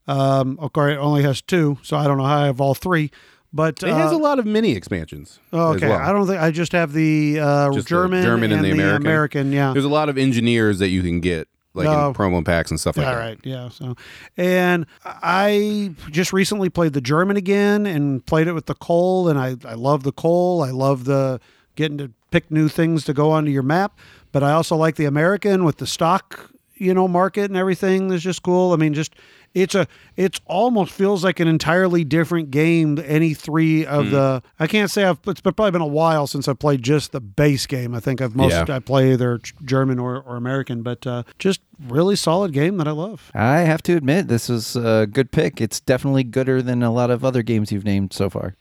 Um, okay, it only has two, so I don't know how I have all three. But It has uh, a lot of mini expansions. oh, as okay. well. I don't think I just have the uh, Just the German, German and the American. American. Yeah. There's a lot of engineers that you can get like Oh. in promo packs and stuff like All that. right, yeah. So, and I just recently played the German again and played it with the coal, and I I love the coal. I love the getting to pick new things to go onto your map. But I also like the American with the stock, you know, market and everything. Is just cool. I mean, just it's a it's almost feels like an entirely different game. than Any three of the I can't say I've it's probably been a while since I played just the base game. I think I've most Yeah. I play either German or, or American, but uh, just really solid game that I love. I have to admit, this is a good pick. It's definitely gooder than a lot of other games you've named so far.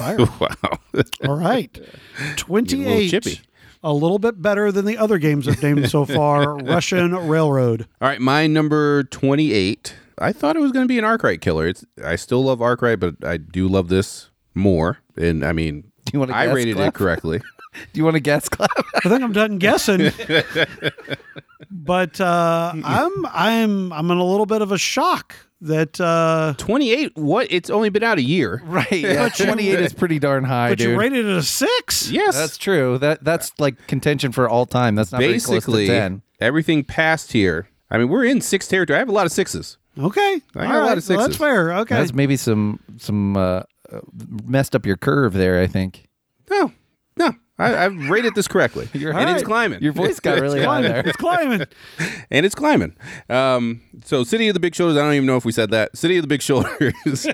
Wow, wow. All right. Getting a little 28. chippy. A little bit better than the other games I've named so far. Russian Railroad. All right, my number 28. I thought it was going to be an Arkwright killer. It's I still love Arkwright, but I do love this more. And I mean, Do you want to I guess, rated Cliff? it correctly. Do you want to guess, Cliff? I think I'm done guessing. but uh, I'm I'm I'm in a little bit of a shock that uh, 28. What? It's only been out a year. right. Yeah, 28 is pretty darn high, but dude. you rated it a six. Yes. That's true. That That's like contention for all time. That's not very close to basically 10. everything past here. I mean, we're in six territory. I have a lot of sixes. Okay. I got All a lot right. of Well, that's fair. Okay. That's maybe some some uh, uh, messed up your curve there, I think. No, no. I, I've rated this correctly, and All it's right. climbing. Your voice got really high climbing. there. It's climbing. and it's climbing. Um, so, City of the Big Shoulders. I don't even know if we said that. City of the Big Shoulders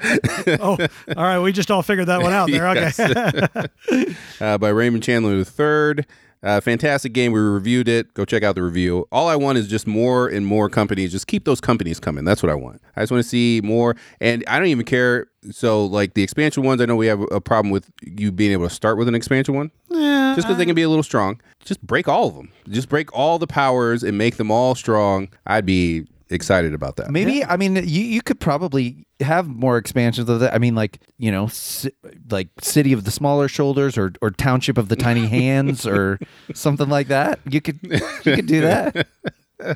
oh, all right. We just all figured that one out there. Okay. uh, by Raymond Chandler III. Uh, fantastic game. We reviewed it. Go check out the review. All I want is just more and more companies. Just keep those companies coming. That's what I want. I just want to see more. And I don't even care. So, like the expansion ones, I know we have a problem with you being able to start with an expansion one. yeah. just because they can be a little strong. Just break all of them. Just break all the powers and make them all strong. I'd be excited about that. Maybe I mean you you could probably have more expansions of that. I mean like you know ci- like city of the smaller shoulders or or township of the tiny hands or something like that. You could you could do that.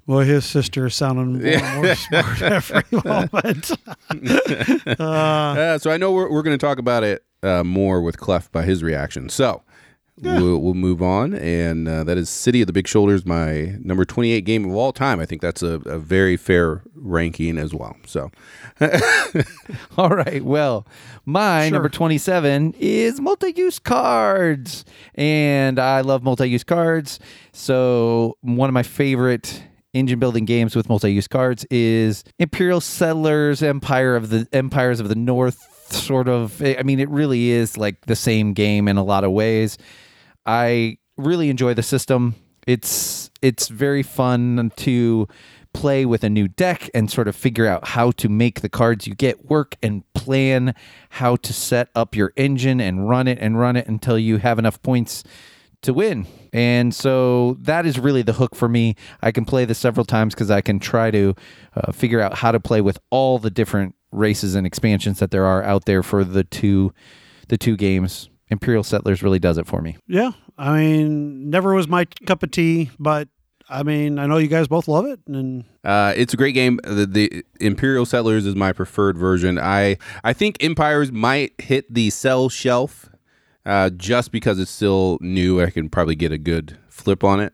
Well, his sister is sounding more and more smart every moment. Uh, so I know we're, we're going to talk about it uh, more with Clef by his reaction. So we'll, we'll move on. And uh, that is City of the Big Shoulders, my number 28 game of all time. I think that's a, a very fair ranking as well. So All right. Well, my Sure. number 27 is multi use cards. And I love multi use cards. So, one of my favorite engine building games with multi use cards is Imperial Settlers, Empire of the Empires of the North, sort of. I mean, it really is like the same game in a lot of ways. I really enjoy the system. It's it's very fun to play with a new deck and sort of figure out how to make the cards you get work and plan how to set up your engine and run it and run it until you have enough points to win. And so that is really the hook for me. I can play this several times because I can try to uh, figure out how to play with all the different races and expansions that there are out there for the two the two games. Imperial Settlers really does it for me. Yeah, I mean, never was my cup of tea, but I mean, I know you guys both love it, and Uh, it's a great game. The, the Imperial Settlers is my preferred version. I I think Empires might hit the sell shelf uh, just because it's still new. I can probably get a good flip on it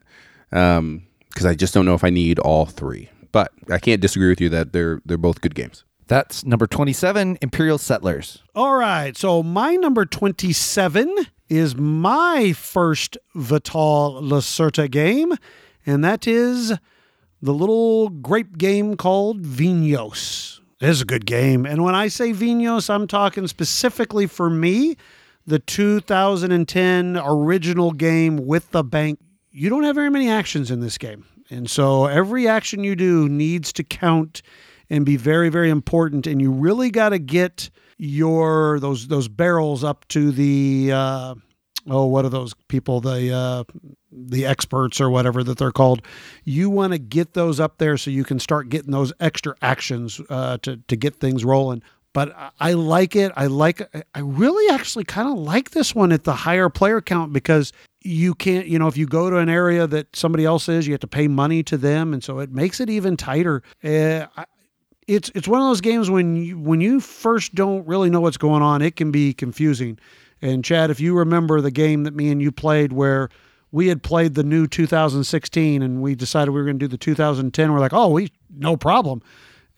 because I just don't know if I need all three. But I can't disagree with you that they're they're both good games. That's number 27, Imperial Settlers. All right. So my number 27 is my first Vital Lacerda game, and that is the little grape game called Vinhos. It is a good game. And when I say Vinhos, I'm talking specifically for me, the 2010 original game with the bank. You don't have very many actions in this game. And so every action you do needs to count and be very very important and you really got to get your those those barrels up to the uh, oh what are those people the uh, the experts or whatever that they're called you want to get those up there so you can start getting those extra actions uh, to to get things rolling but I- like it. I like. I really actually kind of like this one at the higher player count because you can't. You know, if you go to an area that somebody else is, you have to pay money to them, and so it makes it even tighter. Uh, it's it's one of those games when you when you first don't really know what's going on, it can be confusing. And Chad, if you remember the game that me and you played where we had played the new 2016 and we decided we were going to do the 2010, we're like, oh, we no problem.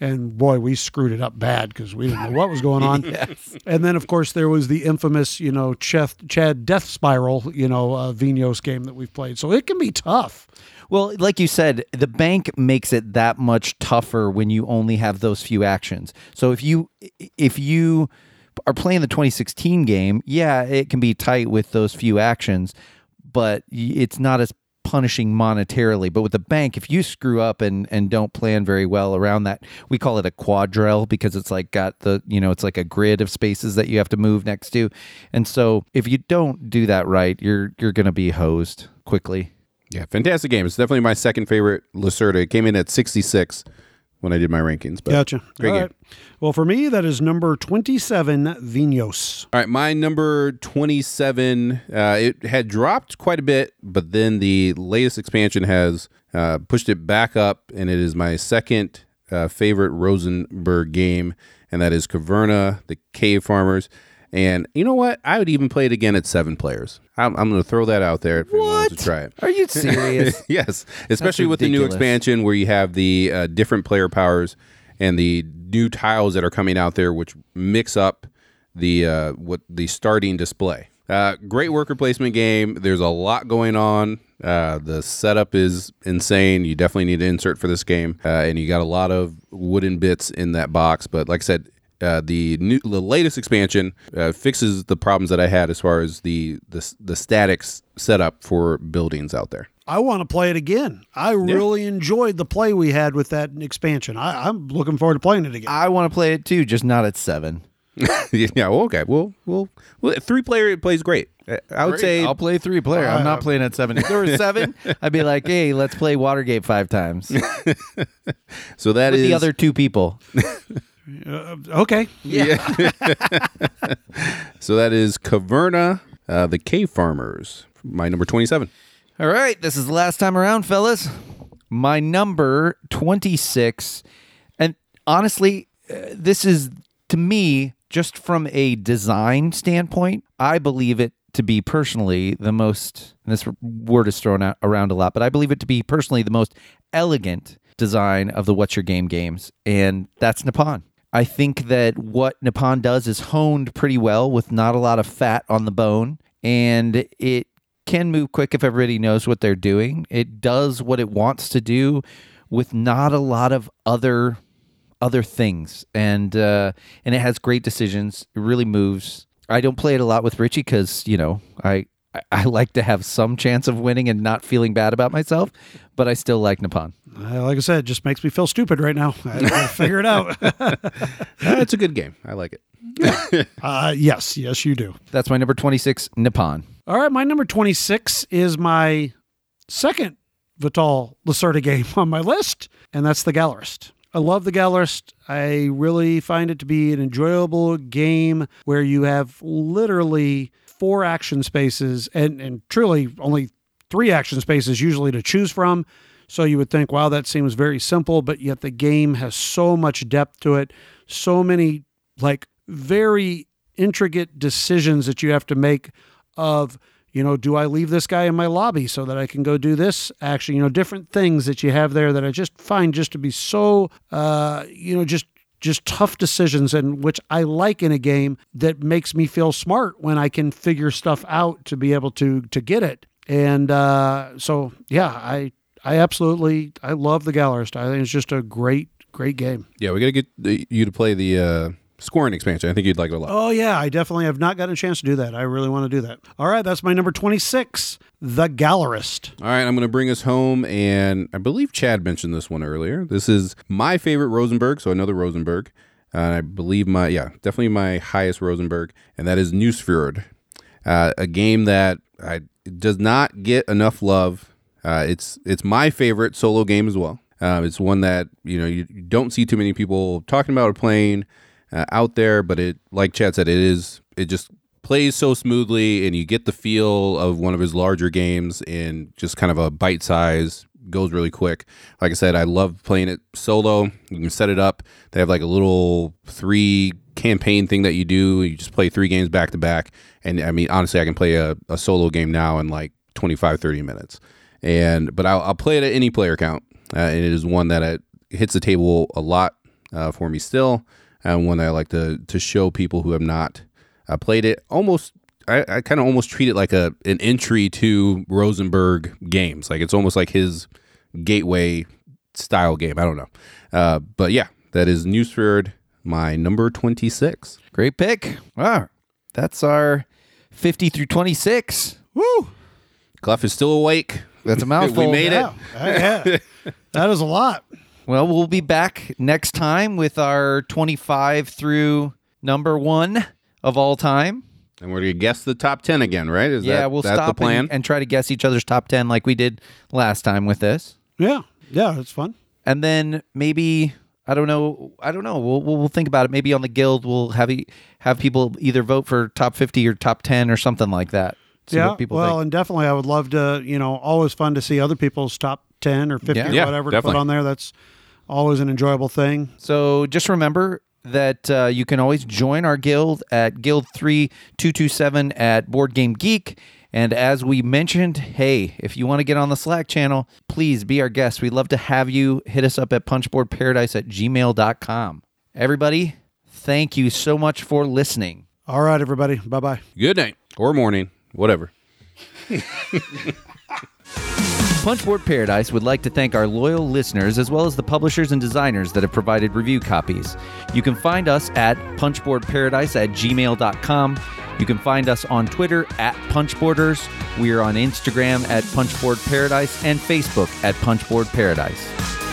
And boy, we screwed it up bad because we didn't know what was going on. yes. And then, of course, there was the infamous, you know, Chad, Chad Death Spiral, you know, uh, Vinhos game that we've played. So it can be tough. Well, like you said, the bank makes it that much tougher when you only have those few actions. So if you if you are playing the 2016 game, yeah, it can be tight with those few actions, but it's not as punishing monetarily. But with the bank, if you screw up and and don't plan very well around that, we call it a quadrille because it's like got the you know it's like a grid of spaces that you have to move next to, and so if you don't do that right, you're you're gonna be hosed quickly. Yeah, fantastic game. It's definitely my second favorite Lacerda. It came in at 66 when I did my rankings. But Gotcha. Great All game. right. Well, for me, that is number 27, Vinhos. All right, my number 27, uh, it had dropped quite a bit, but then the latest expansion has uh, pushed it back up, and it is my second uh, favorite Rosenberg game, and that is Caverna, the Cave Farmers. And you know what? I would even play it again at seven players. I'm, I'm going to throw that out there if anyone wants to try it. Are you serious? yes, especially with the new expansion where you have the uh, different player powers and the new tiles that are coming out there, which mix up the uh, what the starting display. Uh, great worker placement game. There's a lot going on. Uh, the setup is insane. You definitely need to insert for this game, uh, and you got a lot of wooden bits in that box. But like I said, uh, the new the latest expansion uh, fixes the problems that I had as far as the the, the statics setup for buildings out there. I want to play it again. I really enjoyed the play we had with that expansion. I, I'm looking forward to playing it again. I want to play it too, just not at seven. yeah, well, okay. Well, well, well three player it plays great. Uh, I would say I'll play three player. I'm not playing at seven. If there was seven, I'd be like, hey, let's play Watergate five times with so. That is the other two people. Uh, okay. Yeah. so that is Caverna, uh, the Cave Farmers. My number twenty-seven. All right, this is the last time around, fellas. My number 26. And honestly, uh, this is to me, just from a design standpoint, I believe it to be personally the most, and this word is thrown out around a lot, but I believe it to be personally the most elegant design of the What's Your Game games, and that's Nippon. I think that what Nippon does is honed pretty well with not a lot of fat on the bone, and it can move quick if everybody knows what they're doing. It does what it wants to do with not a lot of other other things, and uh, and it has great decisions. It really moves. I don't play it a lot with Richie because you know I. I- I like to have some chance of winning and not feeling bad about myself, but I still like Nippon. Uh, like I said, it just makes me feel stupid right now. I gotta figure it out. Uh, it's a good game. I like it. uh, yes, yes, you do. That's my number 26, Nippon. All right, my number 26 is my second Vital Lacerda game on my list, and that's the Gallerist. I love the Gallerist. I really find it to be an enjoyable game where you have literally four action spaces and and truly only three action spaces usually to choose from. So you would think, wow, that seems very simple, but yet the game has so much depth to it, so many like very intricate decisions that you have to make of you know do i leave this guy in my lobby so that i can go do this action you know different things that you have there that i just find just to be so uh you know just just tough decisions and which i like in a game that makes me feel smart when i can figure stuff out to be able to to get it. And uh so yeah i i absolutely i love the gallerist i think it's just a great great game. Yeah, we got to get the, you to play the uh, scoring expansion. I think you'd like it a lot. Oh yeah, I definitely have not gotten a chance to do that. I really want to do that. All right, that's my number 26, The Gallerist. All right, I'm going to bring us home, and I believe Chad mentioned this one earlier. This is my favorite Rosenberg, so another Rosenberg. Uh, I believe my yeah, definitely my highest Rosenberg, and that is Nusfjord, uh, a game that I, does not get enough love. Uh, it's it's my favorite solo game as well. Uh, it's one that you know you don't see too many people talking about or playing uh, out there, but it like Chad said, it is it just plays so smoothly, and you get the feel of one of his larger games in just kind of a bite size. Goes really quick. Like I said, I love playing it solo. You can set it up. They have like a little three campaign thing that you do. You just play three games back to back. And I mean, honestly, I can play a, a solo game now in like 25, 30 minutes. And but I'll, I'll play it at any player count. Uh, and it is one that it hits the table a lot uh, for me still, and one that I like to to show people who have not uh, played it. Almost, I, I kind of almost treat it like a an entry to Rosenberg games. Like it's almost like his gateway style game. I don't know, uh, but yeah, that is Nusfjord, my number twenty six. Great pick. Wow. That's our 50 through 26. Woo! Clef is still awake. That's a mouthful. we made Yeah, it. yeah. that is a lot. Well, we'll be back next time with our 25 through number one of all time. And we're gonna guess the top ten again, right? Is yeah, that, we'll that stop the plan? And, and try to guess each other's top 10 like we did last time with this. Yeah, yeah, it's fun. And then maybe I don't know. I don't know. We'll, we'll, we'll think about it. Maybe on the guild, we'll have e- have people either vote for top 50 or top 10 or something like that. See yeah, what people well, think. and definitely, I would love to. You know, always fun to see other people's top ten or fifty Yeah. or Yeah, whatever to put on there. That's always an enjoyable thing. So just remember that uh, you can always join our guild at Guild 3227 at Board Game Geek. And as we mentioned, hey, if you want to get on the Slack channel, please be our guest. We'd love to have you. Hit us up at punchboardparadise at gmail.com. Everybody, thank you so much for listening. All right, everybody. Bye bye. Good night or morning, whatever. Punchboard Paradise would like to thank our loyal listeners as well as the publishers and designers that have provided review copies. You can find us at punchboardparadise at gmail.com. You can find us on Twitter at Punchboarders. We are on Instagram at Punchboard Paradise and Facebook at Punchboard Paradise.